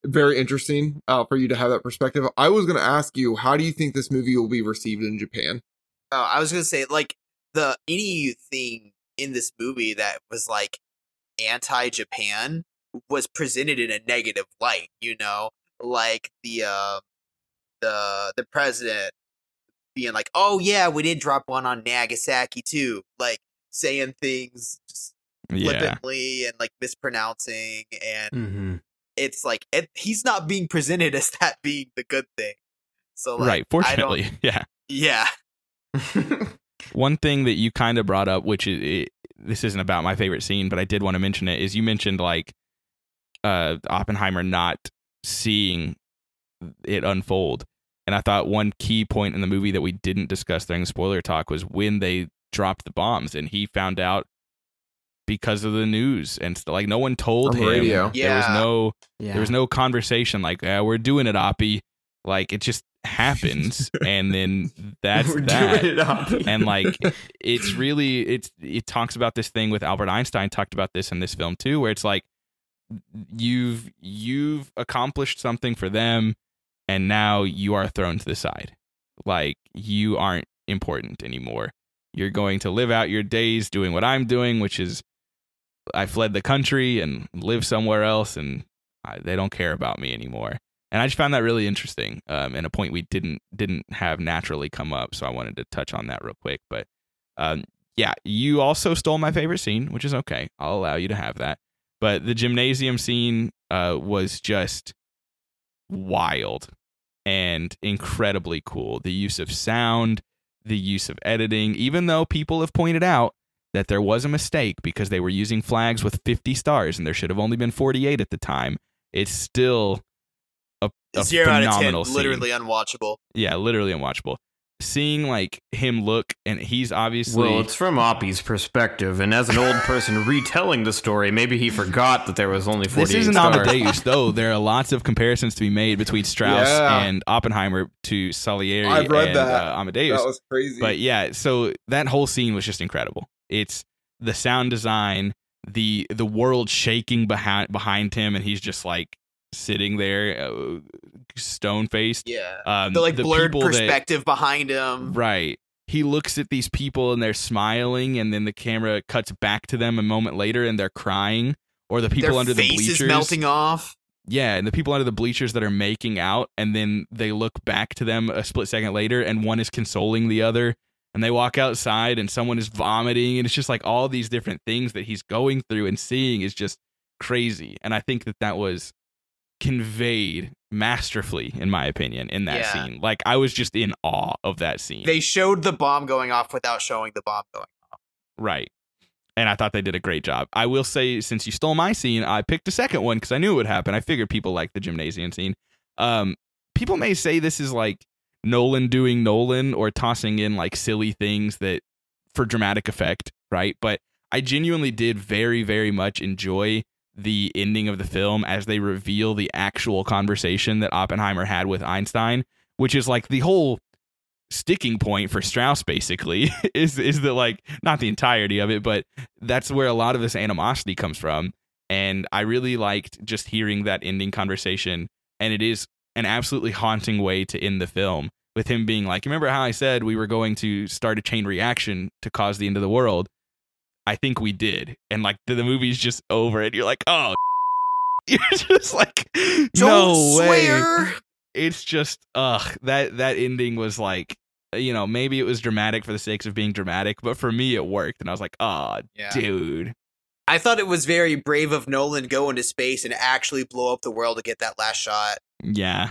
very interesting, uh, for you to have that perspective. I was going to ask you, how do you think this movie will be received in Japan? Oh, I was gonna say like the anything in this movie that was like anti-Japan was presented in a negative light. You know, like the uh, the the president being like, "Oh yeah, we did drop one on Nagasaki too," like saying things just yeah flippantly and like mispronouncing, and mm-hmm. it's like it, he's not being presented as that being the good thing. So like, right fortunately yeah yeah. one thing that you kind of brought up which is it, this isn't about my favorite scene but i did want to mention it is you mentioned like uh oppenheimer not seeing it unfold and i thought one key point in the movie that we didn't discuss during the spoiler talk was when they dropped the bombs and he found out because of the news and st- like no one told On the him radio. there was Yeah. no yeah there was no conversation like yeah, we're doing it oppie like it just happens and then that's that. and like it's really it's it talks about this thing with Albert Einstein talked about this in this film too where it's like you've you've accomplished something for them and now you are thrown to the side. Like you aren't important anymore. You're going to live out your days doing what i'm doing which is i fled the country and live somewhere else and I, they don't care about me anymore and i just found that really interesting um, and a point we didn't didn't have naturally come up so i wanted to touch on that real quick but um, yeah you also stole my favorite scene which is okay i'll allow you to have that but the gymnasium scene uh, was just wild and incredibly cool. The use of sound, the use of editing, even though people have pointed out that there was a mistake because they were using flags with 50 stars and there should have only been 48 at the time, it's still a, a Zero out of ten, phenomenal scene. literally unwatchable. Yeah, literally unwatchable. Seeing like him look, and he's obviously Well, it's from Oppie's perspective, and as an old person retelling the story, maybe he forgot that there was only forty. This 48 isn't stars. Amadeus, though. There are lots of comparisons to be made between Strauss Yeah. and Oppenheimer to Salieri I've read and that. Uh, Amadeus. That was crazy. but yeah, so that whole scene was just incredible. It's the sound design, the the world shaking behind behind him, and he's just like sitting there, uh, stone faced. Yeah. Um, The like blurred people that- perspective behind him. Right. He looks at these people and they're smiling, and then the camera cuts back to them a moment later and they're crying. Or the people Their under the bleachers. melting off. Yeah, and the people under the bleachers that are making out, and then they look back to them a split second later, and one is consoling the other, and they walk outside, and someone is vomiting, and it's just like all these different things that he's going through and seeing is just crazy. And I think that that was conveyed masterfully, in my opinion, in that Yeah. scene. Like I was just in awe of that scene. They showed the bomb going off without showing the bomb going. Off. Right. And I thought they did a great job. I will say, since you stole my scene, I picked a second one because I knew it would happen. I figured people like the gymnasium scene. Um, people may say this is like Nolan doing Nolan or tossing in like silly things that for dramatic effect, right? But I genuinely did very, very much enjoy the ending of the film as they reveal the actual conversation that Oppenheimer had with Einstein, which is like the whole sticking point for Strauss basically is is that like not the entirety of it, but that's where a lot of this animosity comes from. And I really liked just hearing that ending conversation. And it is an absolutely haunting way to end the film with him being like, Remember how I said we were going to start a chain reaction to cause the end of the world? I think we did. And like the, the movie's just over and you're like, oh you're just like no Don't way swear. it's just ugh that that ending was like you know maybe it was dramatic for the sakes of being dramatic but for me it worked and i was like oh Yeah. dude I thought it was very brave of Nolan go into space and actually blow up the world to get that last shot. yeah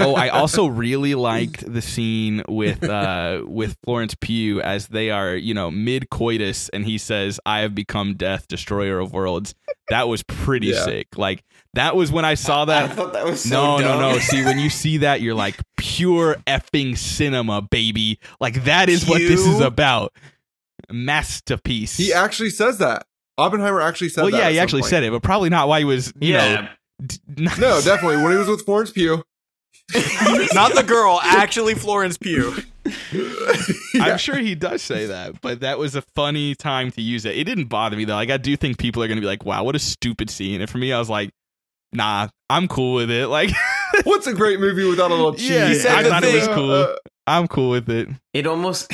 oh i also really liked the scene with uh with florence pugh as they are you know mid coitus and he says i have become death destroyer of worlds that was pretty Yeah. sick like that was when i saw that I thought that was so no, dumb. no, no. See, when you see that, you're like pure effing cinema, baby. Like that is what this is about. Masterpiece. he actually says that. Oppenheimer actually said well, that. yeah, he actually point. said it, but probably not why he was, you yeah, know. D- not- No, definitely. When he was with Florence Pugh. Not the girl, actually Florence Pugh. I'm sure he does say that, but that was a funny time to use it. It didn't bother me though. Like I do think people are gonna be like, "Wow, what a stupid scene." And for me, I was like, "Nah, I'm cool with it." Like, What's a great movie without a little cheese? Yeah, said I the thought it was cool. Uh, I'm cool with it. it almost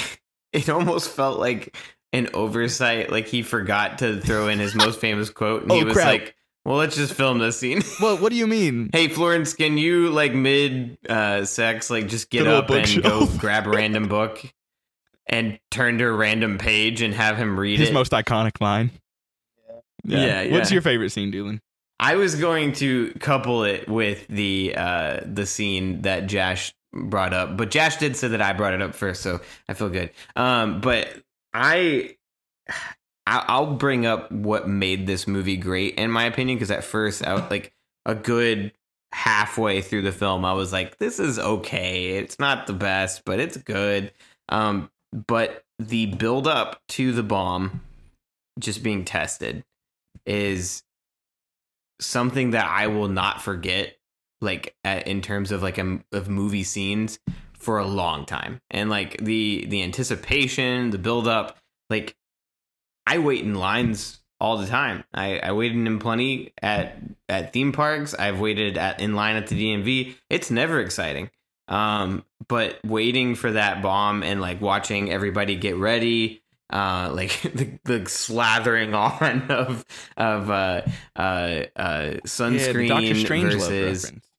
it almost felt like an oversight. Like he forgot to throw in his most famous quote, and he Oh, was crap. like, "Well, let's just film this scene." Well, what do you mean? Hey Florence, can you like mid uh sex like just get up and go grab a random book and turn to a random page and have him read His it? most iconic line. Yeah, What's yeah. your favorite scene, Doolin? I was going to couple it with the uh the scene that Jash brought up, but Jash did say that I brought it up first, so I feel good. Um, but I. I'll bring up what made this movie great, in my opinion, because at first, I was like a good halfway through the film, I was like, "This is okay. It's not the best, but it's good." Um, but the build up to the bomb just being tested is something that I will not forget, like at, in terms of like a, of movie scenes for a long time, and like the the anticipation, the build up, like I wait in lines all the time. I, I waited in plenty at at theme parks. I've waited at in line at the DMV. It's never exciting. Um, but waiting for that bomb and like watching everybody get ready, uh, like the, the slathering on of of uh, uh, uh, Yeah, sunscreen Doctor Strangelove versus reference.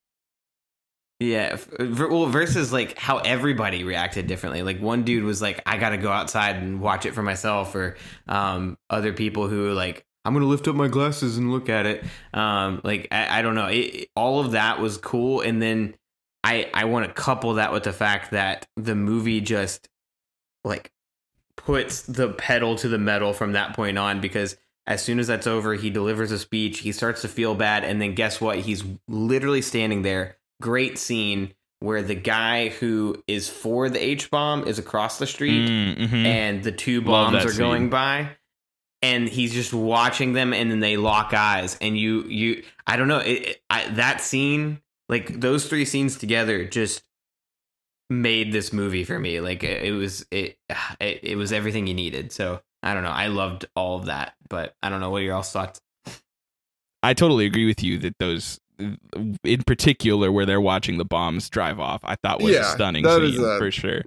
Yeah, well, versus like how everybody reacted differently. Like one dude was like, "I got to go outside and watch it for myself," or um, other people who were like, "I'm gonna lift up my glasses and look at it." Um, like I, I don't know, it, all of that was cool, and then I I want to couple that with the fact that the movie just like puts the pedal to the metal from that point on because as soon as that's over, he delivers a speech. He starts to feel bad, and then guess what? He's literally standing there. Great scene where the guy who is for the H bomb is across the street, Mm, mhm. and the two bombs are going by, and he's just watching them, and then they lock eyes, and you you I don't know it, I, that scene like those three scenes together just made this movie for me. Like it, it was it, it it was everything you needed. So i don't know i loved all of that but i don't know what your all thoughts? I totally agree with you that those, in particular, where they're watching the bombs drive off, I thought was a stunning scene a- for sure.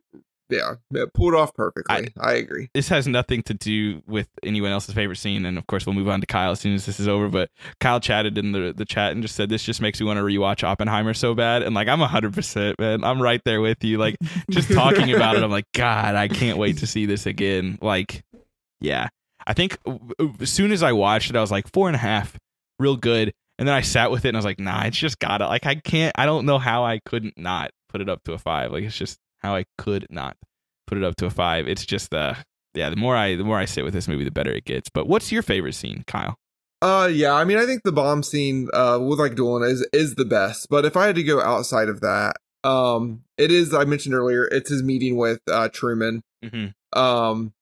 Yeah, yeah, pulled off perfectly. I, agree. This has nothing to do with anyone else's favorite scene, and of course, we'll move on to Kyle as soon as this is over. But Kyle chatted in the the chat and just said this just makes me want to rewatch Oppenheimer so bad, and like I'm hundred percent man, I'm right there with you. Like just talking about it, I'm like, God, I can't wait to see this again. Like, yeah, I think as soon as I watched it, I was like four and a half, real good. And then I sat with it and I was like, nah, it's just gotta like I can't I don't know how I couldn't not put it up to a five. Like it's just how I could not put it up to a five. It's just uh yeah, the more I the more I sit with this movie, the better it gets. But what's your favorite scene, Kyle? Uh, yeah. I mean, I think the bomb scene uh with like Doolin is is the best. But if I had to go outside of that, um, it is. I mentioned earlier, it's his meeting with uh Truman. Mm-hmm. Um,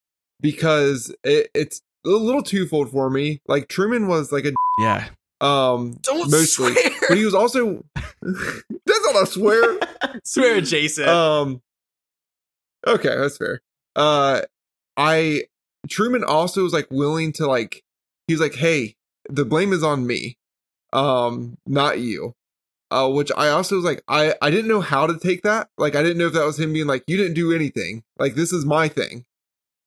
because it, it's a little twofold for me. Like Truman was like a Yeah. Um Don't mostly, swear. but he was also that's not a swear. swear, Jason. Um. Okay, that's fair. Uh, I Truman also was like willing to like. He's like, hey, the blame is on me, um, not you. Uh, which I also was like, I I didn't know how to take that. Like, I didn't know if that was him being like, you didn't do anything. Like, this is my thing.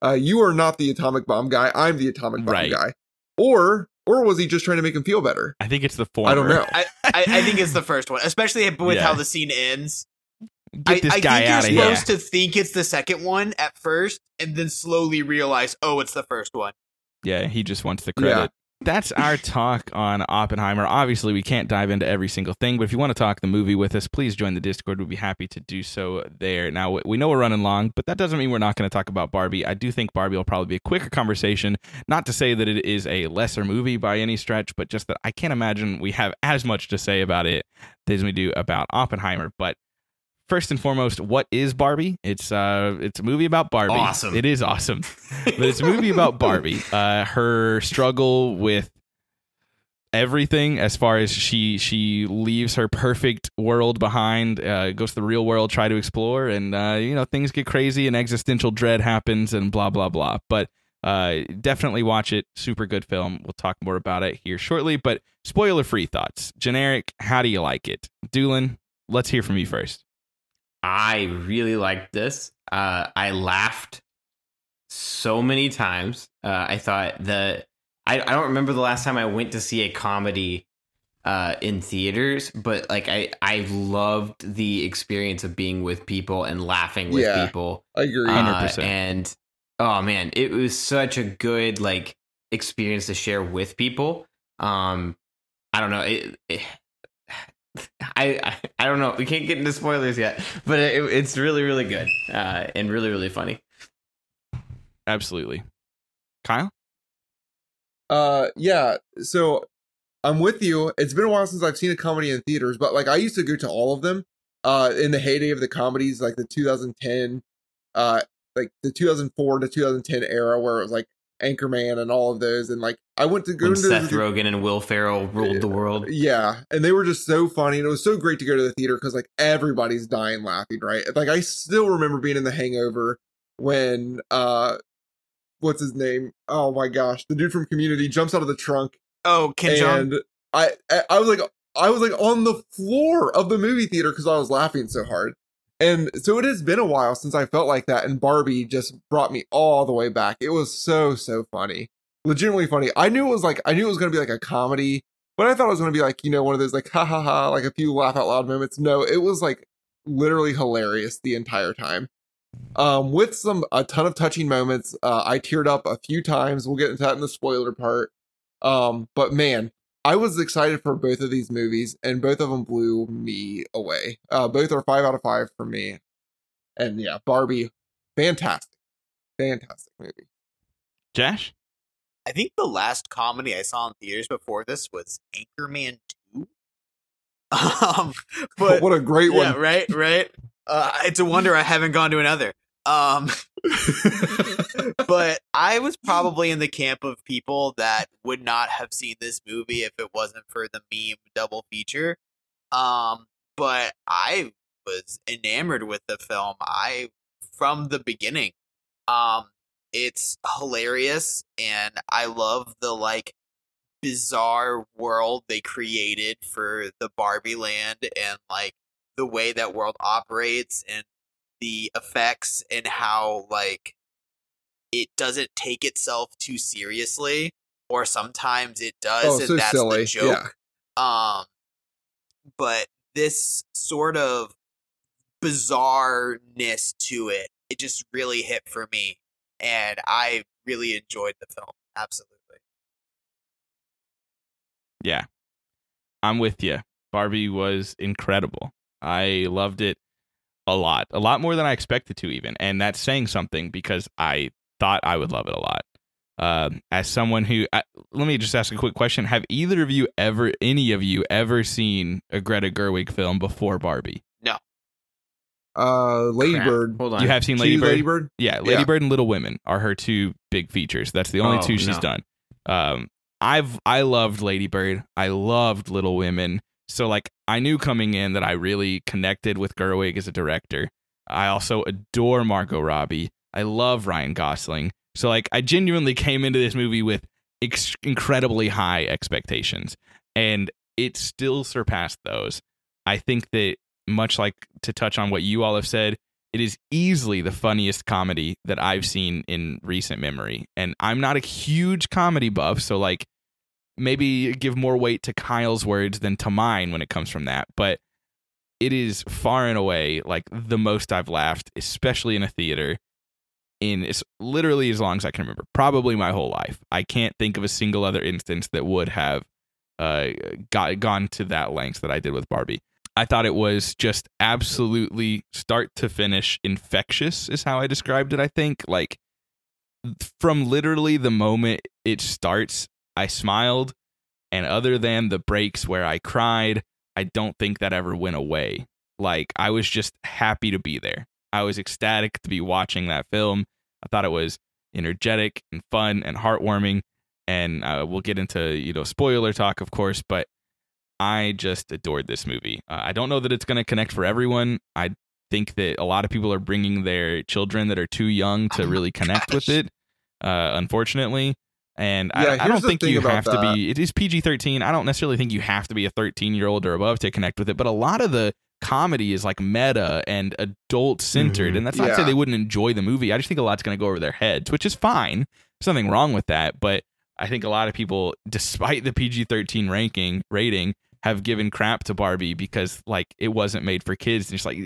Uh, you are not the atomic bomb guy. I'm the atomic bomb Right. guy. Or or was he just trying to make him feel better? I think it's the former. I don't know. I, I, I think it's the first one, especially with Yeah. how the scene ends. Get I, this I guy think out you're here. supposed to think it's the second one at first, and then slowly realize, oh, it's the first one. Yeah, he just wants the Yeah. credit. That's our talk on Oppenheimer. Obviously, we can't dive into every single thing, but if you want to talk the movie with us, please join the Discord. We'd be happy to do so there. Now, we know we're running long, but that doesn't mean we're not going to talk about Barbie. I do think Barbie will probably be a quicker conversation. Not to say that it is a lesser movie by any stretch, but just that I can't imagine we have as much to say about it as we do about Oppenheimer. But first and foremost, what is Barbie? It's uh, it's a movie about Barbie. Awesome. It is awesome but it's a movie about Barbie. Uh, her struggle with everything as far as she she leaves her perfect world behind, uh, goes to the real world, try to explore, and uh, you know things get crazy and existential dread happens and blah blah blah. But uh, definitely watch it. Super good film. We'll talk more about it here shortly. But spoiler free thoughts. Generic. How do you like it, Doolin? Let's hear from you first. I really liked this. Uh, I laughed so many times. Uh, I thought the I, I don't remember the last time I went to see a comedy uh, in theaters, but like I I loved the experience of being with people and laughing with Yeah. people. I agree. Uh, 100%. and oh man, it was such a good like experience to share with people. Um, I don't know. It, it- I, I I don't know. We can't get into spoilers yet, but it, it's really really good uh, and really really funny. Absolutely, Kyle. Uh, yeah. So I'm with you. It's been a while since I've seen a comedy in theaters, but like I used to go to all of them. Uh, in the heyday of the comedies, like the 2010, uh, like the 2004 to 2010 era, where it was like Anchorman and all of those, and like I went to go When into Seth the, Rogen and Will Ferrell ruled the world. yeah, and they were just so funny, and it was so great to go to the theater because like everybody's dying laughing, right? Like I still remember being in The Hangover when uh what's his name? Oh my gosh, the dude from Community jumps out of the trunk, Oh, Ken and I, I I was like I was like on the floor of the movie theater because I was laughing so hard. And so it has been a while since I felt like that, and Barbie just brought me all the way back. It was so so funny, legitimately funny. I knew it was like I knew it was gonna be like a comedy, but I thought it was gonna be like you know one of those like ha ha ha like a few laugh out loud moments. No, it was like literally hilarious the entire time. Um, with some a ton of touching moments. Uh, I teared up a few times. We'll get into that in the spoiler part. Um, but man, I was excited for both of these movies, and both of them blew me away. Uh, both are five out of five for me. And yeah, Barbie, fantastic, fantastic movie. Jash? I think the last comedy I saw in theaters before this was Anchorman 2. Um, but what a great yeah, one! right, right. Uh, it's a wonder I haven't gone to another. Um, but I was probably in the camp of people that would not have seen this movie if it wasn't for the meme double feature. Um, but I was enamored with the film. I from the beginning. Um, it's hilarious, and I love the like bizarre world they created for the Barbie land and like the way that world operates and the effects and how like it doesn't take itself too seriously or sometimes it does Oh, and so that's silly, the joke um but this sort of bizarreness to it it just really hit for me and i really enjoyed the film absolutely Yeah. I'm with you. Barbie was incredible. I loved it a lot. A lot more than I expected to, even. And that's saying something because I thought I would love it a lot. Um, as someone who, I, let me just ask a quick question: Have either of you ever, any of you, ever seen a Greta Gerwig film before Barbie? No. Uh, Lady Crap. Bird. Hold on. You have seen She Lady Bird? Lady Bird. Yeah, Lady Yeah. Bird and Little Women are her two big features. That's the only Oh, two she's no. done. Um, I've I loved Lady Bird. I loved Little Women. So like I knew coming in that I really connected with Gerwig as a director. I also adore Margot Robbie. I love Ryan Gosling. So like I genuinely came into this movie with ex- incredibly high expectations, and it still surpassed those. I think that much like to touch on what you all have said, it is easily the funniest comedy that I've seen in recent memory. And I'm not a huge comedy buff, so like maybe give more weight to Kyle's words than to mine when it comes from that. But it is far and away like the most I've laughed, especially in a theater, in it's literally as long as I can remember. Probably my whole life. I can't think of a single other instance that would have uh got gone to that length that I did with Barbie. I thought it was just absolutely start to finish infectious is how I described it, I think. Like from literally the moment it starts, I smiled and other than the breaks where I cried, I don't think that ever went away. Like I was just happy to be there. I was ecstatic to be watching that film. I thought it was energetic and fun and heartwarming and uh, we'll get into, you know, spoiler talk of course, but I just adored this movie. Uh, I don't know that it's going to connect for everyone. I think that a lot of people are bringing their children that are too young to Oh really connect with it, uh, unfortunately. And Yeah, I, I don't think you about have to be, it is PG 13. I don't necessarily think you have to be a 13 year old or above to connect with it, but a lot of the comedy is like meta and adult centered. Mhm. And that's not to say they wouldn't enjoy the movie. I just think a lot's going to go over their heads, which is fine. There's nothing wrong with that. But I think a lot of people, despite the PG 13 ranking rating, have given crap to Barbie because like it wasn't made for kids. And it's like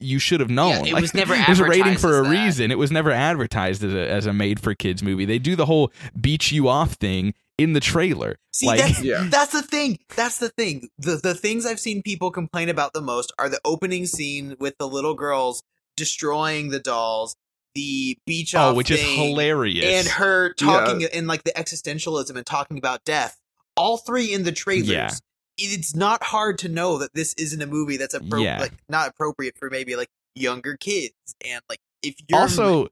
you should have known. it Like, was never There's a rating for a that. reason. It was never advertised as a as a made for kids movie. They do the whole beat you off thing in the trailer. See, like that's Yeah. that's the thing. That's the thing. The the things I've seen people complain about the most are the opening scene with the little girls destroying the dolls, the beach oh, off which is hilarious. and her talking in like the existentialism and talking about death. All three in the trailers. Yeah. It's not hard to know that this isn't a movie that's appro- Yeah. like not appropriate for maybe like younger kids and like if you're also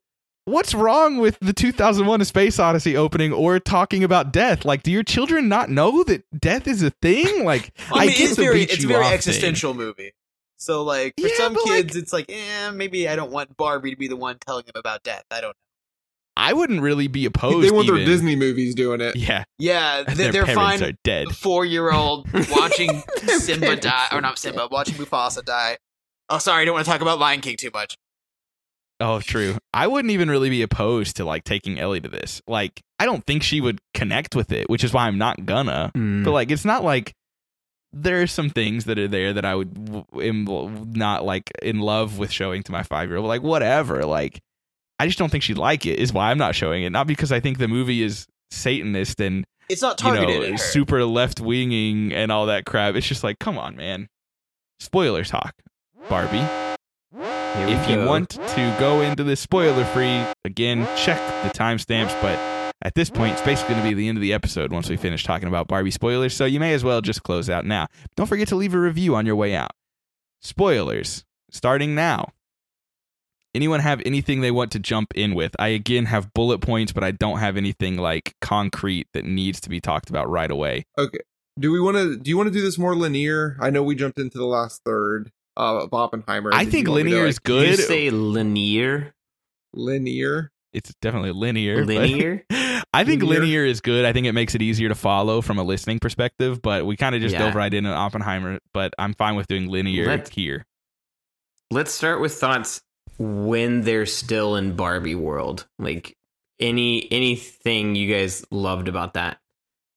what's wrong with the 2001 a space odyssey opening or talking about death like do your children not know that death is a thing like I mean, get it's very it's very off thing. existential movie. So like for Yeah, some but, like- kids, it's like, eh, maybe I don't want Barbie to be the one telling them about death. I don't I wouldn't really be opposed. they want their Disney movies doing it. Yeah, Yeah, and they, their they're parents fine. are dead. Four year old watching Simba die, or not Simba, watching Mufasa die. Oh, sorry, I don't want to talk about Lion King too much. Oh, true. I wouldn't even really be opposed to like taking Ellie to this. Like, I don't think she would connect with it, which is why I'm not gonna. Mm. But like, it's not like there are some things that are there that I would w- am not like in love with showing to my five year old. Like, whatever. Like, I just don't think she'd like it. Is why I'm not showing it. Not because I think the movie is Satanist and It's not you targeted know at her. super left winging and all that crap. It's just like, come on, man. Spoiler talk, Barbie if you want to go into this spoiler free, again, check the timestamps. But at this point, it's basically going to be the end of the episode once we finish talking about Barbie spoilers. So you may as well just close out now. Don't forget to leave a review on your way out. Spoilers starting now. Anyone have anything they want to jump in with? I again have bullet points, but I don't have anything like concrete that needs to be talked about right away. Okay. Do we want to? Do you want to do this more linear? I know we jumped into the last third uh, of Oppenheimer. I Did think you want me to, linear like, is Did you good. say linear? linear. It's definitely linear. Linear? I think Linear. linear is good. I think it makes it easier to follow from a listening perspective, but we kind of just Yeah. dove right into Oppenheimer, but I'm fine with doing linear Let- here. Let's start with thoughts when they're still in Barbie world. Like any anything you guys loved about that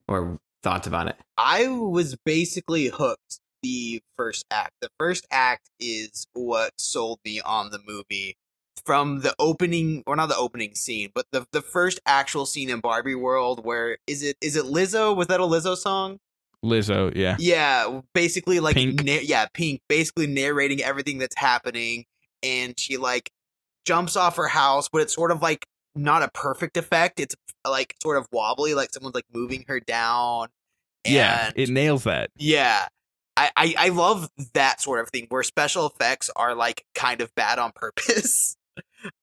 or thoughts about it. I was basically hooked the first act. The first act is what sold me on the movie from the opening or not the opening scene, but the the first actual scene in Barbie World where is it is it Lizzo? Was that a Lizzo song? Lizzo, yeah. Yeah, basically like Pink. na- yeah, Pink basically narrating everything that's happening and she like jumps off her house, but it's sort of like not a perfect effect. It's like sort of wobbly, like someone's like moving her down. Yeah, it nails that. yeah. I, I, I love that sort of thing where special effects are like kind of bad on purpose.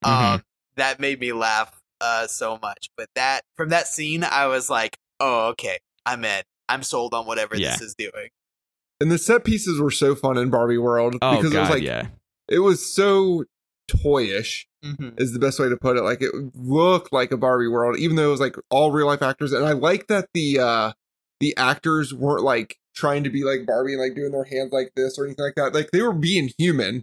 Um that made me laugh uh so much. But that from that scene I was like, Oh, okay, I'm in. I'm sold on whatever Yeah. this is doing. And the set pieces were so fun in Barbie World Oh, because God, it was like yeah. It was so toyish Mm-hmm. is the best way to put it. Like it looked like a Barbie world, even though it was like all real life actors. And I like that the uh the actors weren't like trying to be like Barbie and like doing their hands like this or anything like that. Like they were being human.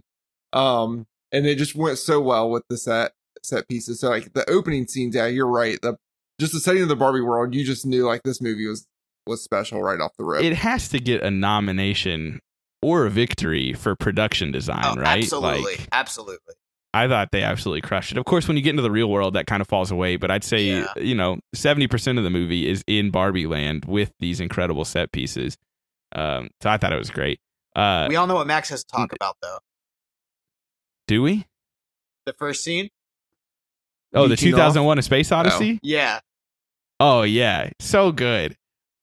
Um and it just went so well with the set set pieces. So like the opening scenes, yeah, you're right. The just the setting of the Barbie world, you just knew like this movie was was special right off the rip. It has to get a nomination or a victory for production design, Oh, right? absolutely. Like, absolutely. I thought they absolutely crushed it. Of course, when you get into the real world, that kind of falls away. But I'd say, Yeah. you know, seventy percent of the movie is in Barbie Land with these incredible set pieces. Um, so I thought it was great. Uh, we all know what Max has to talk about though. do we? The first scene? Oh, the Leaking two off? A Space Odyssey. Yeah. Oh yeah, so good.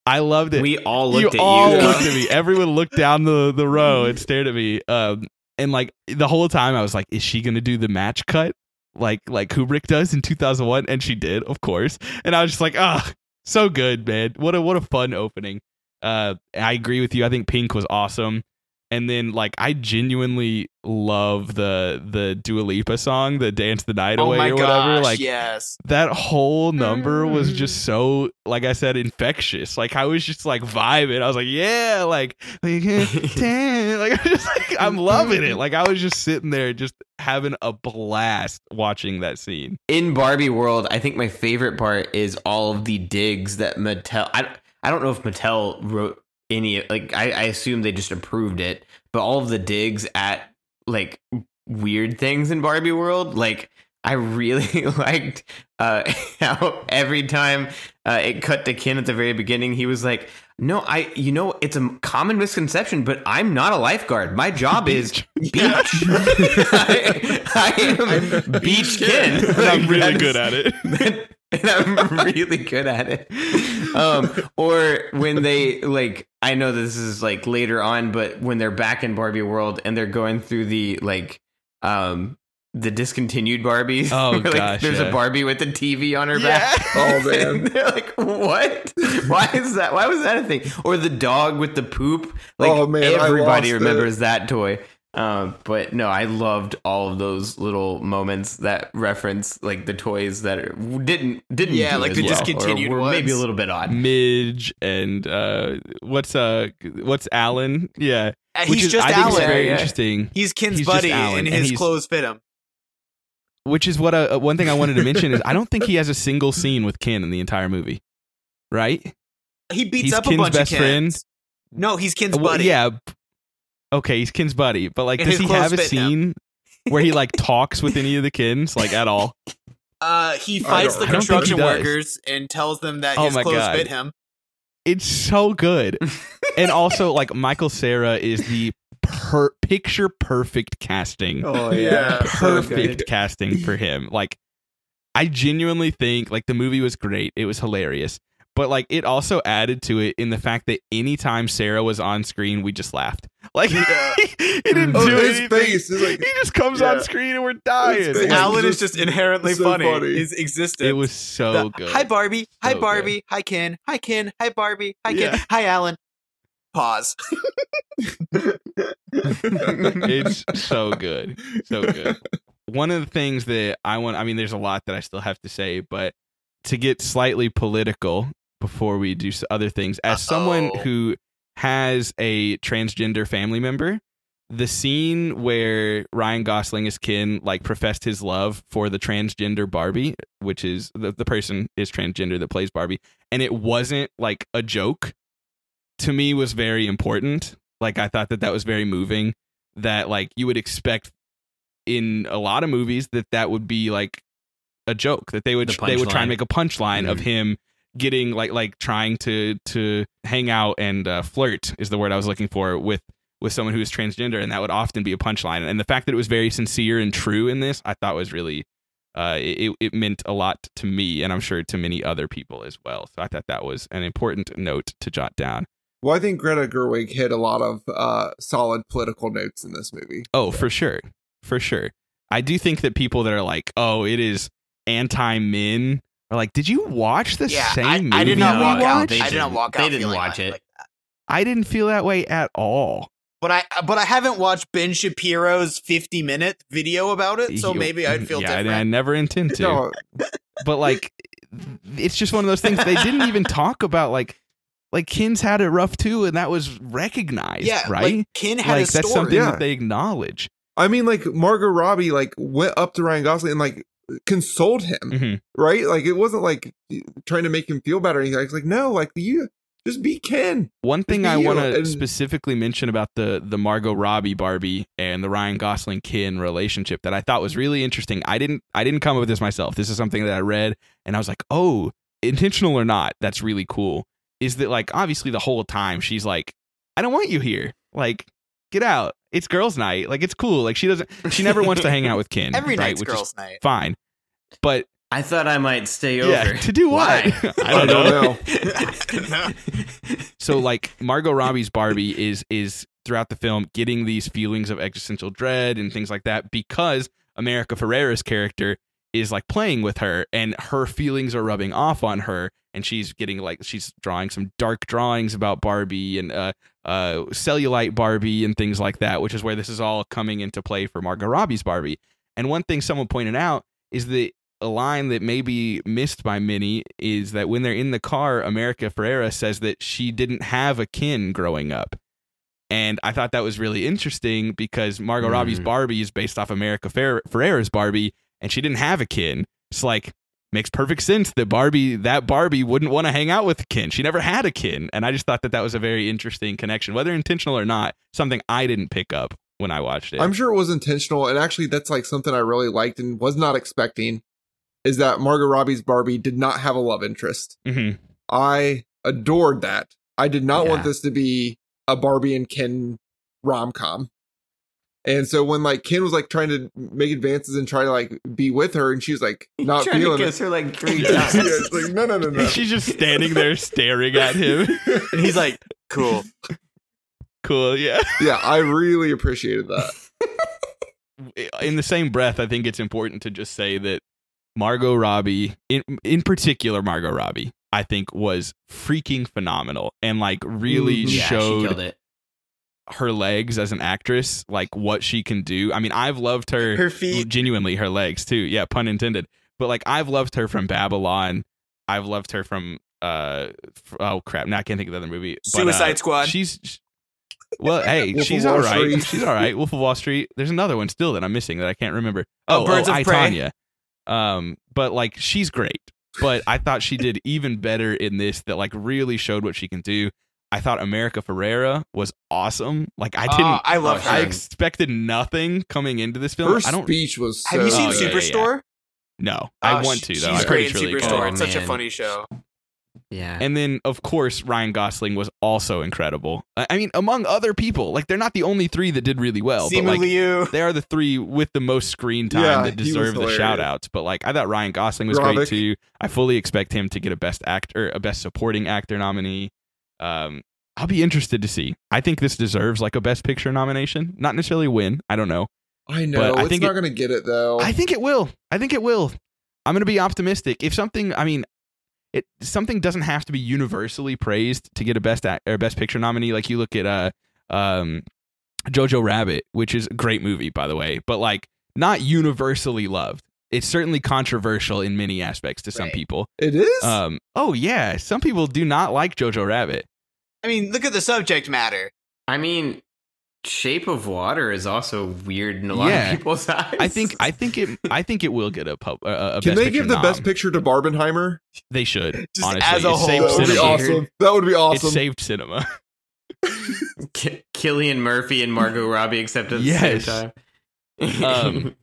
I loved it. We all you looked at all you. looked at me. Everyone looked down the the row and stared at me. Um, and like the whole time, I was like, "Is she gonna do the match cut like like Kubrick does in two thousand one?" And she did, of course. And I was just like, "Ah, so good, man! What a what a fun opening." Uh, I agree with you. I think Pink was awesome. And then like I genuinely love the the Dua Lipa song, the Dance the Night Oh Away my or whatever. gosh, like yes. that whole number was Mm. just so like I said infectious. Like I was just like vibing. I was like, yeah, like like damn, like I just like I'm loving it. Like I was just sitting there just having a blast watching that scene. in Barbie world, I think my favorite part is all of the digs that Mattel. I I don't know if Mattel wrote any. Like I, I assume they just approved it, but all of the digs at like weird things in Barbie world, like. I really liked uh, how every time uh, it cut to Ken at the very beginning, he was like, "No, I, you know, it's a common misconception, but I'm not a lifeguard. My job is beach. I, I am beach kid. And I'm really that's- good at it. and I'm really good at it. Um, or when they like, I know this is like later on, but when they're back in Barbie world and they're going through the like, um, the discontinued Barbies. Oh, like, gosh, there's yeah. a Barbie with the TV on her Yeah. back. Oh, man. They're like, what? Why is that? Why was that a thing? Or the dog with the poop? Like Oh, man, I everybody lost it. remembers that toy. Uh, but no, I loved all of those little moments that reference like the toys that are, didn't didn't Yeah, do like as the well, or discontinued were maybe a little bit odd. Midge and uh, what's uh, what's Alan? Yeah, And he's is just I think is Alan. very Yeah. interesting. He's Ken's He's buddy, and and his he's- clothes fit him. Which is what uh, one thing I wanted to mention is I don't think he has a single scene with Ken in the entire movie, right? He beats He's up Ken's a bunch best of friend. No, he's Ken's Well, buddy. yeah. Okay, he's Ken's buddy, but like, And does he have a scene where he like talks with any of the Kens, like at all? Uh, he fights the I don't think he construction workers and tells them that Oh his my clothes God. fit him. It's so good, and also like Michael Cera is the per- picture perfect casting. Oh yeah. perfect casting for him. Like, I genuinely think like the movie was great. It was hilarious. But like it also added to it in the fact that anytime Cera was on screen, we just laughed. Like Yeah. he didn't Oh, do his anything. face is like he just comes Yeah. on screen and we're dying. Like, Alan is just just inherently so funny. funny. His existence. it was so The- good. Hi Barbie. Hi So Barbie. Hi Ken. Hi Ken. Hi Barbie. Hi Ken. Yeah. Hi Alan. Pause. it's so good. So good. One of the things that I want, I mean, there's a lot that I still have to say, but to get slightly political before we do other things, as someone Uh-oh. who has a transgender family member, the scene where Ryan Gosling as Ken like professed his love for the transgender Barbie, which is the, the person is transgender that plays Barbie, and it wasn't like a joke, to me was very important. Like I thought that that was very moving. That like you would expect in a lot of movies that that would be like a joke that they would The they would try and make a punchline of Mhm. him getting like like trying to to hang out and uh, flirt is the word I was looking for with with someone who is transgender and that would often be a punchline and the fact that it was very sincere and true in this I thought was really uh it, it meant a lot to me and I'm sure to many other people as well so I thought that was an important note to jot down Well, I think Greta Gerwig hit a lot of uh, solid political notes in this movie. Oh, for sure. For sure. I do think that people that are like, oh, it is anti men are like, did you watch the Yeah, same I, movie I did not we walk out. They I did not didn't. walk They out. didn't watch like- it. like that. I didn't feel that way at all. But I but I haven't watched Ben Shapiro's 50 minute video about it, so You- maybe I'd feel yeah, I- different. I, never intend to. No, But like, it's just one of those things. They didn't even talk about like, like Kens had it rough too, and that was recognized, yeah, right? Like Ken had like a that's story. something Yeah. that they acknowledge. I mean, like Margot Robbie, like went up to Ryan Gosling and like consoled him, Mhm. right? Like it wasn't like trying to make him feel better. or anything. It's like no, like you just be Ken. One thing I want to and- specifically mention about the the Margot Robbie Barbie and the Ryan Gosling Ken relationship that I thought was really interesting. I didn't I didn't come up with this myself. This is something that I read and I was like, "Oh, intentional or not, that's really cool." Is that like obviously the whole time she's like, "I don't want you here. Like, get out. It's girls' night. Like it's cool. Like she doesn't she never wants to hang out with Ken. Every right, night's which girls' night. fine. But I thought I might stay yeah, over. to do what? Why? I don't know. know. so like Margot Robbie's Barbie is is throughout the film getting these feelings of existential dread and things like that because America Ferrera's character is like playing with her and her feelings are rubbing off on her and she's getting like she's drawing some dark drawings about Barbie and uh uh cellulite Barbie and things like that which is where this is all coming into play for Margot Robbie's Barbie and one thing someone pointed out is that a line that may be missed by many is that when they're in the car, America Ferrera says that she didn't have a Ken growing up. And I thought that was really interesting because Margot Mm. Robbie's Barbie is based off America Fer- Ferrera's Barbie, and she didn't have a Ken. It's like makes perfect sense that Barbie, that Barbie, wouldn't want to hang out with a Ken. She never had a Ken, and I just thought that that was a very interesting connection, whether intentional or not. Something I didn't pick up when I watched it. I'm sure it was intentional, and actually, that's like something I really liked and was not expecting. Is that Margot Robbie's Barbie did not have a love interest? Mhm. I adored that. I did not want this to be a Barbie and Ken rom com. And so when like Ken was like trying to make advances and try to like be with her, and she was like not Trying to feeling kiss it. her like three Yeah, times. it's like no, no, no, no. She's just standing there staring at him. and he's like, cool. cool, yeah. yeah, I really appreciated that. in the same breath, I think it's important to just say that Margot Robbie, in in particular, Margot Robbie, I think was freaking phenomenal and like really Mhm. Yeah, she showed killed it. Her legs as an actress, like what she can do. I mean, I've loved her, Her feet. genuinely her legs too. Yeah, pun intended. But like I've loved her from Babylon. I've loved her from uh oh crap, now I can't think of the other movie. But, uh, Suicide Squad. She's well, hey, Wolf she's all right. Street. She's all right. Wolf of Wall Street. There's another one still that I'm missing that I can't remember. Oh, Oh, Birds oh, of I, Prey. Tonya. Um, but like she's great. But I thought she did even better in this. That like really showed what she can do. I thought America Ferrera was awesome. Like I Oh, didn't. I love Oh, I her. expected nothing coming into this film. Her I don't. speech was. Have you seen Oh, yeah, yeah, Superstore? No, I Oh, want to though. She's I'm great pretty in sure Superstore. could. Oh, it's such a oh, funny show. Yeah. And then, of course, Ryan Gosling was also incredible. I I mean, among other people, like they're not the only three that did really well, but like Liu. they are the three with the most screen time Yeah, that deserve the hilarious. shout outs. But like I thought Ryan Gosling was great too. I fully expect him to get a best actor, a best supporting actor nominee. Um, I'll be interested to see. I think this deserves like a best picture nomination, not necessarily win. I don't know. I know. But I it's think not it- going to get it though. I think it will. I think it will. I'm going to be optimistic. If something, I mean, it something doesn't have to be universally praised to get a best act, or best picture nominee. Like you look at uh um Jojo Rabbit, which is a great movie by the way, but like not universally loved. It's certainly controversial in many aspects to some Right. people. it is. Um oh yeah, some people do not like Jojo Rabbit. I mean, look at the subject matter. I mean, Shape of Water is also weird in a lot Yeah. of people's eyes. I think I think it I think it will get a pub, uh, a Can best they give the nom. best picture to Barbenheimer? They should. Just honestly, as a It whole. That would be awesome. That would be It saved cinema. Ki- Cillian Murphy and Margot Robbie accept at the Yes. same time. Um,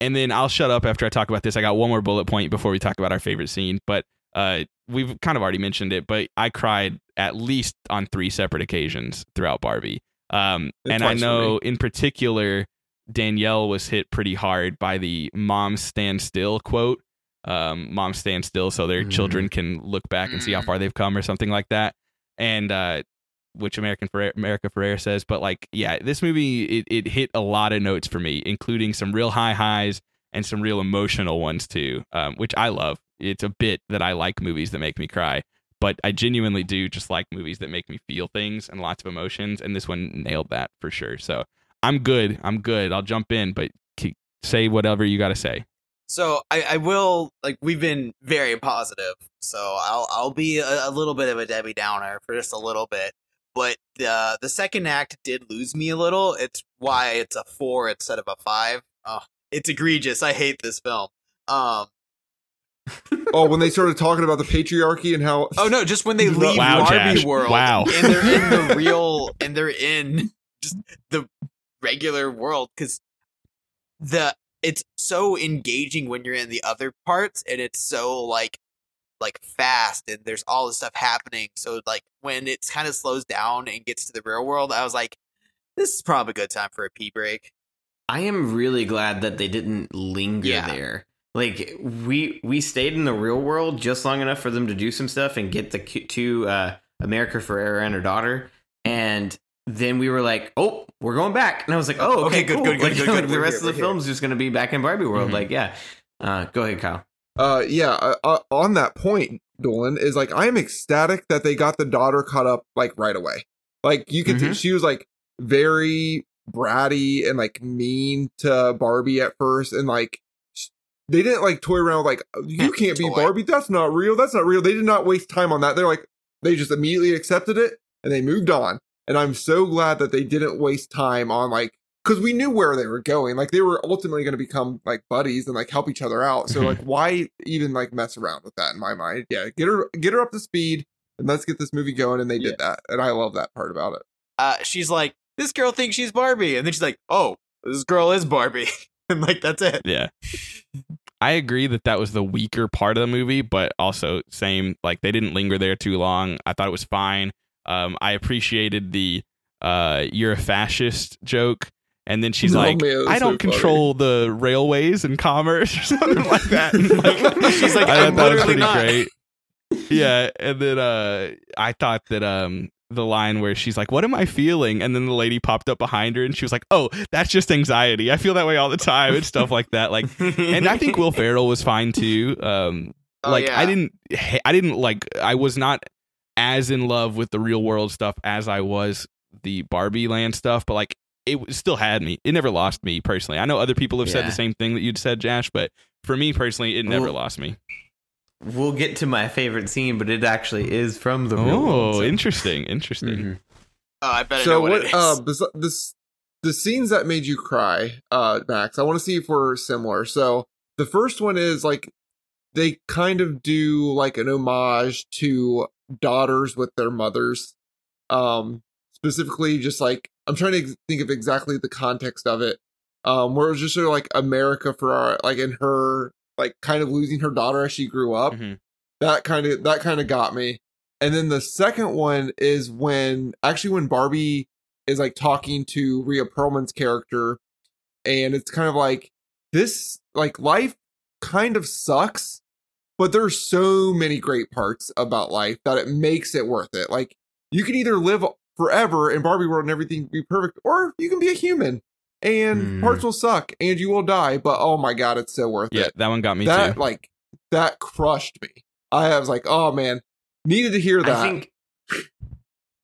and then I'll shut up after I talk about this. I got one more bullet point before we talk about our favorite scene, but uh, we've kind of already mentioned it. But I cried at least on three separate occasions throughout Barbie, um, And I know in particular Danielle was hit pretty hard by the "Mom stand still" quote. Um, "Mom stand still" so their Mhm. children can look back and see how Mhm. far they've come, or something like that. And uh, which American Ferrer, America Ferrer says, but like, yeah, this movie it, it hit a lot of notes for me, including some real high highs and some real emotional ones too, um, which I love. It's a bit that I like movies that make me cry, but I genuinely do just like movies that make me feel things and lots of emotions, and this one nailed that for sure. So I'm good. I'm good. I'll jump in, but say whatever you got to say. So I, I will like we've been very positive. So I'll I'll be a, a little bit of a Debbie Downer for just a little bit. But the the second act did lose me a little. It's why it's a four instead of a five. Oh, it's egregious. I hate this film. Um. Oh, when they started talking about the patriarchy and how. Oh no! Just when they leave Wow, Barbie Jash. world, Wow. and they're in the real, and they're in just the regular world because the it's so engaging when you're in the other parts, and it's so like like fast, and there's all this stuff happening. So like when it's kind of slows down and gets to the real world, I was like, this is probably a good time for a pee break. I am really glad that they didn't linger Yeah. there. Like we we stayed in the real world just long enough for them to do some stuff and get the to uh, America Ferrera and her daughter, and then we were like, "Oh, we're going back," and I was like, "Oh, okay, Okay, good, cool. good, good, Like, good, like, good. The rest here, of the we're here. just going to be back in Barbie world." Mhm. Like, yeah. Uh, go ahead, Kyle. Uh, yeah. Uh, uh, on that point, Doolin is like, I am ecstatic that they got the daughter caught up like right away. Like you could, Mm-hmm. Mhm. she was like very bratty and like mean to Barbie at first, and like they didn't like toy around like you can't be Barbie. That's not real. That's not real. They did not waste time on that. They're like they just immediately accepted it and they moved on. And I'm so glad that they didn't waste time on like because we knew where they were going. Like they were ultimately going to become like buddies and like help each other out. So like why even like mess around with that in my mind? Yeah, get her get her up to speed and let's get this movie going. And they did that, and I love that part about it. Uh, she's like, this girl thinks she's Barbie, and then she's like, oh, this girl is Barbie, and like that's it. Yeah. I agree that that was the weaker part of the movie, but also same like they didn't linger there too long. I thought it was fine. Um, I appreciated the uh, "you're a fascist" joke, and then she's Oh, like, man, "I don't so funny. control the railways and commerce" or something like that. Like, She's like, I "I'm thought that was pretty not." great. Yeah, and then uh, I thought that um, the line where she's like, "What am I feeling?" and then the lady popped up behind her and she was like, "Oh, that's just anxiety. I feel that way all the time," and stuff like that. Like and I think Will Ferrell was fine too. Um, Oh, like yeah. I didn't, I didn't like, I was not as in love with the real world stuff as I was the Barbie Land stuff, but like it still had me. It never lost me personally. I know other people have said the same thing that you'd said, Jash, but for me personally, it never Well, lost me. We'll get to my favorite scene, but it actually is from the real Oh, world, so- interesting, interesting. Mhm. Oh, I bet so know what, what? it is. uh, bes- this the scenes that made you cry, uh, Max. I want to see if we're similar. So the first one is like they kind of do like an homage to daughters with their mothers. Um, specifically, just like I'm trying to think of exactly the context of it. Um, where it was just sort of like America Ferrera like in her like kind of losing her daughter as she grew up. Mhm. that kind of that kind of got me. And then the second one is when actually when barbie is like talking to Rhea Perlman's character and it's kind of like this like life kind of sucks but there's so many great parts about life that it makes it worth it. Like you can either live forever in barbie world and everything be perfect or you can be a human and Hmm. parts will suck and you will die but oh my god it's so worth Yeah, it that one got me that too. like that crushed me. I was like, oh man, needed to hear that. I think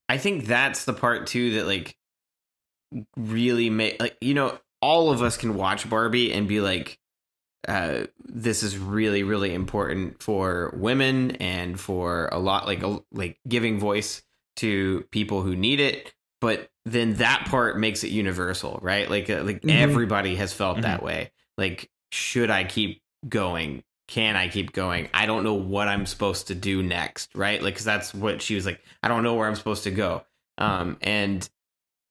I think that's the part too that like really make like you know all of us can watch Barbie and be like uh this is really really important for women and for a lot like a, like giving voice to people who need it but then that part makes it universal right like uh, like Mhm. everybody has felt Mhm. that way like should I keep going can I keep going? I don't know what I'm supposed to do next, right? Like, cause that's what she was like. I don't know where I'm supposed to go. Um, and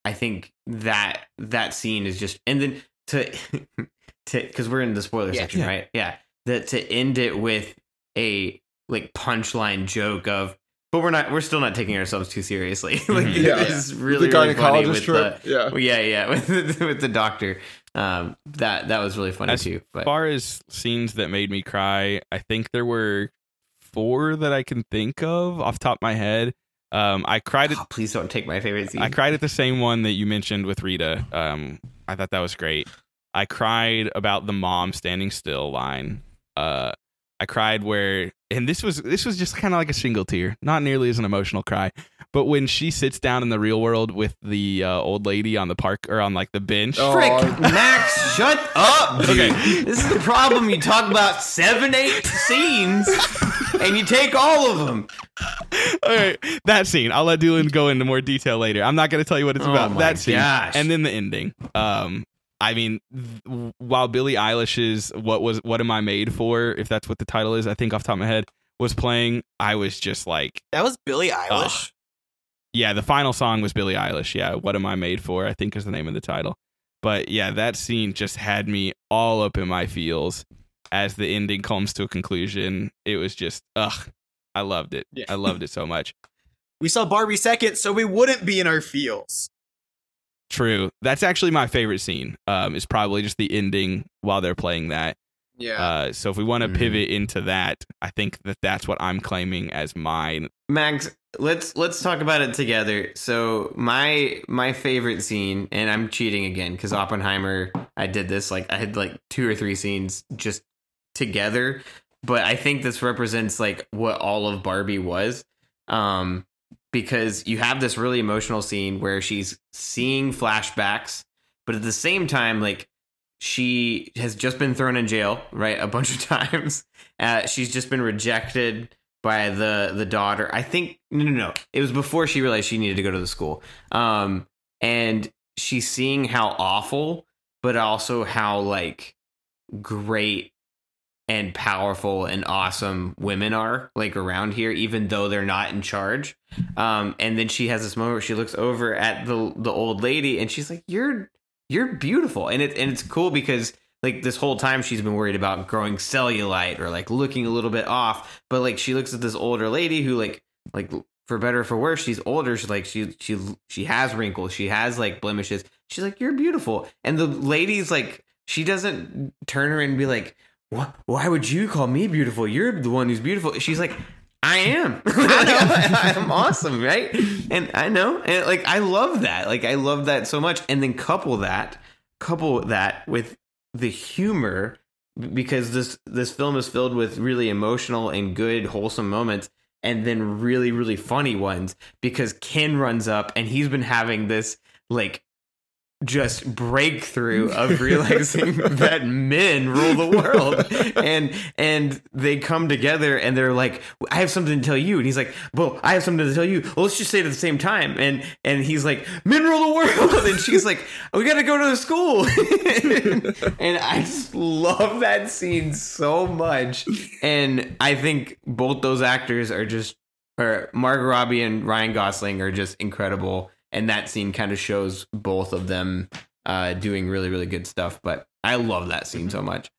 I think that that scene is just, and then to, to, cause we're in the spoiler Yeah. section, Yeah. right? Yeah. That to end it with a like punchline joke of, but we're not, we're still not taking ourselves too seriously. like, Mhm. Yeah. it is really, the really funny with trip. the, yeah. yeah, yeah, with the, with the doctor. Um, that that was really funny As too. But As far as scenes that made me cry, I think there were four that I can think of off the top of my head. Um, I cried at Oh, please don't take my favorite scene. I cried at the same one that you mentioned with Rita. Um, I thought that was great. I cried about the mom standing still line. Uh, I cried where, and this was this was just kind of like a single tear, not nearly as an emotional cry, but when she sits down in the real world with the uh, old lady on the park or on like the bench. Oh, Frick, Max, shut up. Dude. Okay. This is the problem. You talk about seven, eight scenes, and you take all of them. All right, that scene. I'll let Doolin go into more detail later. I'm not going to tell you what it's Oh about. my That scene, gosh. and then the ending. Um, I mean, th- while Billie Eilish's "What Was What Am I Made For?" if that's what the title is, I think off the top of my head was playing. I was just like, that was Billie Eilish. yeah, the final song was Billie Eilish. Yeah, "What Am I Made For?" I think is the name of the title. But yeah, that scene just had me all up in my feels as the ending comes to a conclusion. It was just, ugh, I loved it. Yeah. I loved it so much. we saw Barbie second, so we wouldn't be in our feels. True. That's actually my favorite scene. Um, is probably just the ending while they're playing that. Yeah. Uh, so if we want to Mhm. pivot into that, I think that that's what I'm claiming as mine. Max, let's let's talk about it together. So my my favorite scene, and I'm cheating again because Oppenheimer, I did this like I had like two or three scenes just together, but I think this represents like what all of Barbie was. Um, because you have this really emotional scene where she's seeing flashbacks, but at the same time, like she has just been thrown in jail, right, a bunch of times. Uh, she's just been rejected by the the daughter. I think no, no, no. It was before she realized she needed to go to the school. Um, and she's seeing how awful, but also how like great and powerful and awesome women are like around here, even though they're not in charge. Um, and then she has this moment where she looks over at the the old lady and she's like, "You're you're beautiful," and it and it's cool because like this whole time she's been worried about growing cellulite or like looking a little bit off, but like she looks at this older lady who like like for better or for worse, she's older. She's like she she she has wrinkles, she has like blemishes. She's like, "You're beautiful," and the lady's like, she doesn't turn her and be like. "Wh- Why would you call me beautiful? You're the one who's beautiful. She's like, I am. I'm awesome, right? And I know, and like I love that. Like I love that so much. And then couple that, couple that with the humor, because this this film is filled with really emotional and good, wholesome moments. and then really really funny ones because Ken runs up and he's been having this like just breakthrough of realizing that men rule the world. And and they come together and they're like i have something to tell you. And he's like well i have something to tell you. Well, let's just say it at the same time. And and he's like men rule the world. And she's like we gotta go to the school. And i just love that scene so much. And i think both those actors are just or margot robbie and ryan gosling are just incredible and that scene kind of shows both of them uh, doing really really good stuff. But I love that scene so much.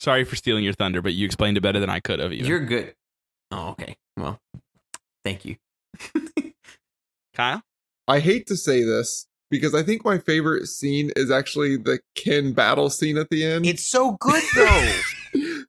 Sorry for stealing your thunder, but you explained it better than I could have. Even. You're good. Oh, okay. Well, thank you, Kyle. I hate to say this because I think my favorite scene is actually the Ken battle scene at the end. It's so good though.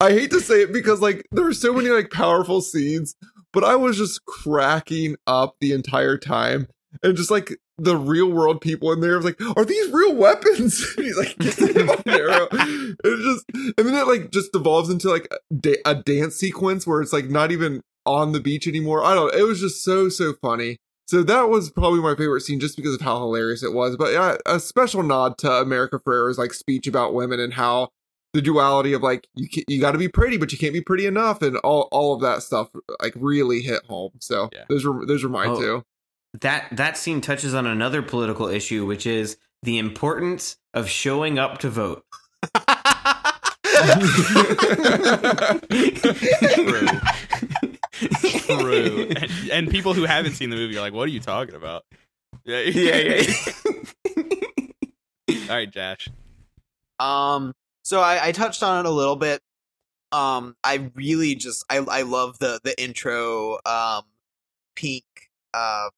I hate to say it because like there are so many like powerful scenes, but I was just cracking up the entire time. And just like the real world people in there was like, are these real weapons? And he's like, gets him on an arrow. And it just and then it like just devolves into like a, a dance sequence where it's like not even on the beach anymore. I don't. It was just so so funny. So that was probably my favorite scene just because of how hilarious it was. But yeah, a special nod to America Ferrera's like speech about women and how the duality of like you ca- you got to be pretty, but you can't be pretty enough, and all all of that stuff like really hit home. So Yeah. those were those were mine Oh. too. That that scene touches on another political issue, which is the importance of showing up to vote. True. True. And, and people who haven't seen the movie are like, "What are you talking about?" Yeah, yeah, yeah. All right, Jash. Um, so I, I touched on it a little bit. Um, I really just I I love the the intro um pink uh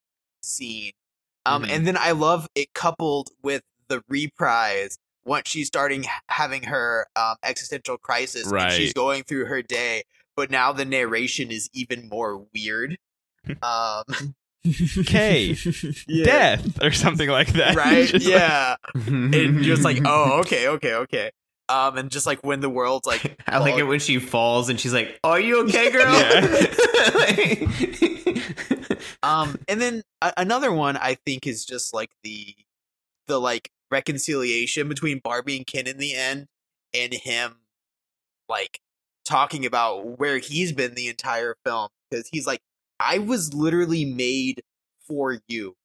scene. Um, Mhm. and then I love it coupled with the reprise once she's starting having her um existential crisis and she's going through her day, but now the narration is even more weird. Um, K yeah. death or something like that. right? Just like- yeah. and just like, oh, okay, okay, okay. Um, and just like when the world's like, I like it when she falls and she's like, "Are you okay, girl?" Um, and then a- another one I think is just like the, the like reconciliation between Barbie and Ken in the end, and him, like talking about where he's been the entire film because he's like, I was literally made for you.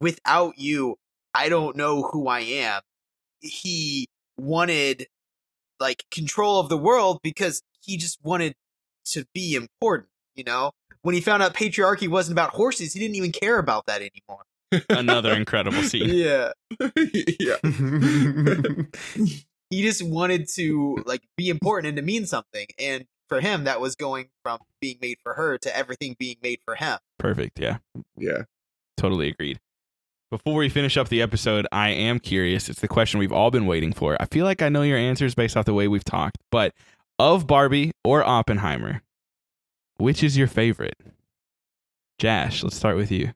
Without you, I don't know who I am. He wanted like control of the world because he just wanted to be important, you know? When he found out patriarchy wasn't about horses, he didn't even care about that anymore. Another incredible scene. Yeah. yeah. He just wanted to like be important and to mean something. And for him that was going from being made for her to everything being made for him. Perfect. Yeah. Yeah. Totally agreed. Before we finish up the episode, I am curious. It's the question we've all been waiting for. I feel like I know your answers based off the way we've talked, but of Barbie or Oppenheimer, which is your favorite? Jash, let's start with you.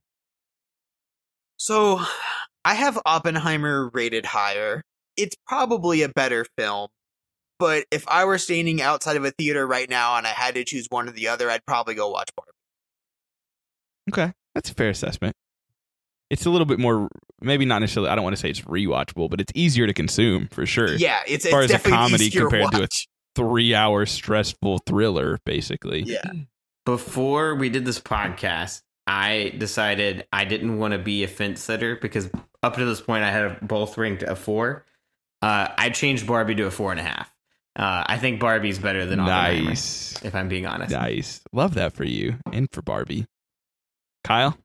So I have Oppenheimer rated higher. It's probably a better film. But if I were standing outside of a theater right now and I had to choose one or the other, I'd probably go watch Barbie. Okay. That's a fair assessment. It's a little bit more, maybe not necessarily, I don't want to say it's rewatchable, but it's easier to consume for sure. Yeah, it's, far it's as a comedy compared to a- Three hour stressful thriller, basically. Yeah. Before we did this podcast, I decided I didn't want to be a fence sitter because up to this point I had both ranked a four. Uh, I changed Barbie to a four and a half. Uh, I think Barbie's better than Oppenheimer, Nice. if I'm being honest. Nice. Love that for you and for Barbie. Kyle?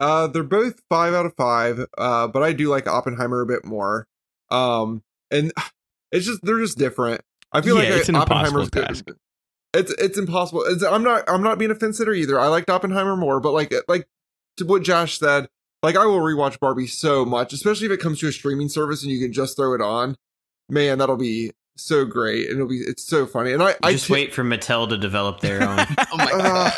Uh, they're both five out of five. Uh, but I do like Oppenheimer a bit more. Um, and it's just they're just different. I feel Yeah, like it's an Oppenheimer's impossible good. Task. It's it's impossible. It's, I'm not I'm not being a fence sitter either. I liked Oppenheimer more, but like like to what Jash said, like I will rewatch Barbie so much, especially if it comes to a streaming service and you can just throw it on. Man, that'll be so great, and it'll be it's so funny. And I I Just t- wait for Mattel to develop their own. Oh my Uh,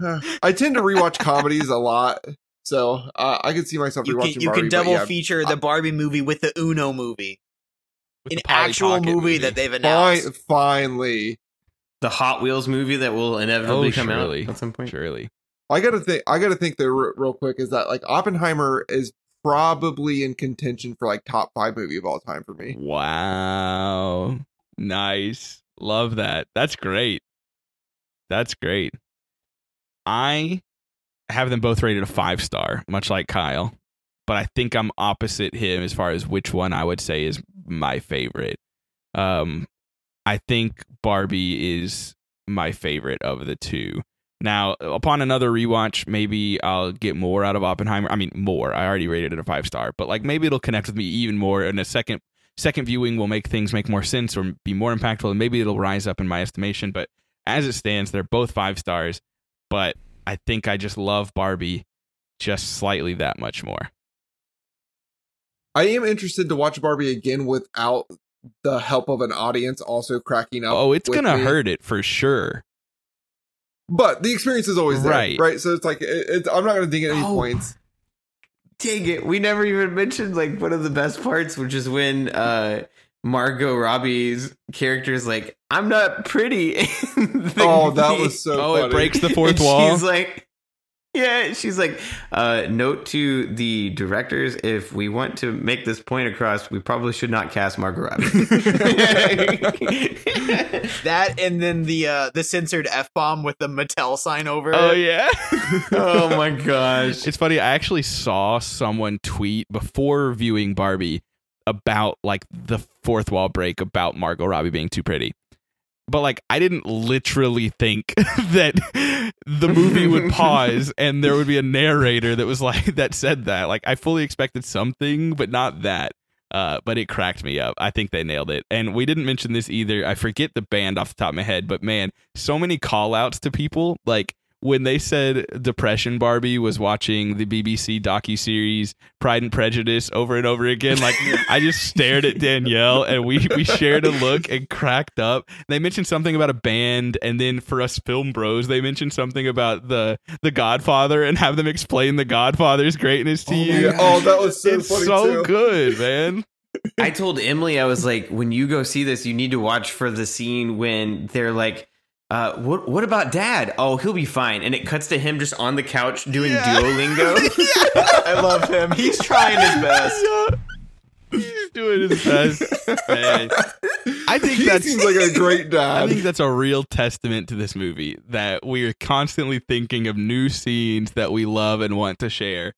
gosh. I tend to rewatch comedies a lot, so uh, I could see myself You rewatching can, you Barbie. can double yeah, feature the Barbie movie with the Uno movie. An actual Pocket movie, that they've announced. Fine, finally. The Hot Wheels movie that will inevitably Oh, come surely. out at some point. Surely. I gotta think. I gotta think there real quick. Is that like Oppenheimer is probably in contention for like top five movie of all time for me. Wow. Nice. Love that. That's great. That's great. I have them both rated a five star, much like Kyle, but I think I'm opposite him as far as which one I would say is my favorite. Um, I think Barbie is my favorite of the two. Now, upon another rewatch, maybe I'll get more out of Oppenheimer. I mean, more. I already rated it a five star, but like maybe it'll connect with me even more. And a second second viewing will make things make more sense or be more impactful, and maybe it'll rise up in my estimation. But as it stands, they're both five stars. But I think I just love Barbie just slightly that much more. I am interested to watch Barbie again without the help of an audience also cracking up. Oh, it's gonna me. hurt it for sure. But the experience is always there, Right. right? So it's like it, it's, I'm not gonna ding at any Oh. points. Dang it. We never even mentioned like one of the best parts, which is when uh Margot Robbie's character is like, I'm not pretty. Oh, that was so. oh, funny. it breaks the fourth and wall. She's like, yeah, she's like, uh, note to the directors: if we want to make this point across, we probably should not cast Margot Robbie. That and then the uh the censored f bomb with the Mattel sign over Oh it. yeah. oh my gosh! It's funny. I actually saw someone tweet before viewing Barbie about like the fourth wall break about Margot Robbie being too pretty. But like I didn't literally think that the movie would pause and there would be a narrator that was like that said that. Like I fully expected something, but not that. Uh, but it cracked me up. I think they nailed it. And we didn't mention this either. I forget the band off the top of my head, but man, so many call outs to people. Like when they said Depression Barbie was watching the BBC docu series Pride and Prejudice over and over again, like I just stared at Danielle and we we shared a look and cracked up. They mentioned something about a band, and then for us film bros, they mentioned something about the the Godfather and have them explain the Godfather's greatness to Oh, you. Oh, that was so it's funny so too. good, man. I told Emily, I was like, when you go see this, you need to watch for the scene when they're like, uh, what what about dad? Oh, he'll be fine. And it cuts to him just on the couch doing Yeah. Duolingo. I love him. He's trying his best. He's doing his best. Man. I think he that's seems like a great dad. I think that's a real testament to this movie that we are constantly thinking of new scenes that we love and want to share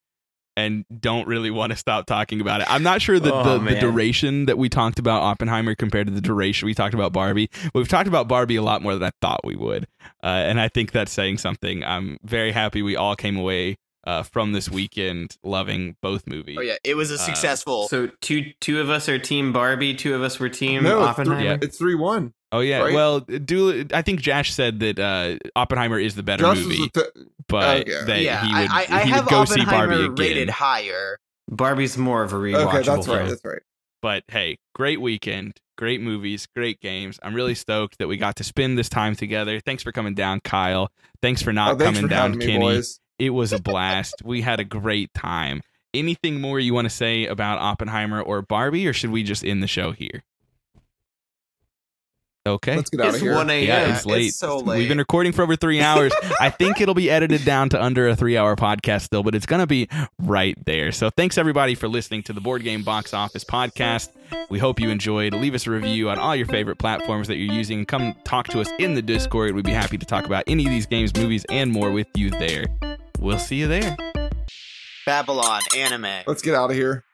and don't really want to stop talking about it. I'm not sure that Oh, the, the duration that we talked about Oppenheimer compared to the duration we talked about Barbie. We've talked about Barbie a lot more than I thought we would. Uh, and I think that's saying something. I'm very happy we all came away uh, from this weekend loving both movies. Oh yeah, it was a Uh, successful. so two two of us are team Barbie, two of us were team no, Oppenheimer. Yeah. it's three one. Oh yeah. Right? Well, do I think Jash said that uh, Oppenheimer is the better Jash movie, the t- but okay. that yeah, he would I, I, I he would go see Barbie again. rated higher. Barbie's more of a rewatchable okay, that's right. That's right. But hey, great weekend, great movies, great games. I'm really stoked that we got to spend this time together. Thanks for coming down, Kyle. Thanks for not Oh, thanks coming for down, having me, Kenny. boys. It was a blast. we had a great time. Anything more you want to say about Oppenheimer or Barbie, or should we just end the show here? Okay. Let's get out It's of here. one a.m. Yeah, Yeah, it's late. it's so We've been recording for over three hours. I think it'll be edited down to under a three hour podcast still, but it's going to be right there. So thanks everybody for listening to the Board Game Box Office podcast. We hope you enjoyed. Leave us a review on all your favorite platforms that you're using. Come talk to us in the Discord. We'd be happy to talk about any of these games, movies, and more with you there. We'll see you there. Babylon anime. Let's get out of here.